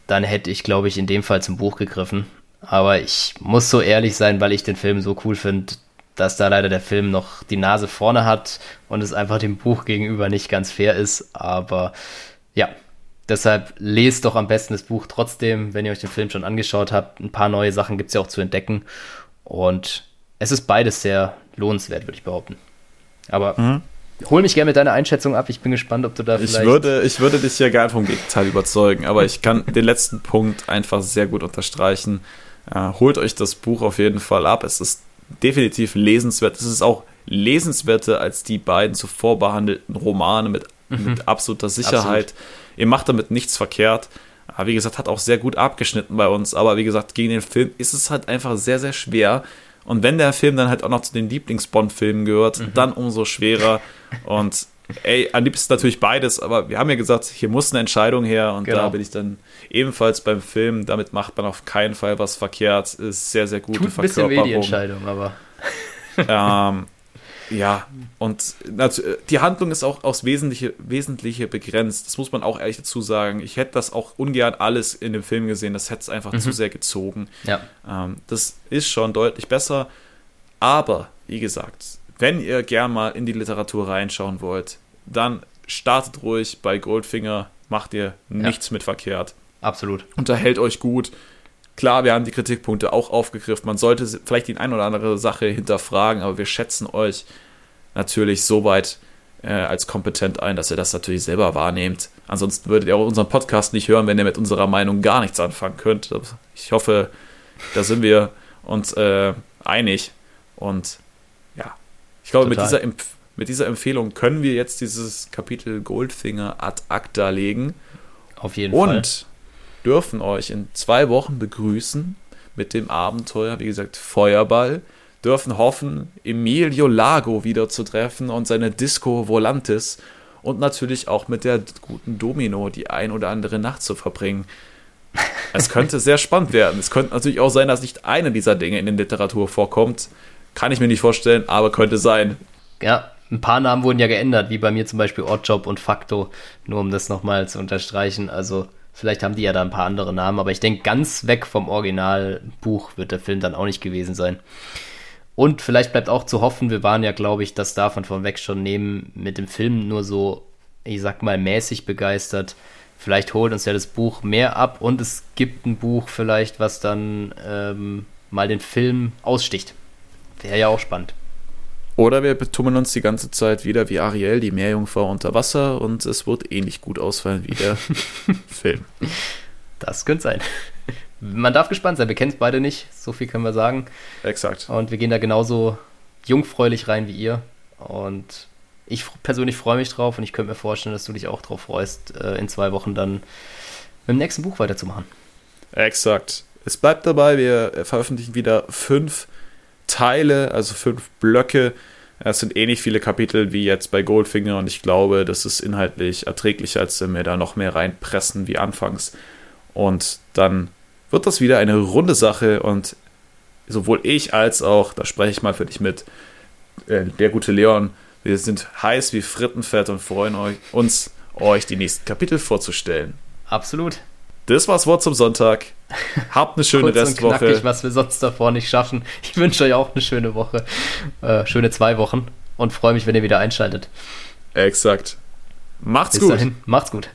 dann hätte ich, glaube ich, in dem Fall zum Buch gegriffen. Aber ich muss so ehrlich sein, weil ich den Film so cool finde, dass da leider der Film noch die Nase vorne hat und es einfach dem Buch gegenüber nicht ganz fair ist. Aber ja, Deshalb lest doch am besten das Buch trotzdem, wenn ihr euch den Film schon angeschaut habt. Ein paar neue Sachen gibt es ja auch zu entdecken. Und es ist beides sehr lohnenswert, würde ich behaupten. Aber mhm. hol mich gerne mit deiner Einschätzung ab. Ich bin gespannt, ob du da vielleicht. Ich würde, ich würde dich ja gerne vom Gegenteil überzeugen, aber ich kann den letzten Punkt einfach sehr gut unterstreichen. Äh, holt euch das Buch auf jeden Fall ab. Es ist definitiv lesenswert. Es ist auch lesenswerter als die beiden zuvor behandelten Romane mit, mhm. mit absoluter Sicherheit. Absolut Ihr macht damit nichts verkehrt. Aber wie gesagt, hat auch sehr gut abgeschnitten bei uns. Aber wie gesagt, gegen den Film ist es halt einfach sehr, sehr schwer. Und wenn der Film dann halt auch noch zu den Lieblings-Bond-Filmen gehört, mhm. dann umso schwerer. Und ey, am liebsten natürlich beides, aber wir haben ja gesagt, hier muss eine Entscheidung her und genau. da bin ich dann ebenfalls beim Film. Damit macht man auf keinen Fall was verkehrt. Ist sehr, sehr gute Tut ein bisschen weh die Entscheidung, aber. ähm, ja, und die Handlung ist auch aufs Wesentliche, Wesentliche begrenzt. Das muss man auch ehrlich dazu sagen. Ich hätte das auch ungern alles in dem Film gesehen. Das hätte es einfach mhm. zu sehr gezogen. Ja. Ähm, das ist schon deutlich besser. Aber, wie gesagt, wenn ihr gern mal in die Literatur reinschauen wollt, dann startet ruhig bei Goldfinger, macht ihr nichts ja. mit verkehrt. Absolut. Unterhält euch gut. Klar, wir haben die Kritikpunkte auch aufgegriffen. Man sollte vielleicht die ein oder andere Sache hinterfragen, aber wir schätzen euch natürlich so weit äh, als kompetent ein, dass ihr das natürlich selber wahrnehmt. Ansonsten würdet ihr auch unseren Podcast nicht hören, wenn ihr mit unserer Meinung gar nichts anfangen könnt. Ich hoffe, da sind wir uns äh, einig. Und ja, ich glaube, mit dieser, mit dieser Empfehlung können wir jetzt dieses Kapitel Goldfinger ad acta legen. Auf jeden Und Fall. Und dürfen euch in zwei Wochen begrüßen mit dem Abenteuer, wie gesagt, Feuerball. Dürfen hoffen, Emilio Lago wieder zu treffen und seine Disco Volantis und natürlich auch mit der guten Domino die ein oder andere Nacht zu verbringen. Es könnte sehr spannend werden. Es könnte natürlich auch sein, dass nicht eine dieser Dinge in der Literatur vorkommt. Kann ich mir nicht vorstellen, aber könnte sein. Ja, ein paar Namen wurden ja geändert, wie bei mir zum Beispiel Oddjob und Facto, nur um das nochmal zu unterstreichen. Also vielleicht haben die ja da ein paar andere Namen, aber ich denke, ganz weg vom Originalbuch wird der Film dann auch nicht gewesen sein. Und vielleicht bleibt auch zu hoffen, wir waren ja, glaube ich, das davon von weg schon nehmen, mit dem Film nur so, ich sag mal, mäßig begeistert. Vielleicht holt uns ja das Buch mehr ab und es gibt ein Buch vielleicht, was dann ähm, mal den Film aussticht. Wäre ja auch spannend. Oder wir betummeln uns die ganze Zeit wieder wie Ariel, die Meerjungfrau unter Wasser und es wird ähnlich gut ausfallen wie der [LAUGHS] Film. Das könnte sein. Man darf gespannt sein, wir kennen es beide nicht, so viel können wir sagen. Exakt. Und wir gehen da genauso jungfräulich rein wie ihr. Und ich persönlich freue mich drauf und ich könnte mir vorstellen, dass du dich auch drauf freust, äh, in zwei Wochen dann mit dem nächsten Buch weiterzumachen. Exakt. Es bleibt dabei, wir veröffentlichen wieder fünf Teile, also fünf Blöcke. Es sind ähnlich viele Kapitel wie jetzt bei Goldfinger und ich glaube, das ist inhaltlich erträglicher, als wenn wir da noch mehr reinpressen wie anfangs. Und dann wird das wieder eine runde Sache und sowohl ich als auch, da spreche ich mal für dich mit, äh, der gute Leon, wir sind heiß wie Frittenfett und freuen euch, uns, euch die nächsten Kapitel vorzustellen. Absolut. Das war's Wort zum Sonntag. [LAUGHS] Habt eine schöne Kurz Restwoche. Und knackig, was wir sonst davor nicht schaffen. Ich wünsche euch auch eine schöne Woche, äh, schöne zwei Wochen und freue mich, wenn ihr wieder einschaltet. Exakt. Macht's Bis gut. dahin, macht's gut.